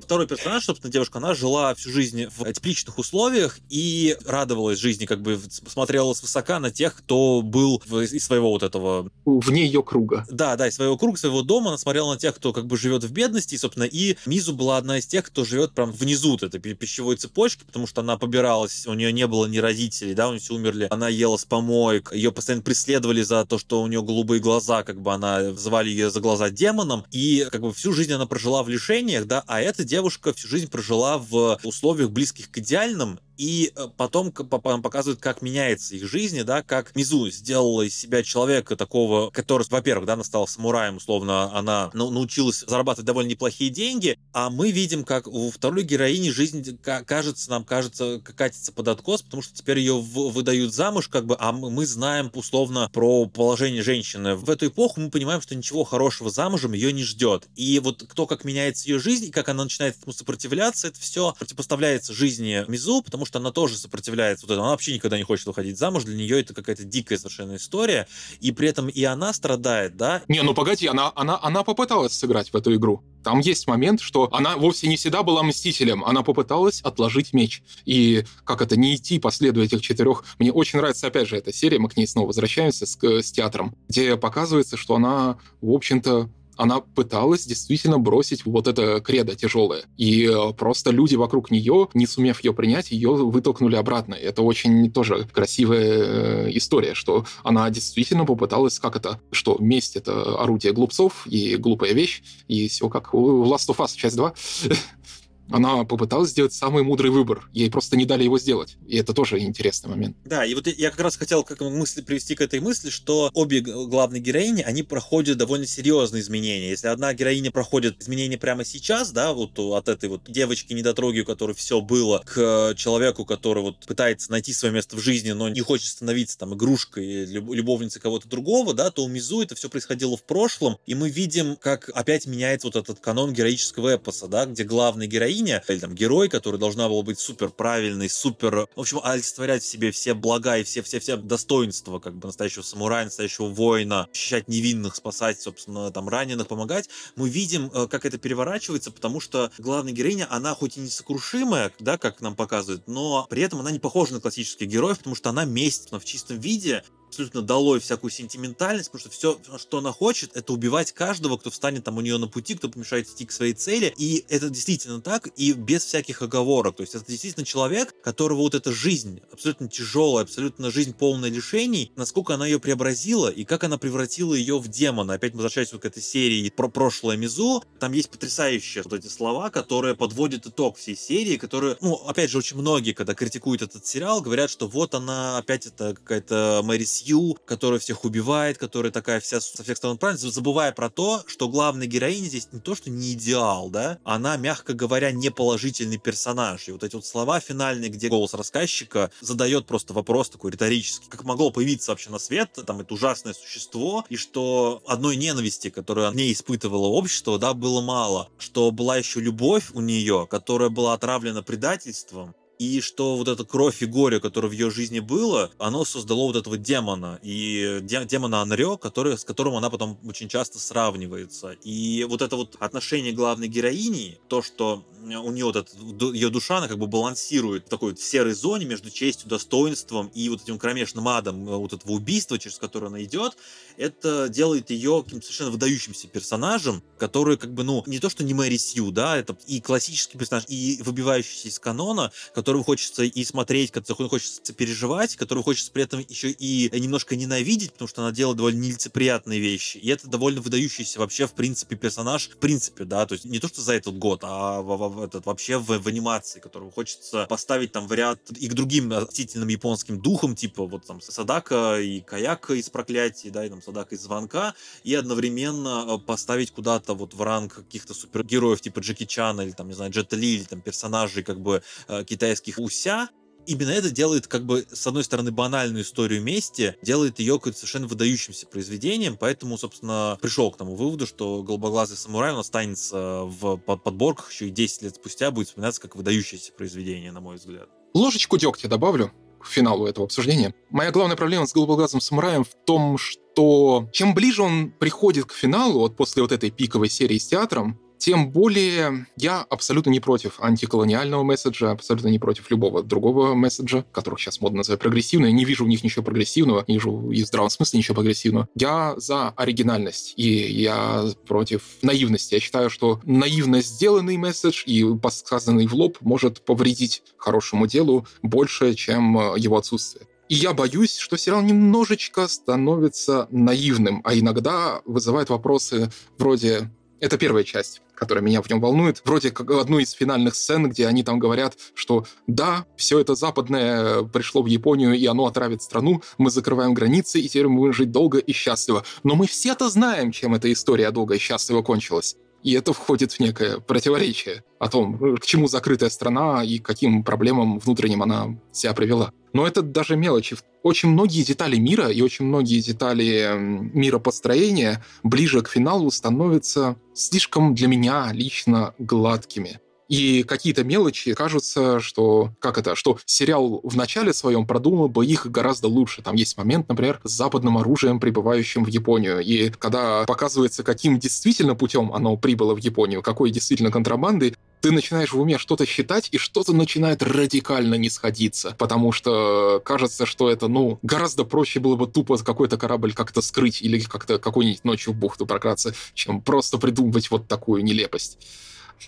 Второй персонаж, собственно, девушка, она жила всю жизнь в тепличных условиях и радовалась жизни, как бы смотрела свысока на тех, кто был из своего вот этого... Вне ее круга. Да, да, из своего круга, своего дома. Она смотрела на тех, кто как бы живет в бедности, и, собственно, и Мизу была одна из тех, кто живет прям внизу этой пищевой цепочки, потому что она побиралась, у нее не было ни родителей, да, у нее все умерли. Она ела с помоек, ее постоянно преследовали за то, что у нее голубые глаза, как бы она звали ее за глаза демоном, и как бы всю жизнь она прожила в лишениях, да, а эта девушка всю жизнь прожила в условиях близких к идеальным, и э, потом показывают, как меняется их жизнь, да, как Мизу сделала из себя человека такого, который, во-первых, да, она стала самураем, условно, она научилась зарабатывать довольно неплохие деньги, а мы видим, как у второй героини жизнь кажется, нам кажется, катится под откос, потому что теперь ее выдают замуж, как бы, а мы знаем условно про положение женщины. В эту эпоху мы понимаем, что ничего хорошего замужем ее не ждет. И вот кто как меняется ее жизнь, и как она начинает этому сопротивляться, это все противопоставляется жизни Мизу, потому что она тоже сопротивляется вот этому. Она вообще никогда не хочет выходить замуж, для нее это какая-то дикая совершенно история, и при этом и она страдает, да? Не, ну погоди, она, она, она попыталась сыграть в эту игру. Там есть момент, что она вовсе не всегда была мстителем, она попыталась отложить меч. И как это, не идти по следу этих четырех. Мне очень нравится, опять же, эта серия, мы к ней снова возвращаемся с, с театром, где показывается, что она, в общем-то, она пыталась действительно бросить вот это кредо тяжелое. И э, просто люди вокруг нее, не сумев ее принять, ее вытолкнули обратно. Это очень тоже красивая э, история, что она действительно попыталась, как это, что месть — это орудие глупцов и глупая вещь, и все как в Last of Us часть 2. <laughs> она попыталась сделать самый мудрый выбор. Ей просто не дали его сделать. И это тоже интересный момент. Да, и вот я как раз хотел как мысли привести к этой мысли, что обе главные героини, они проходят довольно серьезные изменения. Если одна героиня проходит изменения прямо сейчас, да, вот от этой вот девочки недотроги, у которой все было, к человеку, который вот пытается найти свое место в жизни, но не хочет становиться там игрушкой, любовницей кого-то другого, да, то у Мизу это все происходило в прошлом, и мы видим, как опять меняется вот этот канон героического эпоса, да, где главная героиня героиня, или там герой, который должна была быть супер правильной, супер, в общем, олицетворять в себе все блага и все-все-все достоинства, как бы настоящего самурая, настоящего воина, защищать невинных, спасать, собственно, там раненых, помогать, мы видим, э, как это переворачивается, потому что главная героиня, она хоть и несокрушимая, да, как нам показывают, но при этом она не похожа на классических героев, потому что она месть в чистом виде, абсолютно долой всякую сентиментальность, потому что все, что она хочет, это убивать каждого, кто встанет там у нее на пути, кто помешает идти к своей цели. И это действительно так, и без всяких оговорок. То есть это действительно человек, которого вот эта жизнь абсолютно тяжелая, абсолютно жизнь полная лишений, насколько она ее преобразила и как она превратила ее в демона. Опять мы возвращаемся вот к этой серии про прошлое Мизу. Там есть потрясающие вот эти слова, которые подводят итог всей серии, которые, ну, опять же, очень многие, когда критикуют этот сериал, говорят, что вот она опять это какая-то Мэри Сью, которая всех убивает, которая такая вся со всех сторон правильно, забывая про то, что главная героиня здесь не то, что не идеал, да, она, мягко говоря, не положительный персонаж. И вот эти вот слова финальные, где голос рассказчика задает просто вопрос такой риторический, как могло появиться вообще на свет там это ужасное существо, и что одной ненависти, которую не испытывало общество, да, было мало, что была еще любовь у нее, которая была отравлена предательством, и что вот эта кровь и горе, которое в ее жизни было, оно создало вот этого демона, и де демона Анрё, который, с которым она потом очень часто сравнивается. И вот это вот отношение главной героини, то, что у нее вот эта, ее душа, она как бы балансирует в такой вот серой зоне между честью, достоинством и вот этим кромешным адом э, вот этого убийства, через которое она идет, это делает ее каким-то совершенно выдающимся персонажем, который как бы, ну, не то, что не Мэри Сью, да, это и классический персонаж, и выбивающийся из канона, которого хочется и смотреть, которого хочется переживать, которого хочется при этом еще и немножко ненавидеть, потому что она делает довольно нелицеприятные вещи. И это довольно выдающийся вообще, в принципе, персонаж, в принципе, да, то есть не то, что за этот год, а в, в, этот, вообще в, в анимации, которого хочется поставить там в ряд и к другим отвратительным японским духам, типа вот там Садака и Каяка из проклятий, да, и там Садака из звонка, и одновременно э, поставить куда-то вот в ранг каких-то супергероев типа Джеки Чана или там, не знаю, Джета Ли, или там персонажей как бы э, китайских уся, именно это делает, как бы, с одной стороны, банальную историю мести, делает ее каким-то совершенно выдающимся произведением, поэтому, собственно, пришел к тому выводу, что «Голубоглазый самурай» он останется в подборках еще и 10 лет спустя, будет вспоминаться как выдающееся произведение, на мой взгляд. Ложечку дегтя добавлю к финалу этого обсуждения. Моя главная проблема с «Голубоглазым самураем» в том, что чем ближе он приходит к финалу, вот после вот этой пиковой серии с театром, тем более я абсолютно не против антиколониального месседжа, абсолютно не против любого другого месседжа, которых сейчас модно называть прогрессивным. Я не вижу в них ничего прогрессивного, не вижу и в здравом смысле ничего прогрессивного. Я за оригинальность, и я против наивности. Я считаю, что наивно сделанный месседж и подсказанный в лоб может повредить хорошему делу больше, чем э, его отсутствие. И я боюсь, что сериал немножечко становится наивным, а иногда вызывает вопросы вроде это первая часть, которая меня в нем волнует. Вроде как одну из финальных сцен, где они там говорят, что да, все это западное пришло в Японию, и оно отравит страну, мы закрываем границы, и теперь мы будем жить долго и счастливо. Но мы все-то знаем, чем эта история долго и счастливо кончилась. И это входит в некое противоречие о том, к чему закрытая страна и каким проблемам внутренним она себя привела. Но это даже мелочи. Очень многие детали мира и очень многие детали миропостроения ближе к финалу становятся слишком для меня лично гладкими. И какие-то мелочи кажутся, что как это, что сериал в начале своем продумал бы их гораздо лучше. Там есть момент, например, с западным оружием, прибывающим в Японию. И когда показывается, каким действительно путем оно прибыло в Японию, какой действительно контрабанды, ты начинаешь в уме что-то считать, и что-то начинает радикально не сходиться, потому что кажется, что это, ну, гораздо проще было бы тупо какой-то корабль как-то скрыть или как-то какой-нибудь ночью в бухту прократься, чем просто придумывать вот такую нелепость.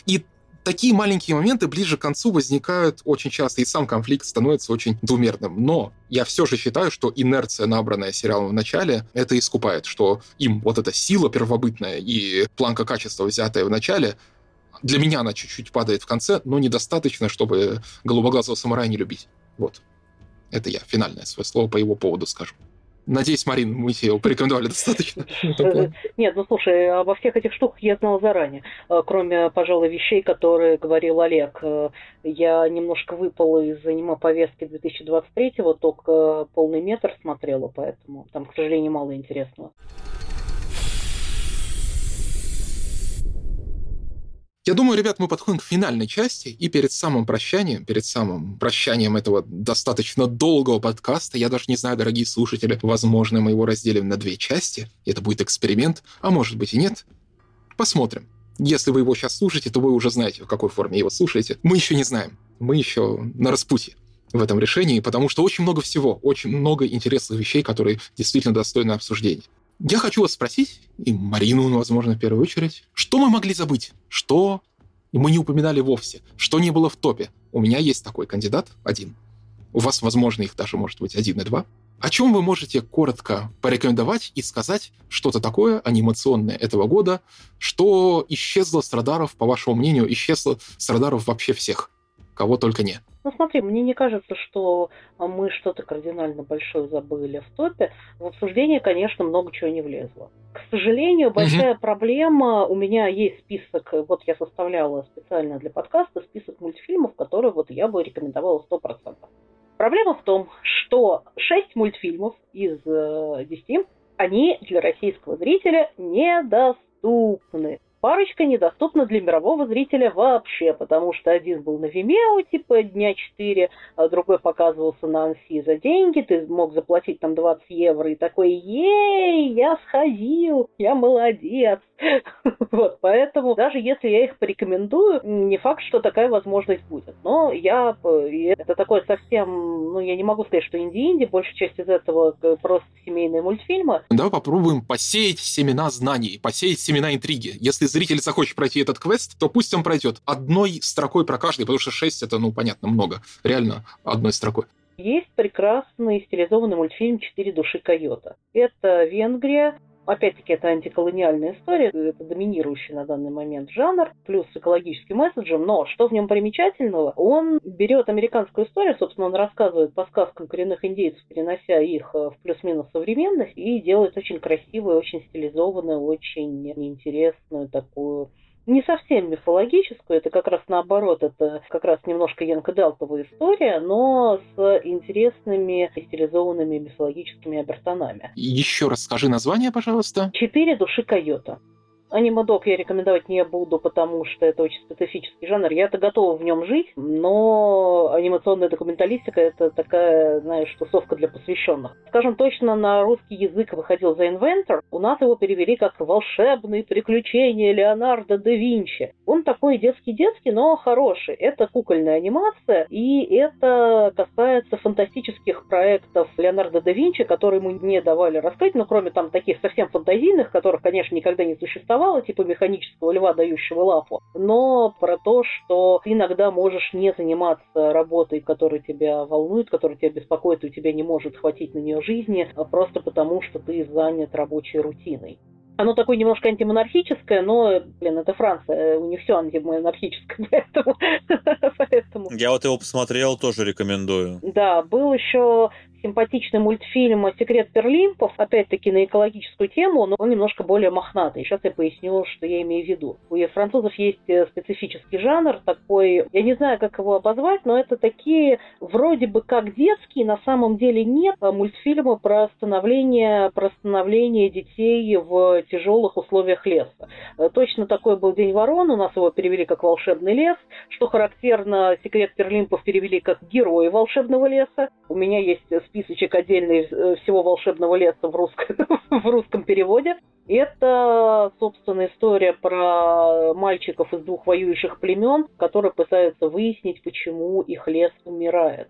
И такие маленькие моменты ближе к концу возникают очень часто, и сам конфликт становится очень двумерным. Но я все же считаю, что инерция, набранная сериалом в начале, это искупает, что им вот эта сила первобытная и планка качества, взятая в начале, для меня она чуть-чуть падает в конце, но недостаточно, чтобы голубоглазого самурая не любить. Вот. Это я финальное свое слово по его поводу скажу. Надеюсь, Марин, мы тебе порекомендовали достаточно. Нет, ну слушай, обо всех этих штуках я знала заранее. Э, кроме, пожалуй, вещей, которые говорил Олег. Э, я немножко выпала из аниме повестки 2023-го, только полный метр смотрела, поэтому там, к сожалению, мало интересного. Я думаю, ребят, мы подходим к финальной части, и перед самым прощанием, перед самым прощанием этого достаточно долгого подкаста, я даже не знаю, дорогие слушатели, возможно, мы его разделим на две части, это будет эксперимент, а может быть и нет. Посмотрим. Если вы его сейчас слушаете, то вы уже знаете, в какой форме его слушаете. Мы еще не знаем. Мы еще на распутье в этом решении, потому что очень много всего, очень много интересных вещей, которые действительно достойны обсуждения. Я хочу вас спросить, и Марину, возможно, в первую очередь, что мы могли забыть? Что мы не упоминали вовсе? Что не было в топе? У меня есть такой кандидат, один. У вас, возможно, их даже может быть один и два. О чем вы можете коротко порекомендовать и сказать что-то такое анимационное этого года, что исчезло с радаров, по вашему мнению, исчезло с радаров вообще всех? Кого только не. Ну смотри, мне не кажется, что мы что-то кардинально большое забыли в топе. В обсуждение, конечно, много чего не влезло. К сожалению, большая угу. проблема. У меня есть список, вот я составляла специально для подкаста список мультфильмов, которые вот я бы рекомендовала 100%. Проблема в том, что 6 мультфильмов из 10, э, они для российского зрителя недоступны. Парочка недоступна для мирового зрителя вообще, потому что один был на Vimeo, типа дня 4, а другой показывался на Анси за деньги, ты мог заплатить там 20 евро и такой, ей, я сходил, я молодец. <laughs> Вот, поэтому даже если я их порекомендую, не факт, что такая возможность будет. Но я, это такое совсем, ну, я не могу сказать, что инди-инди, большая часть из этого просто семейные мультфильмы. Давай попробуем посеять семена знаний, посеять семена интриги. Если зритель захочет пройти этот квест, то пусть он пройдет одной строкой про каждый, потому что 6 это, ну, понятно, много. Реально одной строкой. Есть прекрасный стилизованный мультфильм «Четыре души койота». Это Венгрия, Опять-таки, это антиколониальная история, это доминирующий на данный момент жанр, плюс с экологическим месседжем, но что в нем примечательного? Он берет американскую историю, собственно, он рассказывает по сказкам коренных индейцев, перенося их э, в плюс-минус современность, и делает очень красивую, очень стилизованную, очень интересную такую не совсем мифологическую, это как раз наоборот, это как раз немножко Янка Делтовая история, но с интересными стилизованными мифологическими обертонами. Еще раз скажи название, пожалуйста. «Четыре души койота». Анимадок я рекомендовать не буду, потому что это очень специфический жанр. Я-то готова в нем жить, но анимационная документалистика это такая, знаешь, тусовка для посвященных. Скажем точно, на русский язык выходил The Inventor. У нас его перевели как «Волшебные приключения Леонардо да Винчи». Он такой детский-детский, но хороший. Это кукольная анимация, и это касается фантастических проектов Леонардо да Винчи, которые ему не давали раскрыть, но кроме там таких совсем фантазийных, которых, конечно, никогда не существовало, существовало, типа механического льва, дающего лапу, но про то, что ты иногда можешь не заниматься работой, которая тебя волнует, которая тебя беспокоит, и у тебя не может хватить на нее жизни, а просто потому, что ты занят рабочей рутиной. Оно такое немножко антимонархическое, но, блин, это Франция, у них все антимонархическое, <laughs> поэтому... <laughs> поэтому... Я вот его посмотрел, тоже рекомендую. Да, был еще симпатичный мультфильм «Секрет перлимпов», опять-таки на экологическую тему, но он немножко более мохнатый. Сейчас я поясню, что я имею в виду. У французов есть э, специфический жанр такой, я не знаю, как его обозвать, но это такие вроде бы как детские, на самом деле нет, а мультфильмы про становление, про становление детей в тяжелых условиях леса. Э, точно такой был День ворон, у нас его перевели как «Волшебный лес», что характерно, «Секрет перлимпов» перевели как «Герои волшебного леса». У меня есть списочек отдельный э, всего волшебного леса в русском, <laughs> в русском переводе. Это, собственно, история про мальчиков из двух воюющих племен, которые пытаются выяснить, почему их лес умирает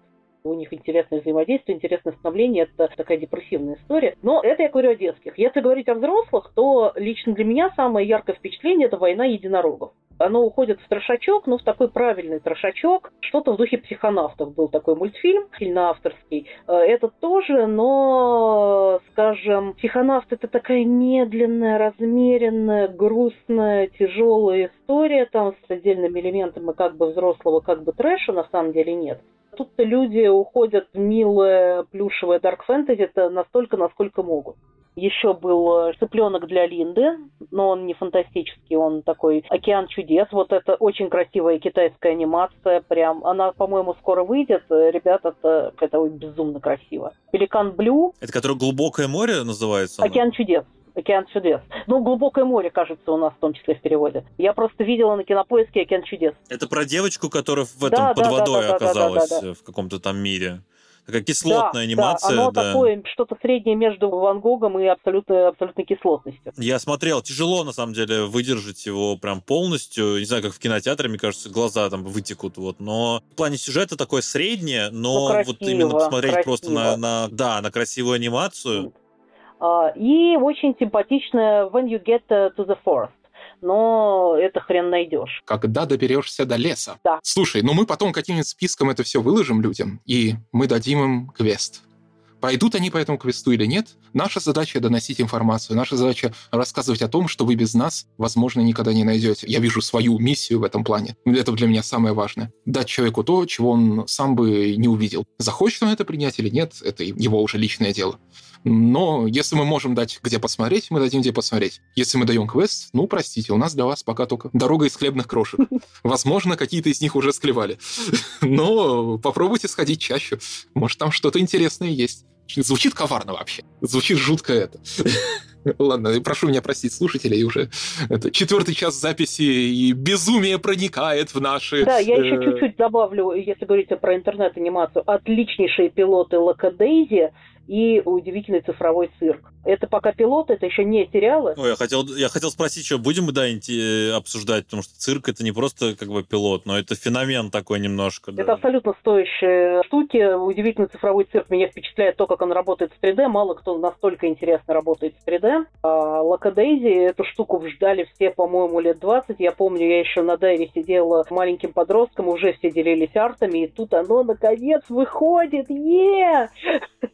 у них интересное взаимодействие, интересное становление, это такая депрессивная история. Но это я говорю о детских. Если говорить о взрослых, то лично для меня самое яркое впечатление – это «Война единорогов». Оно уходит в трошачок, но в такой правильный трошачок. Что-то в духе психонавтов был такой мультфильм, сильно авторский. Э, это тоже, но, скажем, психонавт это такая медленная, размеренная, грустная, тяжелая история там с отдельными элементами как бы взрослого, как бы трэша, на самом деле нет. Тут-то люди уходят в милое плюшевое дарк фэнтези это настолько, насколько могут. Еще был цыпленок для Линды, но он не фантастический, он такой океан чудес. Вот это очень красивая китайская анимация, прям. Она, по-моему, скоро выйдет. Ребята, это, это безумно красиво. Пеликан Блю. Это который глубокое море называется? Океан чудес. «Океан чудес». Ну, «Глубокое море», кажется, у нас в том числе в переводе. Я просто видела на кинопоиске «Океан чудес». Это про девочку, которая в этом да, под да, водой да, да, оказалась да, да, да, да. в каком-то там мире. Такая кислотная да, анимация. Да, оно да. такое, что-то среднее между Ван Гогом и абсолютно, абсолютной кислотностью. Я смотрел, тяжело, на самом деле, выдержать его прям полностью. Не знаю, как в кинотеатре, мне кажется, глаза там вытекут. Вот. Но в плане сюжета такое среднее, но ну, красиво, вот именно посмотреть красиво. просто на, на, да, на красивую анимацию. Uh, и очень симпатичная When You Get to the Forest но это хрен найдешь. Когда доберешься до леса. Да. Слушай, ну мы потом каким-нибудь списком это все выложим людям, и мы дадим им квест. Пойдут они по этому квесту или нет, наша задача доносить информацию, наша задача рассказывать о том, что вы без нас, возможно, никогда не найдете. Я вижу свою миссию в этом плане. Это для меня самое важное. Дать человеку то, чего он сам бы не увидел. Захочет он это принять или нет, это его уже личное дело. Но если мы можем дать где посмотреть, мы дадим где посмотреть. Если мы даем квест, ну, простите, у нас для вас пока только дорога из хлебных крошек. <laughs> Возможно, какие-то из них уже склевали. Но попробуйте сходить чаще. Может, там что-то интересное есть. Звучит коварно вообще. Звучит жутко это. <laughs> Ладно, прошу меня простить слушателей, уже это четвертый час записи, и безумие проникает в наши... Да, я еще э, чуть-чуть добавлю, если говорить про интернет-анимацию. Отличнейшие пилоты Локадейзи и удивительный цифровой цирк. Это пока пилот, это еще не сериалы. Ой, я хотел, я хотел спросить, что будем мы, да, э, обсуждать, потому что цирк это не просто как бы пилот, но это феномен такой немножко. Да. Это абсолютно стоящие штуки. Удивительный цифровой цирк меня впечатляет то, как он работает в 3D. Мало кто настолько интересно работает в 3D. А Локадейзи эту штуку ждали все, по-моему, лет 20. Я помню, я еще на дайве сидела маленьким подростком, уже все делились артами, и тут оно наконец выходит. Е! <laughs>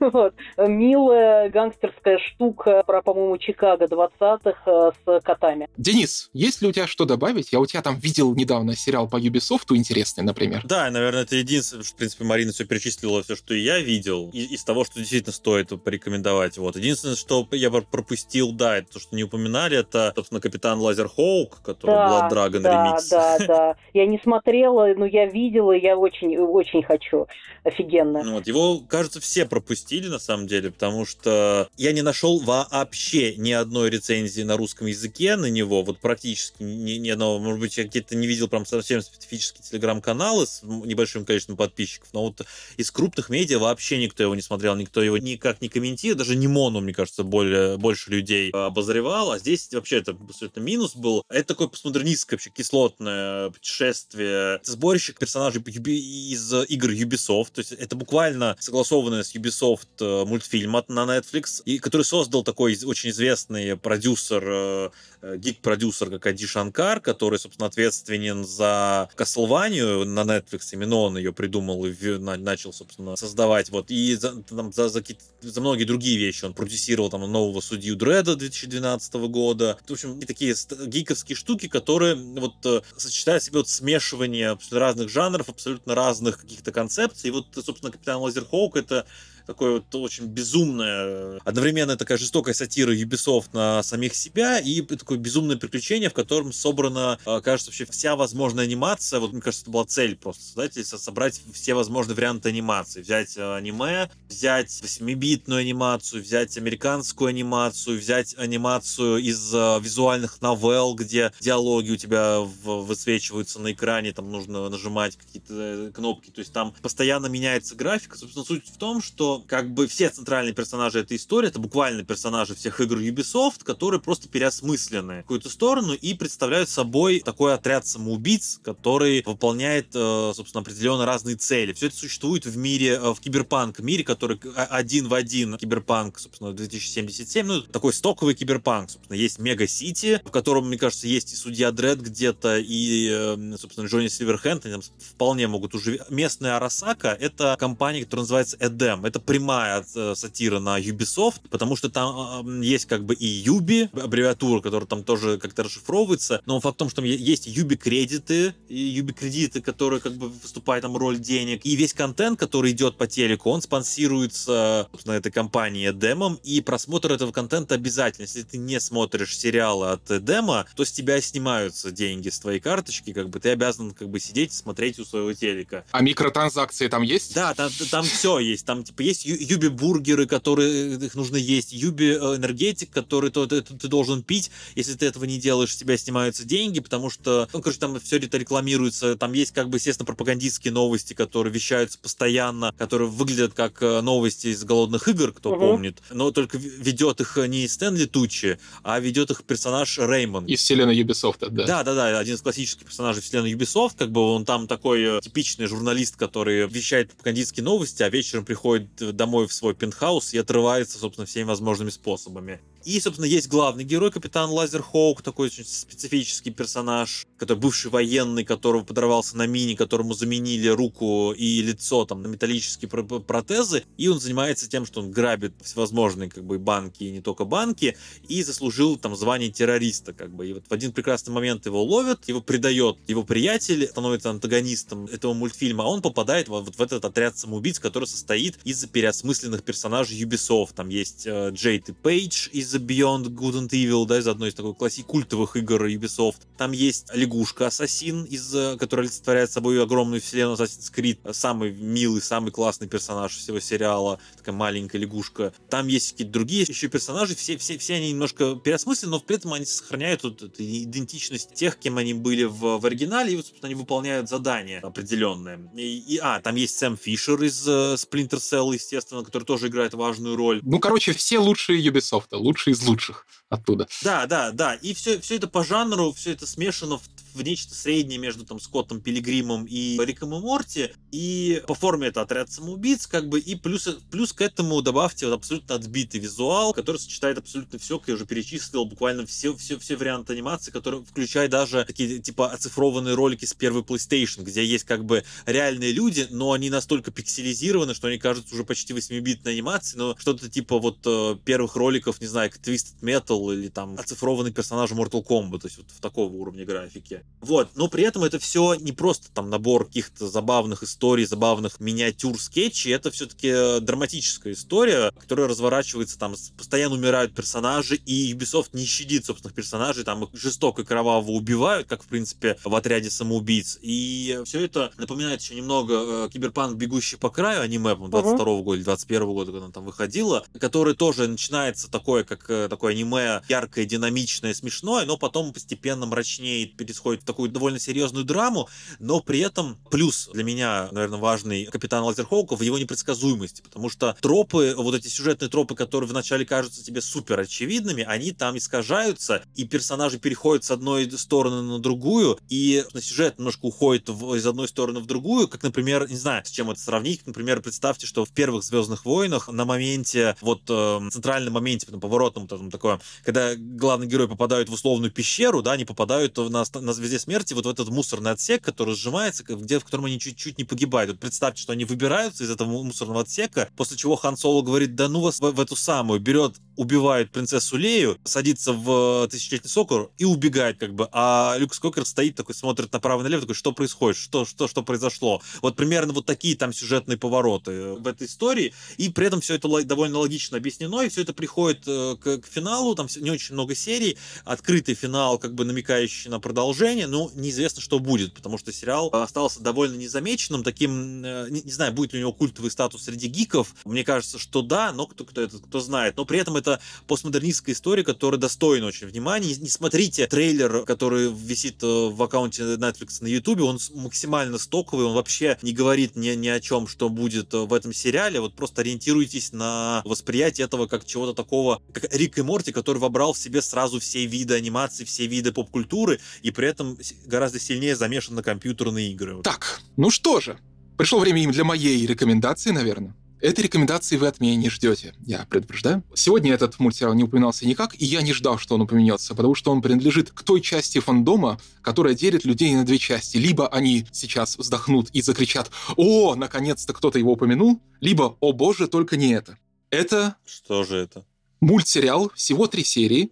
Вот. Милая гангстерская штука штука про, по-моему, Чикаго 20-х э, с котами. Денис, есть ли у тебя что добавить? Я у тебя там видел недавно сериал по Ubisoft интересный, например. Да, наверное, это единственное, что, в принципе, Марина все перечислила, все, что я видел, из, из того, что действительно стоит порекомендовать. Вот. Единственное, что я пропустил, да, это то, что не упоминали, это, собственно, Капитан Лазер Хоук, который да, Blood Dragon да, ремикс. Да, да, Я не смотрела, но я видела, я очень, очень хочу. Офигенно. Ну вот, его, кажется, все пропустили, на самом деле, потому что я не нашел нашел вообще ни одной рецензии на русском языке на него, вот практически ни, ни одного, может быть, я где-то не видел прям совсем специфические телеграм-каналы с небольшим количеством подписчиков, но вот из крупных медиа вообще никто его не смотрел, никто его никак не комментирует, даже не Мону, мне кажется, более, больше людей обозревал, а здесь вообще это абсолютно минус был. Это такое постмодернистское вообще кислотное путешествие, сборище персонажей из игр Ubisoft, то есть это буквально согласованное с Ubisoft э, мультфильм на Netflix, и который создал такой очень известный продюсер, э, э, гик-продюсер, как Ади Шанкар, который, собственно, ответственен за Castlevania на Netflix. Именно он ее придумал и начал, собственно, создавать. Вот. И за, там, за, за, за многие другие вещи. Он продюсировал там нового судью Дреда 2012 года. В общем, такие гиковские штуки, которые вот э, сочетают в себе вот смешивание разных жанров, абсолютно разных каких-то концепций. И вот, собственно, Капитан Лазерхоук — это такое вот очень безумное, одновременно такая жестокая сатира Ubisoft на самих себя и такое безумное приключение, в котором собрана, а, кажется, вообще вся возможная анимация. Вот, мне кажется, это была цель просто создать, собрать все возможные варианты анимации. Взять а, аниме, взять 8-битную анимацию, взять американскую анимацию, взять анимацию из визуальных новелл, где диалоги у тебя высвечиваются на экране, там нужно нажимать какие-то э, кнопки, то есть там постоянно меняется графика. Собственно, суть в том, что как бы все центральные персонажи этой истории это буквально персонажи всех игр Ubisoft, которые просто переосмыслены в какую-то сторону и представляют собой такой отряд самоубийц, который выполняет, э, собственно, определенно разные цели. Все это существует в мире, э, в киберпанк мире, который один в один киберпанк, собственно, 2077, ну, такой стоковый киберпанк, собственно, есть Мега-Сити, в котором, мне кажется, есть и Судья Дред где-то, и, э, собственно, Джонни Сильверхенд, они там вполне могут уже... Местная Арасака — это компания, которая называется Эдем. Это прямая э, сатира на Ubisoft, потому что там есть как бы и Юби, аббревиатура, которая там тоже как-то расшифровывается, но факт в том, что там есть Юби кредиты, Юби кредиты, которые как бы выступают там роль денег, и весь контент, который идет по телеку, он спонсируется, собственно, этой компанией Эдемом, и просмотр этого контента обязательно. Если ты не смотришь сериалы от Эдема, то с тебя снимаются деньги с твоей карточки, как бы ты обязан как бы сидеть и смотреть у своего телека. А микротранзакции там есть? Да, там, там все есть. Там типа есть есть юби-бургеры, которые их нужно есть, юби-энергетик, который ты, ты, ты должен пить. Если ты этого не делаешь, с тебя снимаются деньги, потому что, ну, короче, там все это рекламируется. Там есть, как бы, естественно, пропагандистские новости, которые вещаются постоянно, которые выглядят как э, новости из голодных игр, кто угу. помнит. Но только ведет их не Стэнли Тучи, а ведет их персонаж Реймонд. Из вселенной Ubisoft, да. Да, да, да, один из классических персонажей вселенной Ubisoft, как бы он там такой э, типичный журналист, который вещает пропагандистские новости, а вечером приходит домой в свой пентхаус и отрывается, собственно, всеми возможными способами. И, собственно, есть главный герой, капитан Лазерхоук, такой очень специфический персонаж, который бывший военный, которого подорвался на мини, которому заменили руку и лицо там на металлические протезы, и он занимается тем, что он грабит всевозможные как бы банки и не только банки, и заслужил там звание террориста, как бы. И вот в один прекрасный момент его ловят, его предает его приятель, становится антагонистом этого мультфильма, а он попадает вот в этот отряд самоубийц, который состоит из переосмысленных персонажей Ubisoft. Там есть э, Джейд и Пейдж из The Beyond Good and Evil, да, из одной из такой классик культовых игр Ubisoft. Там есть лягушка Ассасин, из, э, которая олицетворяет собой огромную вселенную Assassin's Creed. Самый милый, самый классный персонаж всего сериала. Такая маленькая лягушка. Там есть какие-то другие еще персонажи. Все, все, все они немножко переосмыслены, но при этом они сохраняют вот эту идентичность тех, кем они были в, в оригинале. И, вот, собственно, они выполняют задания определенные. И, и, а, там есть Сэм Фишер из uh, Splinter Cell, естественно, который тоже играет важную роль. Ну, короче, все лучшие Ubisoft, лучшие лучший из лучших оттуда. Да, да, да. И все, все это по жанру, все это смешано в, в нечто среднее между там Скоттом Пилигримом и Риком и Морти. И по форме это отряд самоубийц, как бы, и плюс, плюс к этому добавьте вот абсолютно отбитый визуал, который сочетает абсолютно все, как я уже перечислил, буквально все, все, все варианты анимации, которые включая даже такие типа оцифрованные ролики с первой PlayStation, где есть как бы реальные люди, но они настолько пикселизированы, что они кажутся уже почти 8-битной анимацией, но что-то типа вот э, первых роликов, не знаю, как Twisted Metal или там оцифрованный персонаж Mortal Kombat, то есть вот в такого уровня графики. Вот, но при этом это все не просто там набор каких-то забавных историй, забавных миниатюр, скетчей, это все-таки э, драматическая история, которая разворачивается, там постоянно умирают персонажи, и Ubisoft не щадит собственных персонажей, там их жестоко и кроваво убивают, как, в принципе, в отряде самоубийц. И все это напоминает еще немного э, Киберпанк «Бегущий по краю» аниме, 22 -го года или 21 -го года, когда она там выходила, который тоже начинается такое, как э, такое аниме яркое, динамичное, смешное, но потом постепенно мрачнеет, переходит в такую довольно серьезную драму, но при этом плюс для меня, наверное, важный Капитан Лазерхоука в его непредсказуемости, потому что тропы, вот эти сюжетные тропы, которые вначале кажутся тебе супер очевидными, они там искажаются, и персонажи переходят с одной стороны на другую, и на сюжет немножко уходит в, из одной стороны в другую, как, например, не знаю, с чем это сравнить, например, представьте, что в первых Звездных войнах на моменте, вот э, центральном моменте, потом поворотном, там, такое, когда главный герой попадают в условную пещеру, да, они попадают на, на звезде смерти вот в этот мусорный отсек, который сжимается, где, в котором они чуть-чуть не погибают. Вот представьте, что они выбираются из этого мусорного отсека, после чего Хан Соло говорит, да ну вас в, в эту самую, берет убивает принцессу Лею, садится в тысячелетний сокор и убегает как бы. А Люк Скокер стоит такой, смотрит направо и налево, такой, что происходит, что, что, что произошло. Вот примерно вот такие там сюжетные повороты в этой истории. И при этом все это довольно логично объяснено, и все это приходит э, к, к финалу, там не очень много серий, открытый финал, как бы намекающий на продолжение, но неизвестно, что будет, потому что сериал остался довольно незамеченным, таким, э, не, не знаю, будет ли у него культовый статус среди гиков, мне кажется, что да, но кто, кто это, кто знает, но при этом это постмодернистская история, которая достойна очень внимания. Не, не смотрите трейлер, который висит э, в аккаунте Netflix на YouTube, он максимально стоковый, он вообще не говорит ни, ни о чем, что будет э, в этом сериале, вот просто ориентируйтесь на восприятие этого как чего-то такого, как Рик и Морти, который вобрал в себе сразу все виды анимации, все виды поп-культуры, и при этом гораздо сильнее замешан на компьютерные игры. Так, ну что же, пришло время им для моей рекомендации, наверное. Этой рекомендации вы от меня не ждете, я предупреждаю. Сегодня этот мультсериал не упоминался никак, и я не ждал, что он упомянется, потому что он принадлежит к той части фандома, которая делит людей на две части. Либо они сейчас вздохнут и закричат «О, наконец-то кто-то его упомянул!» Либо «О боже, только не это!» Это... Что же это? Мультсериал, всего три серии,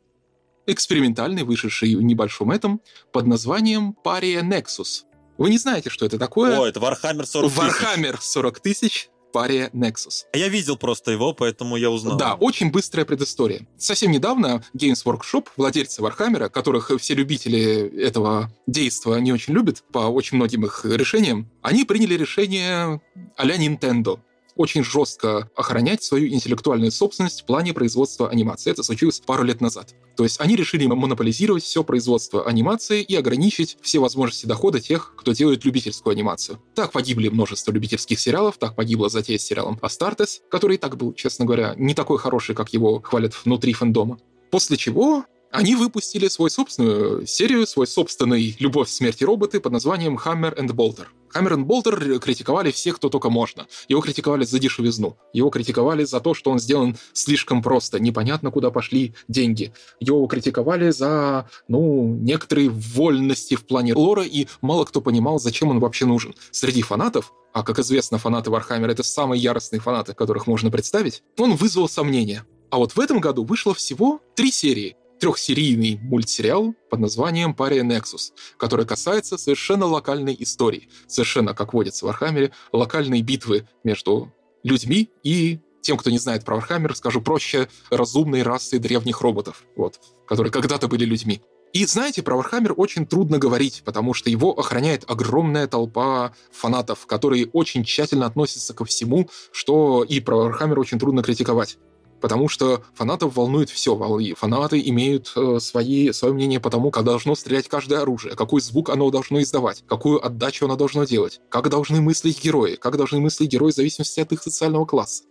экспериментальный, вышедший в небольшом этом, под названием «Пария Nexus». Вы не знаете, что это такое? О, это Warhammer 40 тысяч. Warhammer 40 тысяч паре Nexus. Я видел просто его, поэтому я узнал. Да, очень быстрая предыстория. Совсем недавно Games Workshop, владельцы Warhammer, которых все любители этого действа не очень любят по очень многим их решениям, они приняли решение а-ля Nintendo очень жестко охранять свою интеллектуальную собственность в плане производства анимации. Это случилось пару лет назад. То есть они решили монополизировать все производство анимации и ограничить все возможности дохода тех, кто делает любительскую анимацию. Так погибли множество любительских сериалов, так погибла затея с сериалом Астартес, который и так был, честно говоря, не такой хороший, как его хвалят внутри фэндома. После чего они выпустили свою собственную серию, свой собственный «Любовь, смерть и роботы» под названием «Hammer and Bolter». Hammer and Bolter критиковали всех, кто только можно. Его критиковали за дешевизну. Его критиковали за то, что он сделан слишком просто. Непонятно, куда пошли деньги. Его критиковали за, ну, некоторые вольности в плане лора, и мало кто понимал, зачем он вообще нужен. Среди фанатов а как известно, фанаты Вархаммера — это самые яростные фанаты, которых можно представить, он вызвал сомнения. А вот в этом году вышло всего три серии, трехсерийный мультсериал под названием «Pariah Nexus», который касается совершенно локальной истории, совершенно, как водится в Вархаммере, локальной битвы между людьми и тем, кто не знает про Вархаммер, скажу проще, разумной расы древних роботов, вот, которые когда-то были людьми. И знаете, про Вархаммер очень трудно говорить, потому что его охраняет огромная толпа фанатов, которые очень тщательно относятся ко всему, что и про Вархаммер очень трудно критиковать потому что фанатов волнует все. Фанаты имеют э, свои, свое мнение по тому, как должно стрелять каждое оружие, какой звук оно должно издавать, какую отдачу оно должно делать, как должны мыслить герои, как должны мыслить герои в зависимости от их социального класса.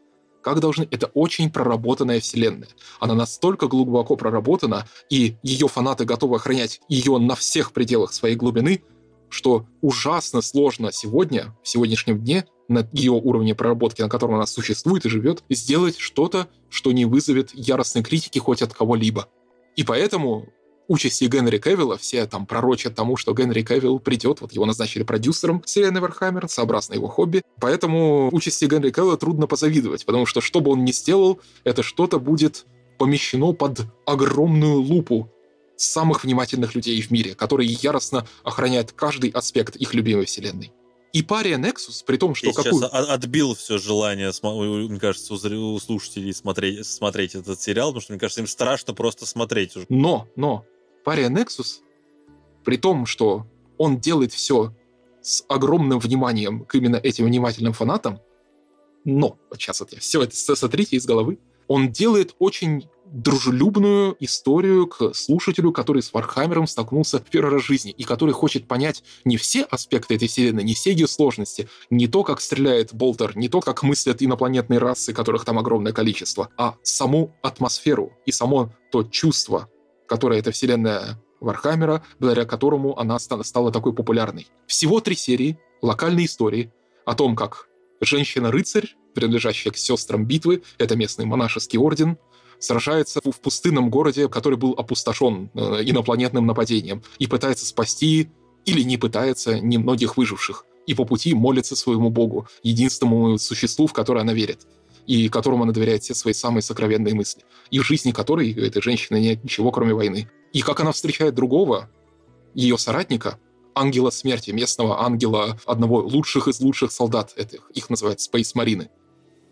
Как должны... Это очень проработанная вселенная. Она настолько глубоко проработана, и ее фанаты готовы охранять ее на всех пределах своей глубины, что ужасно сложно сегодня, в сегодняшнем дне, на ее уровне проработки, на котором она существует и живет, сделать что-то, что не вызовет яростной критики хоть от кого-либо. И поэтому участи Генри Кевилла, все там пророчат тому, что Генри Кевилл придет, вот его назначили продюсером серии Неверхаммер, сообразно его хобби. Поэтому участи Генри Кевилла трудно позавидовать, потому что что бы он ни сделал, это что-то будет помещено под огромную лупу самых внимательных людей в мире, которые яростно охраняют каждый аспект их любимой вселенной. И Pariah Nexus, при том, что... Я какую... сейчас отбил все желание, мне кажется, у слушателей смотреть, смотреть этот сериал, потому что, мне кажется, им страшно просто смотреть уже. Но, но, Pariah Nexus, при том, что он делает все с огромным вниманием к именно этим внимательным фанатам, но, вот сейчас вот я все это сотрите из головы, он делает очень дружелюбную историю к слушателю, который с Вархаммером столкнулся в первый раз в жизни, и который хочет понять не все аспекты этой вселенной, не все ее сложности, не то, как стреляет Болтер, не то, как мыслят инопланетные расы, которых там огромное количество, а саму атмосферу и само то чувство, которое эта вселенная Warhammer а, благодаря которому она стала такой популярной. Всего три серии, локальные истории о том, как женщина-рыцарь, принадлежащая к сестрам битвы, это местный монашеский орден, сражается в пустынном городе, который был опустошен э, инопланетным нападением, и пытается спасти или не пытается немногих выживших, и по пути молится своему богу, единственному существу, в которое она верит и которому она доверяет все свои самые сокровенные мысли, и в жизни которой у этой женщины нет ничего, кроме войны. И как она встречает другого, ее соратника, ангела смерти, местного ангела, одного лучших из лучших солдат этих, их называют Space Marine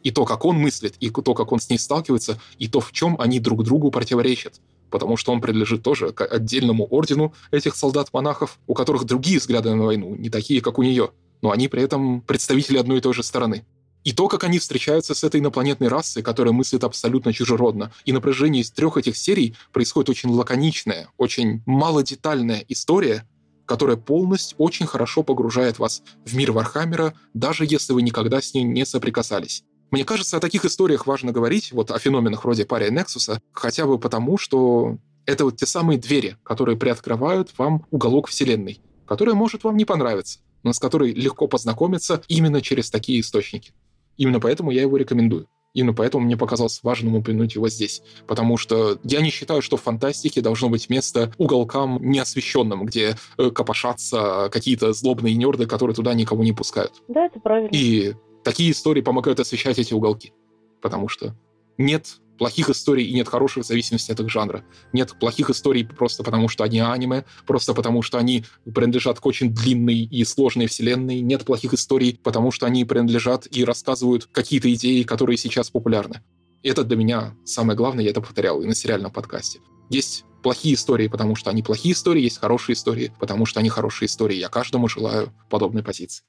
и то, как он мыслит, и то, как он с ней сталкивается, и то, в чем они друг другу противоречат. Потому что он принадлежит тоже к отдельному ордену этих солдат-монахов, у которых другие взгляды на войну, не такие, как у нее. Но они при этом представители одной и той же стороны. И то, как они встречаются с этой инопланетной расой, которая мыслит абсолютно чужеродно. И на протяжении из трех этих серий происходит очень лаконичная, очень малодетальная история, которая полностью очень хорошо погружает вас в мир Warhammer а, даже если вы никогда с ней не соприкасались. Мне кажется, о таких историях важно говорить, вот о феноменах вроде Pariah Nexus а, хотя бы потому, что это вот те самые двери, которые приоткрывают вам уголок Вселенной, который может вам не понравиться, но с которой легко познакомиться именно через такие источники. Именно поэтому я его рекомендую. Именно поэтому мне показалось важным упомянуть его здесь. Потому что я не считаю, что в фантастике должно быть место уголкам неосвещенным, где э, копошатся какие-то злобные нерды, которые туда никого не пускают. Да, это правильно. И такие истории помогают освещать эти уголки. Потому что нет плохих историй и нет хороших в зависимости от их жанра. Нет плохих историй просто потому, что они аниме, просто потому, что они принадлежат к очень длинной и сложной вселенной. Нет плохих историй, потому что они принадлежат и рассказывают какие-то идеи, которые сейчас популярны. И это для меня самое главное, я это повторял и на сериальном подкасте. Есть плохие истории, потому что они плохие истории, есть хорошие истории, потому что они хорошие истории. Я каждому желаю подобной позиции.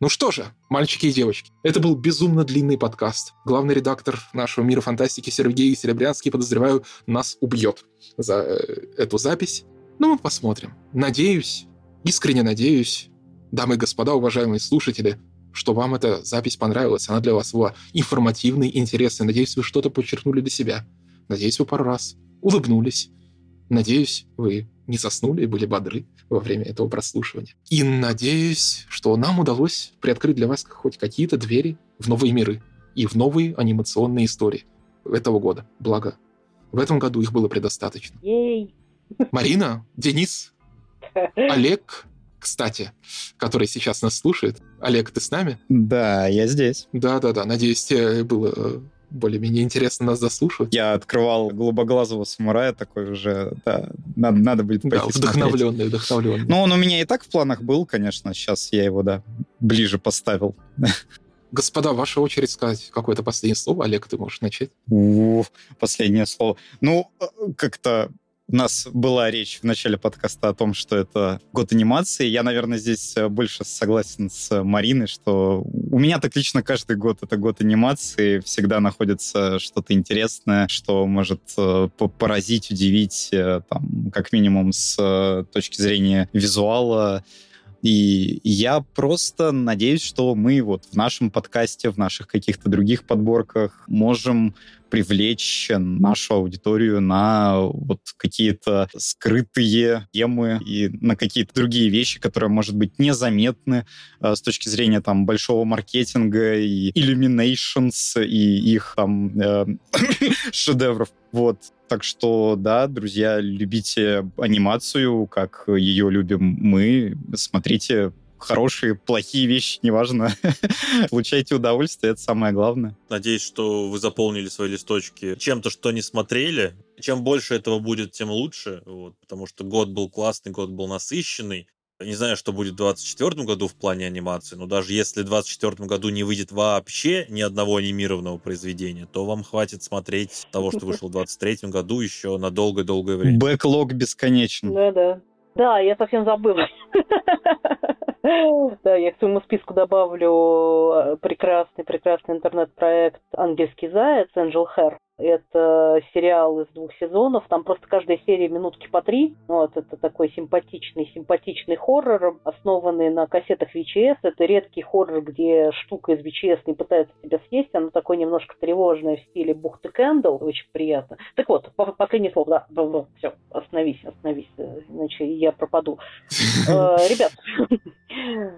Ну что же, мальчики и девочки, это был безумно длинный подкаст. Главный редактор нашего мира фантастики Сергей Серебрянский, подозреваю, нас убьет за э, эту запись. Но мы посмотрим. Надеюсь, искренне надеюсь, дамы и господа, уважаемые слушатели, что вам эта запись понравилась. Она для вас была информативной, интересной. Надеюсь, вы что-то подчеркнули для себя. Надеюсь, вы пару раз улыбнулись. Надеюсь, вы не заснули и были бодры во время этого прослушивания. И надеюсь, что нам удалось приоткрыть для вас хоть какие-то двери в новые миры и в новые анимационные истории этого года. Благо, в этом году их было предостаточно. Ей! Марина, Денис, <laughs> Олег, кстати, который сейчас нас слушает. Олег, ты с нами? Да, я здесь. Да-да-да, надеюсь, тебе было э, более-менее интересно нас заслушивать. Я открывал голубоглазого самурая такой уже, да, надо, надо будет пойти Да, вдохновленный, вдохновленный. Ну, он у меня и так в планах был, конечно, сейчас я его, да, ближе поставил. Господа, ваша очередь сказать какое-то последнее слово. Олег, ты можешь начать. О, последнее слово. Ну, э, как-то у нас была речь в начале подкаста о том, что это год анимации. Я, наверное, здесь э, больше согласен с Мариной, что у меня так лично каждый год это год анимации. Всегда находится что-то интересное, что может э, поразить, удивить, э, там, как минимум с точки зрения визуала. И я просто надеюсь, что мы вот в нашем подкасте, в наших каких-то других подборках можем привлечь нашу аудиторию на вот какие-то скрытые темы и на какие-то другие вещи, которые, может быть, незаметны э, с точки зрения там большого маркетинга и Illuminations и их там э, <coughs> шедевров. Вот. Так что, да, друзья, любите анимацию, как ее любим мы. Смотрите хорошие, плохие вещи, неважно. <laughs> Получайте удовольствие, это самое главное. Надеюсь, что вы заполнили свои листочки чем-то, что не смотрели. Чем больше этого будет, тем лучше, вот, потому что год был классный, год был насыщенный. Не знаю, что будет в 2024 году в плане анимации, но даже если в 2024 году не выйдет вообще ни одного анимированного произведения, то вам хватит смотреть того, что вышло в 2023 году еще на долгое-долгое время. Бэклог бесконечен. Да-да. Да, я совсем забыла. <laughs> <laughs> Да, я к своему списку добавлю э, прекрасный, прекрасный интернет-проект «Ангельский заяц» Angel Hair. Это сериал из двух сезонов. Там просто каждая серия минутки по три. Вот, это такой симпатичный, симпатичный хоррор, основанный на кассетах VHS. Это редкий хоррор, где штука из VHS не пытается тебя съесть. Она такой немножко тревожная в стиле бухты Кэндл. Очень приятно. Так вот, последнее слово. Да, все, остановись, остановись, иначе я пропаду. <laughs> Э, ребят, э,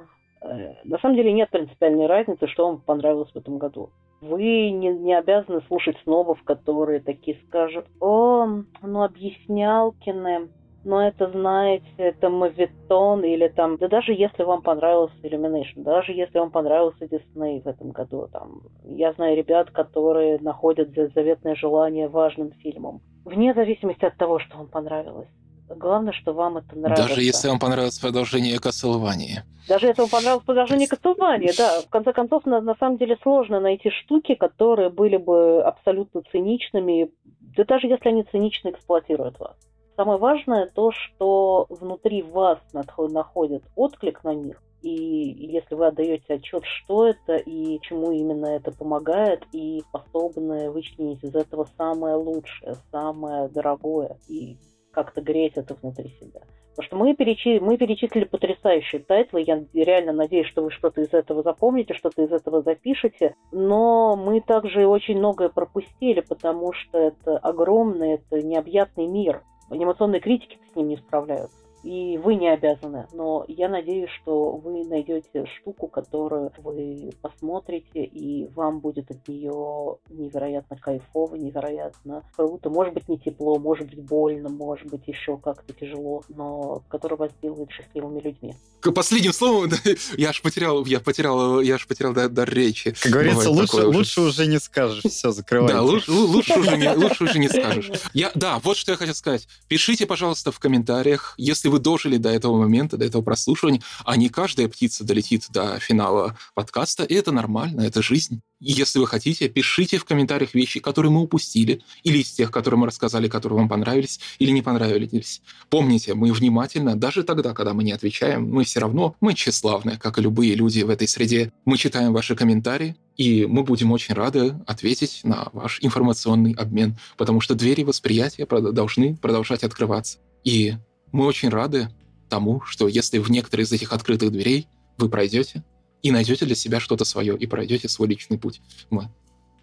на самом деле нет принципиальной разницы, что вам понравилось в этом году. Вы не, не обязаны слушать снобов, которые такие скажут, о, ну объяснял Кине, но это, знаете, это мавитон или там, да даже если вам понравился Illumination, даже если вам понравился Disney в этом году, там, я знаю ребят, которые находят заветное желание важным фильмом, вне зависимости от того, что вам понравилось. Главное, что вам это нравится. Даже если вам понравилось продолжение Castlevania. Даже если вам понравилось продолжение Castlevania, да. В конце концов, на, на самом деле сложно найти штуки, которые были бы абсолютно циничными, да даже если они цинично эксплуатируют вас. Самое важное то, что внутри вас находит отклик на них, и если вы отдаете отчет, что это и чему именно это помогает, и способны вычленить из этого самое лучшее, самое дорогое, и как-то греть это внутри себя. Потому что мы, перечи... мы перечислили потрясающие тайтлы. Я реально надеюсь, что вы что-то из этого запомните, что-то из этого запишете. Но мы также очень многое пропустили, потому что это огромный, это необъятный мир. Анимационные критики с ним не справляются и вы не обязаны. Но я надеюсь, что вы найдете штуку, которую вы посмотрите, и вам будет от нее невероятно кайфово, невероятно круто. Может быть, не тепло, может быть, больно, может быть, еще как-то тяжело, но которая вас сделает счастливыми людьми. К последним словом, <laughs> я аж потерял, я потерял, я аж потерял дар, дар речи. Как говорится, лучше, лучше уже не скажешь. Все, закрывай. Да, лучше, лучше, уже не, лучше уже не скажешь. Я, да, вот что я хотел сказать. Пишите, пожалуйста, в комментариях, если вы дожили до этого момента, до этого прослушивания, а не каждая птица долетит до финала подкаста, и это нормально, это жизнь. Если вы хотите, пишите в комментариях вещи, которые мы упустили, или из тех, которые мы рассказали, которые вам понравились или не понравились. Помните, мы внимательно, даже тогда, когда мы не отвечаем, мы все равно, мы тщеславные, как и любые люди в этой среде. Мы читаем ваши комментарии, и мы будем очень рады ответить на ваш информационный обмен, потому что двери восприятия должны продолжать открываться. И мы очень рады тому, что если в некоторые из этих открытых дверей вы пройдете и найдете для себя что-то свое, и пройдете свой личный путь. Мы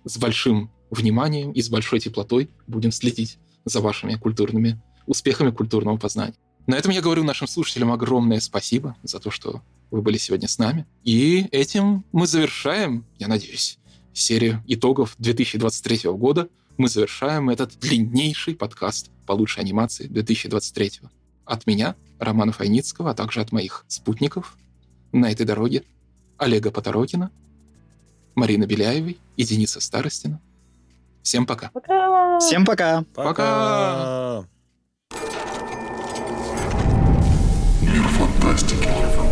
с большим вниманием и с большой теплотой будем следить за вашими культурными успехами культурного познания. На этом я говорю нашим слушателям огромное спасибо за то, что вы были сегодня с нами. И этим мы завершаем, я надеюсь, серию итогов 2023 года. Мы завершаем этот длиннейший подкаст по лучшей анимации 2023. От меня, Романа Файницкого, а также от моих спутников на этой дороге Олега Поторокина, Марины Беляевой и Дениса Старостина. Всем пока. Пока. Всем пока. Пока. Мир фантастики.